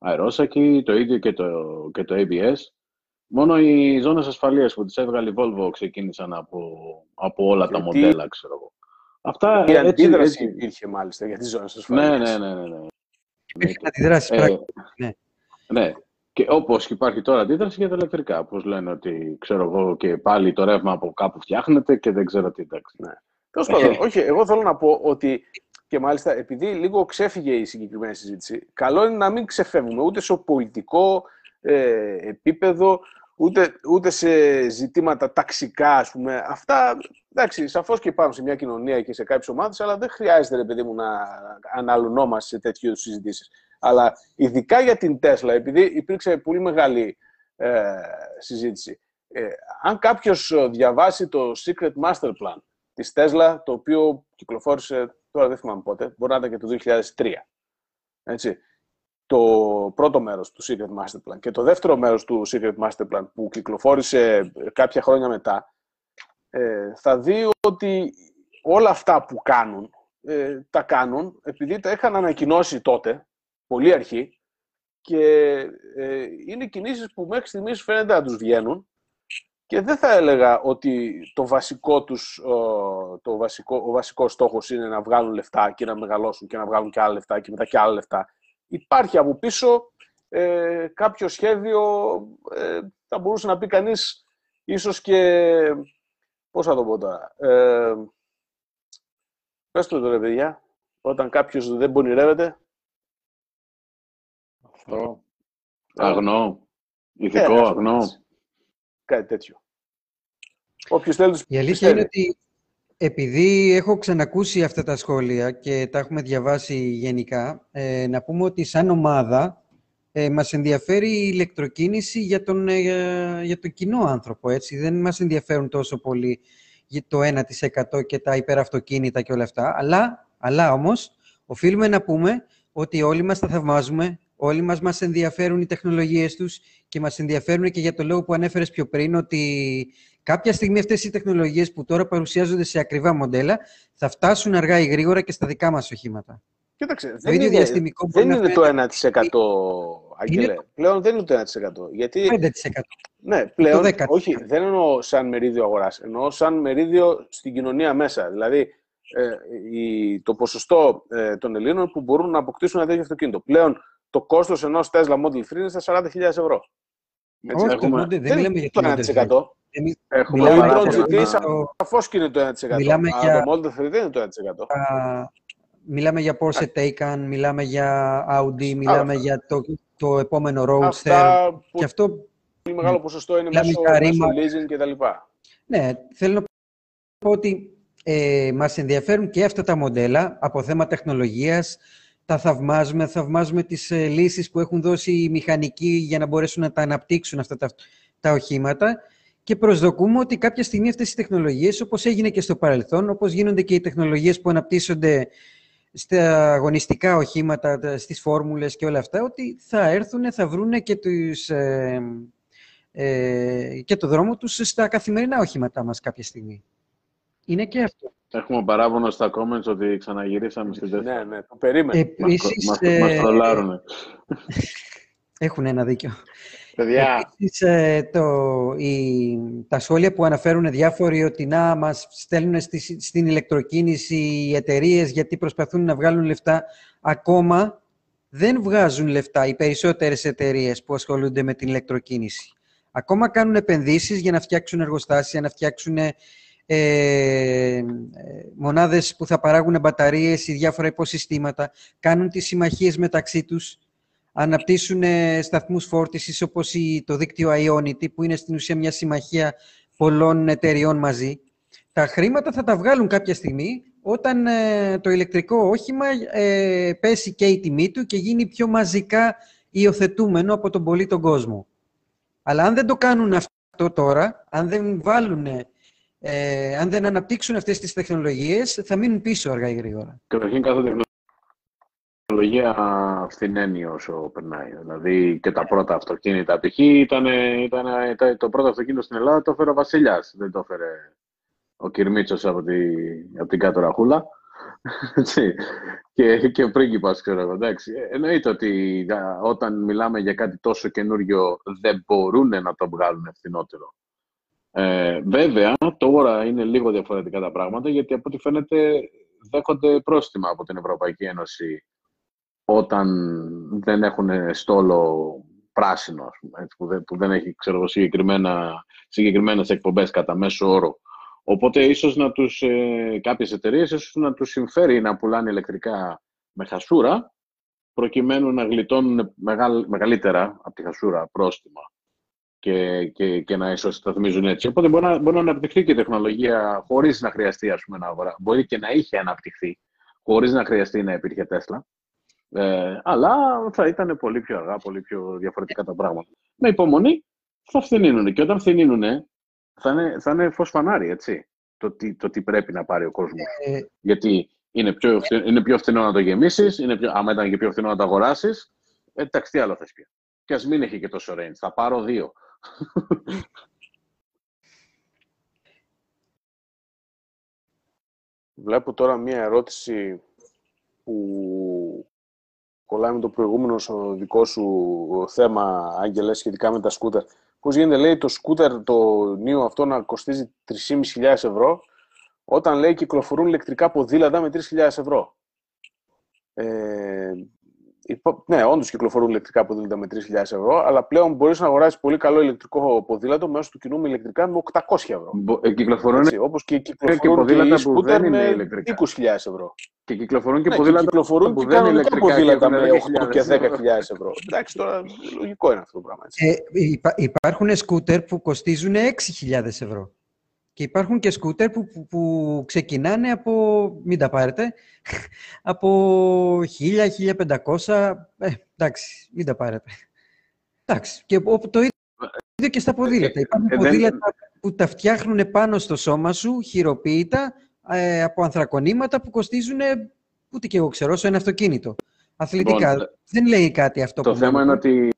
Aerosaki, το ίδιο και το, και το ABS. Μόνο οι ζώνες ασφαλείας που τις έβγαλε η Volvo ξεκίνησαν από, από όλα τα Γιατί- μοντέλα, ξέρω εγώ. Αυτά Η έτσι, αντίδραση έτσι- υπήρχε μάλιστα για τις ζώνες Ναι, ασφαλείας. ναι, ναι, ναι, ναι. Υπήρχαν αντιδράσεις Ε, πράγματι. ναι. ναι. Και όπως υπάρχει τώρα αντίδραση για τα ηλεκτρικά. Που λένε ότι ξέρω εγώ και πάλι το ρεύμα από κάπου φτιάχνεται και δεν ξέρω τι. Εντάξει. Ναι. Τέλος πάντων, όχι, εγώ θέλω να πω ότι και μάλιστα επειδή λίγο ξέφυγε η συγκεκριμένη συζήτηση, καλό είναι να μην ξεφεύγουμε ούτε σε πολιτικό ε, επίπεδο, ούτε, ούτε σε ζητήματα ταξικά, ας πούμε. Αυτά, εντάξει, σαφώς και υπάρχουν σε μια κοινωνία και σε κάποιες ομάδες, αλλά δεν χρειάζεται, ρε παιδί μου, να αναλωνόμαστε σε τέτοιου είδους συζητήσεις. Αλλά ειδικά για την Τέσλα, επειδή υπήρξε πολύ μεγάλη ε, συζήτηση, ε, αν κάποιος ε, διαβάσει το Secret Master Plan της Tesla, το οποίο κυκλοφόρησε, τώρα δεν θυμάμαι πότε, μπορεί να ήταν και το 2003. Έτσι. Το πρώτο μέρος του Secret Master Plan και το δεύτερο μέρος του Secret Master Plan που κυκλοφόρησε κάποια χρόνια μετά, ε, θα δει ότι όλα αυτά που κάνουν, ε, τα κάνουν επειδή τα είχαν ανακοινώσει τότε, πολύ αρχή, και ε, είναι κινήσεις που μέχρι στιγμής φαίνεται να τους βγαίνουν και δεν θα έλεγα ότι το βασικό τους, ε, το βασικό, ο βασικός στόχος είναι να βγάλουν λεφτά και να μεγαλώσουν και να βγάλουν και άλλα λεφτά και μετά και άλλα λεφτά. Υπάρχει από πίσω ε, κάποιο σχέδιο, ε, θα μπορούσε να πει κανείς, ίσως και, πώς θα το πω τώρα, ε, πες το τώρα παιδιά, όταν κάποιος δεν πονηρεύεται, Αυτό. Αγνό. Ηθικό, Ε, ας πούμε αγνό. έτσι. Κάτι τέτοιο. Όποιος θέλει τους Η αλήθεια πιστεύει. είναι ότι επειδή έχω ξανακούσει αυτά τα σχόλια και τα έχουμε διαβάσει γενικά, ε, να πούμε ότι σαν ομάδα ε, μας ενδιαφέρει η ηλεκτροκίνηση για τον, ε, για τον κοινό άνθρωπο. Έτσι. Δεν μας ενδιαφέρουν τόσο πολύ για το 1% και τα υπεραυτοκίνητα και όλα αυτά. Αλλά, αλλά όμως, οφείλουμε να πούμε ότι όλοι μας τα θαυμάζουμε, όλοι μας μας ενδιαφέρουν οι τεχνολογίες τους και μας ενδιαφέρουν και για το λόγο που ανέφερες πιο πριν, ότι κάποια στιγμή αυτές οι τεχνολογίες που τώρα παρουσιάζονται σε ακριβά μοντέλα θα φτάσουν αργά ή γρήγορα και στα δικά μας οχήματα. Κοίταξε, Το δεν ίδιο είναι, διαστημικό μπορεί δεν να είναι το φαίνεται 1% Αγγελέ. Πλέον δεν είναι το 1%. Γιατί, 5%. ναι, πλέον, 10%. όχι, δεν εννοώ σαν μερίδιο αγοράς. Εννοώ σαν μερίδιο στην κοινωνία μέσα. Δηλαδή, ε, η, το ποσοστό ε, των Ελλήνων που μπορούν να αποκτήσουν ένα τέτοιο αυτοκίνητο. Πλέον το κόστος ενός Tesla Model 3 είναι στα 40.000 ευρώ. Έτσι, Όχι, έχουμε... δεν, δεν μιλάμε για το 1%. Εμείς έχουμε μιλάμε το GT, σαφώς και είναι το 1%. Μιλάμε για... Το Model 3 δεν είναι το 1%. μιλάμε για Porsche Taycan, μιλάμε για Audi, μιλάμε για το, το επόμενο Roadster. Αυτά που και αυτό πολύ μεγάλο ποσοστό είναι μέσω, μέσω leasing κτλ. Ναι, θέλω να πω ότι ε, μας ενδιαφέρουν και αυτά τα μοντέλα από θέμα τεχνολογίας. Τα θαυμάζουμε, θαυμάζουμε τις ε, λύσεις που έχουν δώσει οι μηχανικοί για να μπορέσουν να τα αναπτύξουν αυτά τα, τα οχήματα και προσδοκούμε ότι κάποια στιγμή αυτές οι τεχνολογίες, όπως έγινε και στο παρελθόν, όπως γίνονται και οι τεχνολογίες που αναπτύσσονται στα αγωνιστικά οχήματα, στις φόρμουλες και όλα αυτά, ότι θα έρθουν, θα βρούνε και, τους, ε, ε, και το δρόμο τους στα καθημερινά οχήματά μας κάποια στιγμή. Είναι και αυτό. Έχουμε παράπονο στα comments ότι ξαναγυρίσαμε στην Τέσσερα. Ναι, ναι, το περίμενε. Επίσης, μας, ε... μας Έχουν ένα δίκιο. Παιδιά. Επίσης, ε, το, η, τα σχόλια που αναφέρουν διάφοροι ότι να μας στέλνουν στη, στην ηλεκτροκίνηση οι εταιρείες γιατί προσπαθούν να βγάλουν λεφτά, ακόμα δεν βγάζουν λεφτά οι περισσότερες εταιρείες που ασχολούνται με την ηλεκτροκίνηση. Ακόμα κάνουν επενδύσεις για να φτιάξουν εργοστάσια, να φτιάξουν ε, μονάδες που θα παράγουν μπαταρίες ή διάφορα υποσυστήματα, κάνουν τις συμμαχίες μεταξύ τους, αναπτύσσουν ε, σταθμούς φόρτισης όπως η, το δίκτυο Ionity, που είναι στην ουσία μια συμμαχία πολλών εταιριών μαζί. Τα χρήματα θα τα βγάλουν κάποια στιγμή όταν ε, το ηλεκτρικό όχημα ε, πέσει και η τιμή του και γίνει πιο μαζικά υιοθετούμενο από τον πολύ τον κόσμο. Αλλά αν δεν το κάνουν αυτό τώρα, αν δεν βάλουν ε, αν δεν αναπτύξουν αυτές τις τεχνολογίες, θα μείνουν πίσω αργά ή γρήγορα. Καταρχήν κάθε τεχνολογία φθηνένει όσο περνάει. Δηλαδή και τα πρώτα αυτοκίνητα. Π.χ. Ήταν, ήταν, ήταν, το πρώτο αυτοκίνητο στην Ελλάδα το έφερε ο Βασιλιάς, δεν το έφερε ο Κυρμίτσος από, τη, από την κάτω ραχούλα. και, και ο πρίγκιπας, ξέρω εγώ. Εντάξει. Εννοείται ότι όταν μιλάμε για κάτι τόσο καινούριο δεν μπορούν να το βγάλουν φθηνότερο. Ε, βέβαια, τώρα είναι λίγο διαφορετικά τα πράγματα, γιατί από ό,τι φαίνεται δέχονται πρόστιμα από την Ευρωπαϊκή Ένωση όταν δεν έχουν στόλο πράσινο, έτσι, που, δεν, που δεν έχει ξέρω, συγκεκριμένα, συγκεκριμένες εκπομπές κατά μέσο όρο. Οπότε ίσως να τους, ε, κάποιες εταιρείες ίσως να τους συμφέρει να πουλάνε ηλεκτρικά με χασούρα, προκειμένου να γλιτώνουν μεγαλύτερα από τη χασούρα πρόστιμα και, και, και να ισοσταθμίζουν έτσι. Οπότε μπορεί να, μπορεί να αναπτυχθεί και η τεχνολογία χωρίς να χρειαστεί ας πούμε, να αγορά. Μπορεί και να είχε αναπτυχθεί χωρίς να χρειαστεί να υπήρχε Τέσλα. Ε, αλλά θα ήταν πολύ πιο αργά, πολύ πιο διαφορετικά τα πράγματα. Με υπομονή θα φθηνίνουν. Και όταν φθηνίνουν, θα είναι, θα είναι φως φανάρι, έτσι. Το τι, το τι πρέπει να πάρει ο κόσμος. Ε, Γιατί είναι πιο, φθηνό, είναι πιο φθηνό να το γεμίσεις, άμα ήταν και πιο φθηνό να το αγοράσεις. Ε, εντάξει, τι άλλο θες πει. Και ας μην έχει και τόσο range. Θα πάρω δύο. Βλέπω τώρα μία ερώτηση που κολλάει με το προηγούμενο στο δικό σου θέμα, Άγγελε, σχετικά με τα σκούτερ. Πώς γίνεται, λέει, το σκούτερ, το νέο αυτό να κοστίζει 3.500 ευρώ, όταν, λέει, κυκλοφορούν ηλεκτρικά ποδήλατα με 3.000 ευρώ. Ε, ναι, όντως κυκλοφορούν ηλεκτρικά ποδήλατα με 3.000 ευρώ, αλλά πλέον μπορείς να αγοράσεις πολύ καλό ηλεκτρικό ποδήλατο μέσω του κοινού με ηλεκτρικά με 800 ευρώ. Ε, κυκλοφορούν Όπως και κυκλοφορούν και, ποδήλατα και που δεν είναι ηλεκτρικά. 20.000 ευρώ. Και κυκλοφορούν και ναι, ποδήλατα και κυκλοφορούν που δεν είναι ηλεκτρικά ποδήλατα με 8 και 10.000 ευρώ. Εντάξει, τώρα λογικό είναι αυτό το πράγμα. Έτσι. Ε, υπάρχουν σκούτερ που κοστίζουν 6.000 ευρώ. Και υπάρχουν και σκούτερ που, που, που ξεκινάνε από, μην τα πάρετε, από 1000-1500, ε, εντάξει, μην τα πάρετε. Εντάξει, και το ίδιο και στα ποδήλατα. Υπάρχουν ε, ποδήλατα που τα φτιάχνουν πάνω στο σώμα σου, χειροποίητα, ε, από ανθρακονήματα που κοστίζουν, ούτε και εγώ ξέρω, σε ένα αυτοκίνητο. Αθλητικά. Λοιπόν, δεν λέει κάτι αυτό. Το θέμα είναι ότι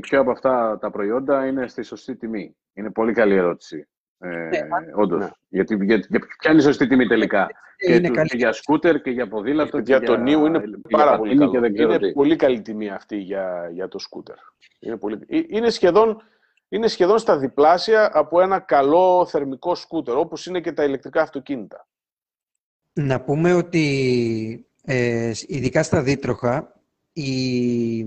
πιο από αυτά τα προϊόντα είναι στη σωστή τιμή. Είναι πολύ καλή ερώτηση. Ε, ναι, όντως. Ναι. Γιατί, γιατί, για, ποια είναι η σωστή τιμή τελικά. και, του, και, για σκούτερ και για ποδήλατο. Για, για το νίου είναι πάρα πολύ καλό. είναι πολύ καλή τιμή αυτή για, για το σκούτερ. Είναι, πολύ, ε, είναι, σχεδόν, είναι σχεδόν στα διπλάσια από ένα καλό θερμικό σκούτερ, όπως είναι και τα ηλεκτρικά αυτοκίνητα. Να πούμε ότι ε, ειδικά στα δίτροχα, οι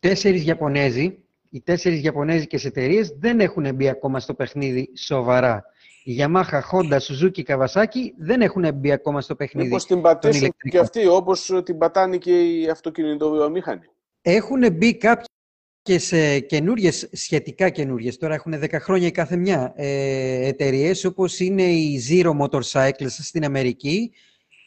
τέσσερις Ιαπωνέζοι, οι τέσσερις Ιαπωνέζικες εταιρείες δεν έχουν μπει ακόμα στο παιχνίδι σοβαρά. Η Yamaha, Honda, Suzuki, Kawasaki δεν έχουν μπει ακόμα στο παιχνίδι. Μήπως την πατήσουν και αυτοί όπως την πατάνε και οι αυτοκινητοβιομήχανοι. Έχουν μπει κάποιες ε, καινούριες, σχετικά καινούριες, τώρα έχουν 10 χρόνια η κάθε μια, ε, εταιρείες όπως είναι η Zero Motorcycles στην Αμερική,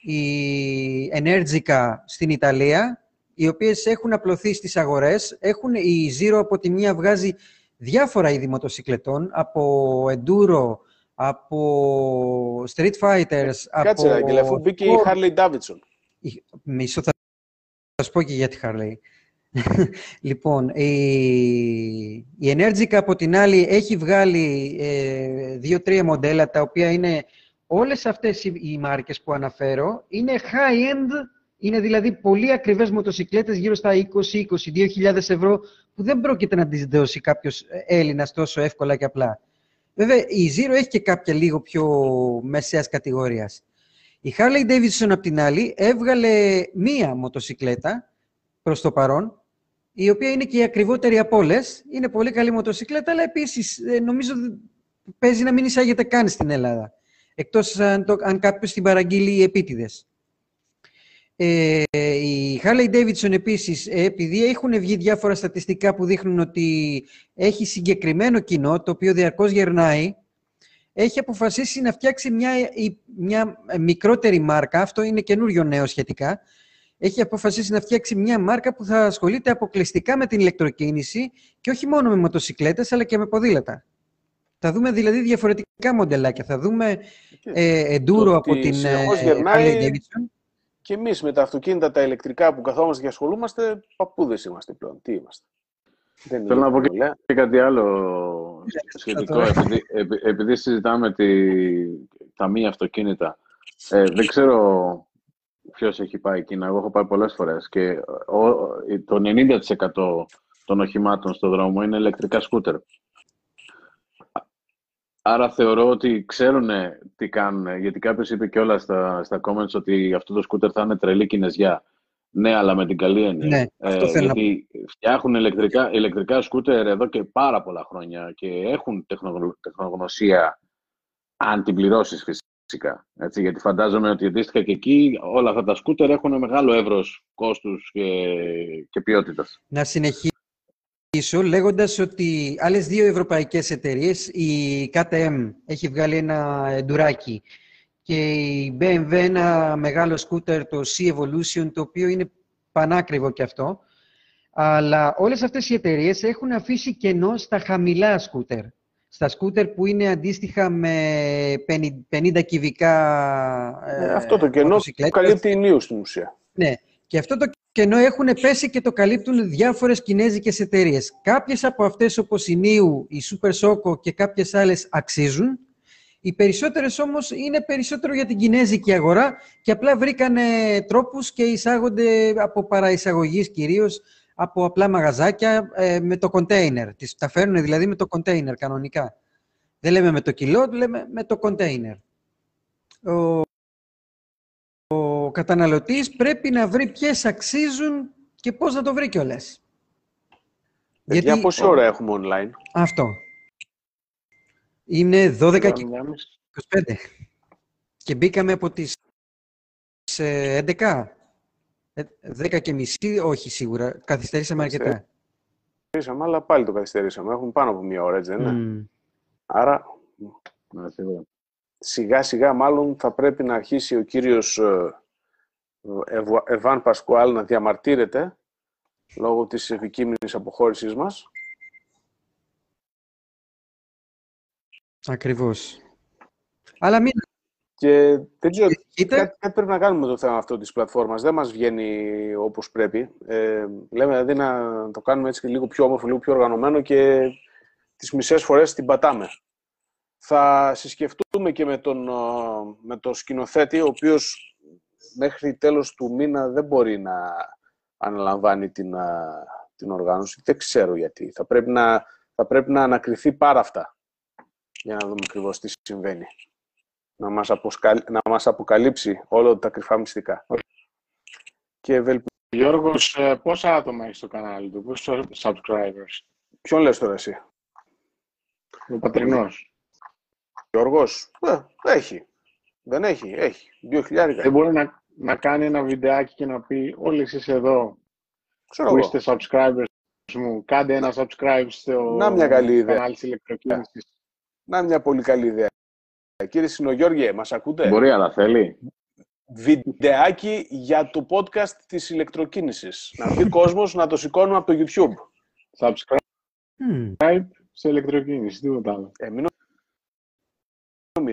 η Energica στην Ιταλία, οι οποίες έχουν απλωθεί στις αγορές. Έχουν, η Zero από τη μία βγάζει διάφορα είδη μοτοσυκλετών, από enduro, από street fighters, Κάτσε, από... Άγγελε, αφού μπήκε η Harley Davidson. Μισό θα σας πω και για τη Harley. λοιπόν, η, η Energica από την άλλη έχει βγάλει ε, δύο-τρία μοντέλα τα οποία είναι όλες αυτές οι, οι μάρκες που αναφέρω είναι high-end, είναι δηλαδή πολύ ακριβές μοτοσυκλέτες γύρω στα 20-22 ευρώ που δεν πρόκειται να τις δώσει κάποιος Έλληνας τόσο εύκολα και απλά. Βέβαια, η Zero έχει και κάποια λίγο πιο μεσαίας κατηγορίας. Η Harley Davidson, απ' την άλλη, έβγαλε μία μοτοσυκλέτα προς το παρόν, η οποία είναι και η ακριβότερη από όλες. Είναι πολύ καλή μοτοσυκλέτα, αλλά επίσης ε, νομίζω παίζει να μην εισάγεται καν στην Ελλάδα. Εκτός αν, το, αν κάποιος την παραγγείλει επίτηδες. Ε, η Harley Davidson επίσης, ε, επειδή έχουν βγει διάφορα στατιστικά που δείχνουν ότι έχει συγκεκριμένο κοινό, το οποίο διαρκώς γερνάει, έχει αποφασίσει να φτιάξει μια, μια μικρότερη μάρκα, αυτό είναι καινούριο νέο σχετικά, έχει αποφασίσει να φτιάξει μια μάρκα που θα ασχολείται αποκλειστικά με την ηλεκτροκίνηση και όχι μόνο με μοτοσυκλέτες, αλλά και με ποδήλατα. Θα δούμε δηλαδή διαφορετικά μοντελάκια. Θα δούμε ε, enduro από την ε, Harley Davidson. Και εμείς με τα αυτοκίνητα τα ηλεκτρικά που καθόμαστε και ασχολούμαστε, παππούδες είμαστε πλέον. Τι είμαστε. Δεν Θέλω να πω και, κάτι άλλο σχετικό. επειδή, επειδή συζητάμε τη, τα μη αυτοκίνητα, ε, δεν ξέρω ποιος έχει πάει εκεί. Εγώ έχω πάει πολλές φορές και το 90% των οχημάτων στον δρόμο είναι ηλεκτρικά σκούτερ. Άρα θεωρώ ότι ξέρουν τι κάνουν, γιατί κάποιος είπε και όλα στα, στα comments ότι αυτό το σκούτερ θα είναι τρελή κινέζια. Ναι, αλλά με την καλή έννοια. Ναι, ε, γιατί φτιάχνουν ηλεκτρικά, ηλεκτρικά σκούτερ εδώ και πάρα πολλά χρόνια και έχουν τεχνογνωσία αν την πληρώσεις φυσικά. Έτσι, γιατί φαντάζομαι ότι αντίστοιχα και εκεί όλα αυτά τα σκούτερ έχουν μεγάλο εύρος κόστους και, και ποιότητας. Να συνεχίσουμε λέγοντας ότι άλλες δύο ευρωπαϊκές εταιρείες, η KTM έχει βγάλει ένα εντουράκι και η BMW ένα μεγάλο σκούτερ, το C-Evolution, το οποίο είναι πανάκριβο και αυτό. Αλλά όλες αυτές οι εταιρείες έχουν αφήσει κενό στα χαμηλά σκούτερ. Στα σκούτερ που είναι αντίστοιχα με 50 κυβικά ε, Αυτό το κενό καλύπτει η στην ουσία. Ναι. Και αυτό το και ενώ έχουν πέσει και το καλύπτουν διάφορες κινέζικες εταιρείες. Κάποιες από αυτές όπως η Νίου, η Super Soco και κάποιες άλλες αξίζουν. Οι περισσότερες όμως είναι περισσότερο για την κινέζικη αγορά και απλά βρήκανε τρόπους και εισάγονται από παραεισαγωγής κυρίως από απλά μαγαζάκια ε, με το κοντέινερ. Τα φέρνουν δηλαδή με το κοντέινερ κανονικά. Δεν λέμε με το κιλό, λέμε με το κοντέινερ ο καταναλωτής πρέπει να βρει ποιες αξίζουν και πώς να το βρει κιόλας. Γιατί... Για πόση ώρα έχουμε online; Αυτό. Είναι 12 και 25. Και μπήκαμε από τις 11. 10 και μισή, όχι σίγουρα. Καθυστερήσαμε αρκετά. Καθυστερήσαμε, αλλά πάλι το καθυστερήσαμε. Έχουμε πάνω από μία ώρα, έτσι δεν είναι; Mm. Άρα, σιγά σιγά μάλλον θα πρέπει να αρχίσει ο κύριος ε, Εβάν Πασκουάλ να διαμαρτύρεται λόγω της επικείμενης αποχώρησής μας. Ακριβώς. Αλλά μην... Και δεν ξέρω, κάτι, κάτι, πρέπει να κάνουμε το θέμα αυτό της πλατφόρμας. Δεν μας βγαίνει όπως πρέπει. Ε, λέμε δηλαδή να το κάνουμε έτσι λίγο πιο όμορφο, λίγο πιο οργανωμένο και τις μισές φορές την πατάμε. Θα συσκεφτούμε και με τον, με τον σκηνοθέτη, ο οποίος μέχρι τέλος του μήνα δεν μπορεί να αναλαμβάνει την, την οργάνωση. Δεν ξέρω γιατί. Θα πρέπει να, θα πρέπει να ανακριθεί πάρα αυτά για να δούμε ακριβώς τι συμβαίνει. να μας, αποσκαλ... να μας αποκαλύψει όλα τα κρυφά μυστικά. Και ευελπι... Γιώργος, ε, πόσα άτομα έχεις στο κανάλι του, πόσους subscribers; Ποιον λες τώρα εσύ, Ο πατρινός. Γιώργος, ε, έχει. Δεν έχει, έχει. Δύο χιλιάρικα. Δεν μπορεί να, να κάνει ένα βιντεάκι και να πει όλοι εσείς εδώ Ξέρω που εγώ. είστε subscribers μου, κάντε ένα subscribe στο Να μια καλή ιδέα. κανάλι της ηλεκτροκίνησης. Να μια πολύ καλή ιδέα. Κύριε Συνογιώργιε, μας ακούτε; Μπορεί, αλλά θέλει. Βιντεάκι για το podcast της ηλεκτροκίνησης. Να μπει κόσμος να το σηκώνουμε από το YouTube. Subscribe Μμμ. σε ηλεκτροκίνηση, τίποτα άλλο. Ε, μην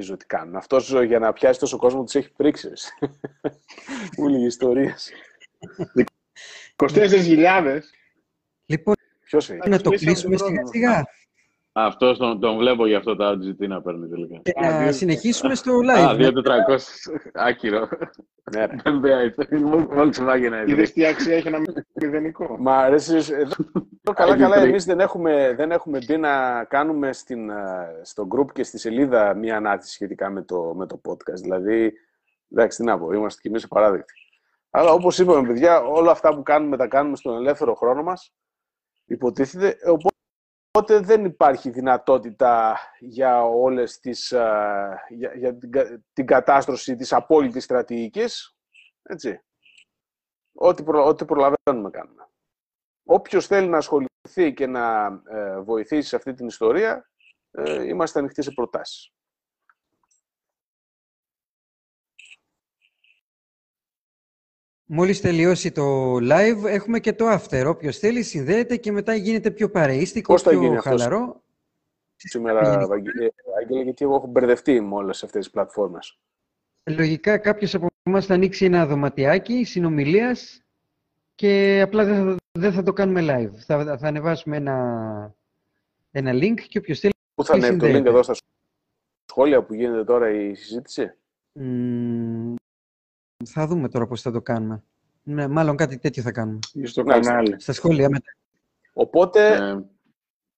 νομίζω ότι κάνουν. Αυτός για να πιάσει τόσο κόσμο τους έχει πρίξεις. Μου λέει ιστορίες. 24.000. Λοιπόν, Ποιος είναι; να το κλείσαμε κλείσουμε τον σιγά χρόνο. σιγά Αυτός τον, τον βλέπω για αυτό το RGT να παίρνει τελικά. και Α, να δύο- συνεχίσουμε στο Α, live. ναι. 2.400. Άκυρο. Ναι, ρε. Δεν πειράζει. Volkswagen έτσι. Είδες τι αξία έχει ένα μηδενικό. Μα αρέσει. Εδώ καλά, Άγιο καλά. τρίκ. Εμείς δεν έχουμε, δεν έχουμε μπει να κάνουμε στην, ε, στο group και στη σελίδα μία ανάρτηση σχετικά με το, με το podcast. Δηλαδή, εντάξει, τι να πω, είμαστε κι εμείς παράδειγμα. Αλλά όπως είπαμε, παιδιά, όλα αυτά που κάνουμε τα κάνουμε στον ελεύθερο χρόνο μας, υποτίθεται. Οπότε δεν υπάρχει δυνατότητα για όλες τις, ε, για, για την, κα- την κατάστρωση της απόλυτης στρατηγικής. Έτσι. Ό,τι, προ, ό,τι προλαβαίνουμε κάνουμε. Όποιος θέλει να ασχοληθεί και να ε, βοηθήσει σε αυτή την ιστορία, ε, είμαστε ανοιχτοί σε προτάσεις. Μόλις τελειώσει το live, έχουμε και το after. Όποιος θέλει συνδέεται και μετά γίνεται πιο παρεΐστικο, Πώς θα πιο γίνει αυτός; χαλαρό. Σήμερα, Γενικά. Βαγγέ- ε, Άγγελε, γιατί εγώ έχω μπερδευτεί με όλες αυτές τις πλατφόρμες. Λογικά κάποιος από εμάς θα ανοίξει ένα δωματιάκι συνομιλίας και απλά δεν θα, δεν θα το κάνουμε live. Θα, θα ανεβάσουμε ένα, ένα link και όποιος θέλει Πού θα ανέβει το link συνδέεται. εδώ στα σχόλια που γίνεται τώρα η συζήτηση; Μ, θα δούμε τώρα πώς θα το κάνουμε. Ναι, μάλλον κάτι τέτοιο θα κάνουμε. Ή στο Μάλιστα. κανάλι. Στα σχόλια μετά. Οπότε,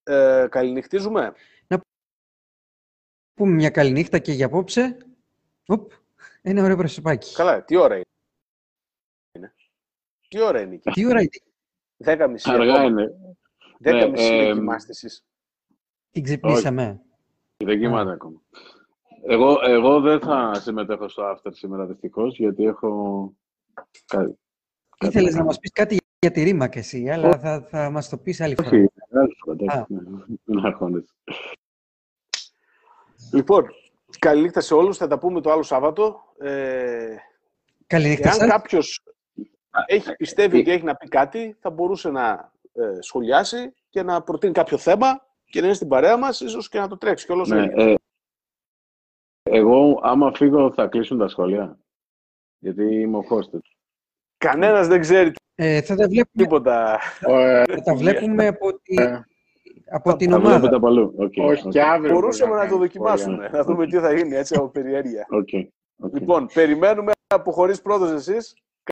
Ε, ε, καληνυχτίζουμε. Πούμε μια καλή νύχτα και για απόψε. Οπ, ένα ωραίο προσωπάκι. Καλά, τι ώρα είναι; Τι ώρα είναι εκεί; Τι ώρα είναι; Δέκα μισή. αργά ακόμα. είναι. Δέκα Ναι, μισή ε, είναι κοιμάστε εσείς. Την ξυπνήσαμε. Δεν κοιμάται ακόμα. Εγώ, εγώ δεν θα συμμετέχω στο after σήμερα δυστυχώς, γιατί έχω. κάτι- κάτι Ήθελες να κάνω. μας πεις κάτι για τη ρήμα και εσύ, αλλά θα, θα μας το πεις άλλη φορά. Όχι, άλλη φορά, εντάξει, Α. ναι, Μην αγχώνεσαι. Λοιπόν, καλή νύχτα σε όλους. Θα τα πούμε το άλλο Σάββατο. Ε, Καλή νύχτα εάν σας. κάποιος έχει, πιστεύει ότι έχει να πει κάτι, θα μπορούσε να ε, σχολιάσει και να προτείνει κάποιο θέμα και να είναι στην παρέα μας, ίσως και να το τρέξει κιόλας ο Ναι, ίδιος. ε, εγώ, άμα φύγω, θα κλείσουν τα σχόλια. Γιατί είμαι ο hosted. Κανένας δεν ξέρει Ε, θα τα βλέπουμε, τίποτα. Ε, θα τα βλέπουμε από, τη, ε, από την Θα ομάδα. βλέπετε από αλλού. Οκ, όχι οκ, και αύριο. Μπορούσαμε μπορεί να το κάνει δοκιμάσουμε, σχόλια. να δούμε τι θα γίνει έτσι από περιέργεια. οκ, οκ. Λοιπόν, περιμένουμε από χωρίς πρόδος εσείς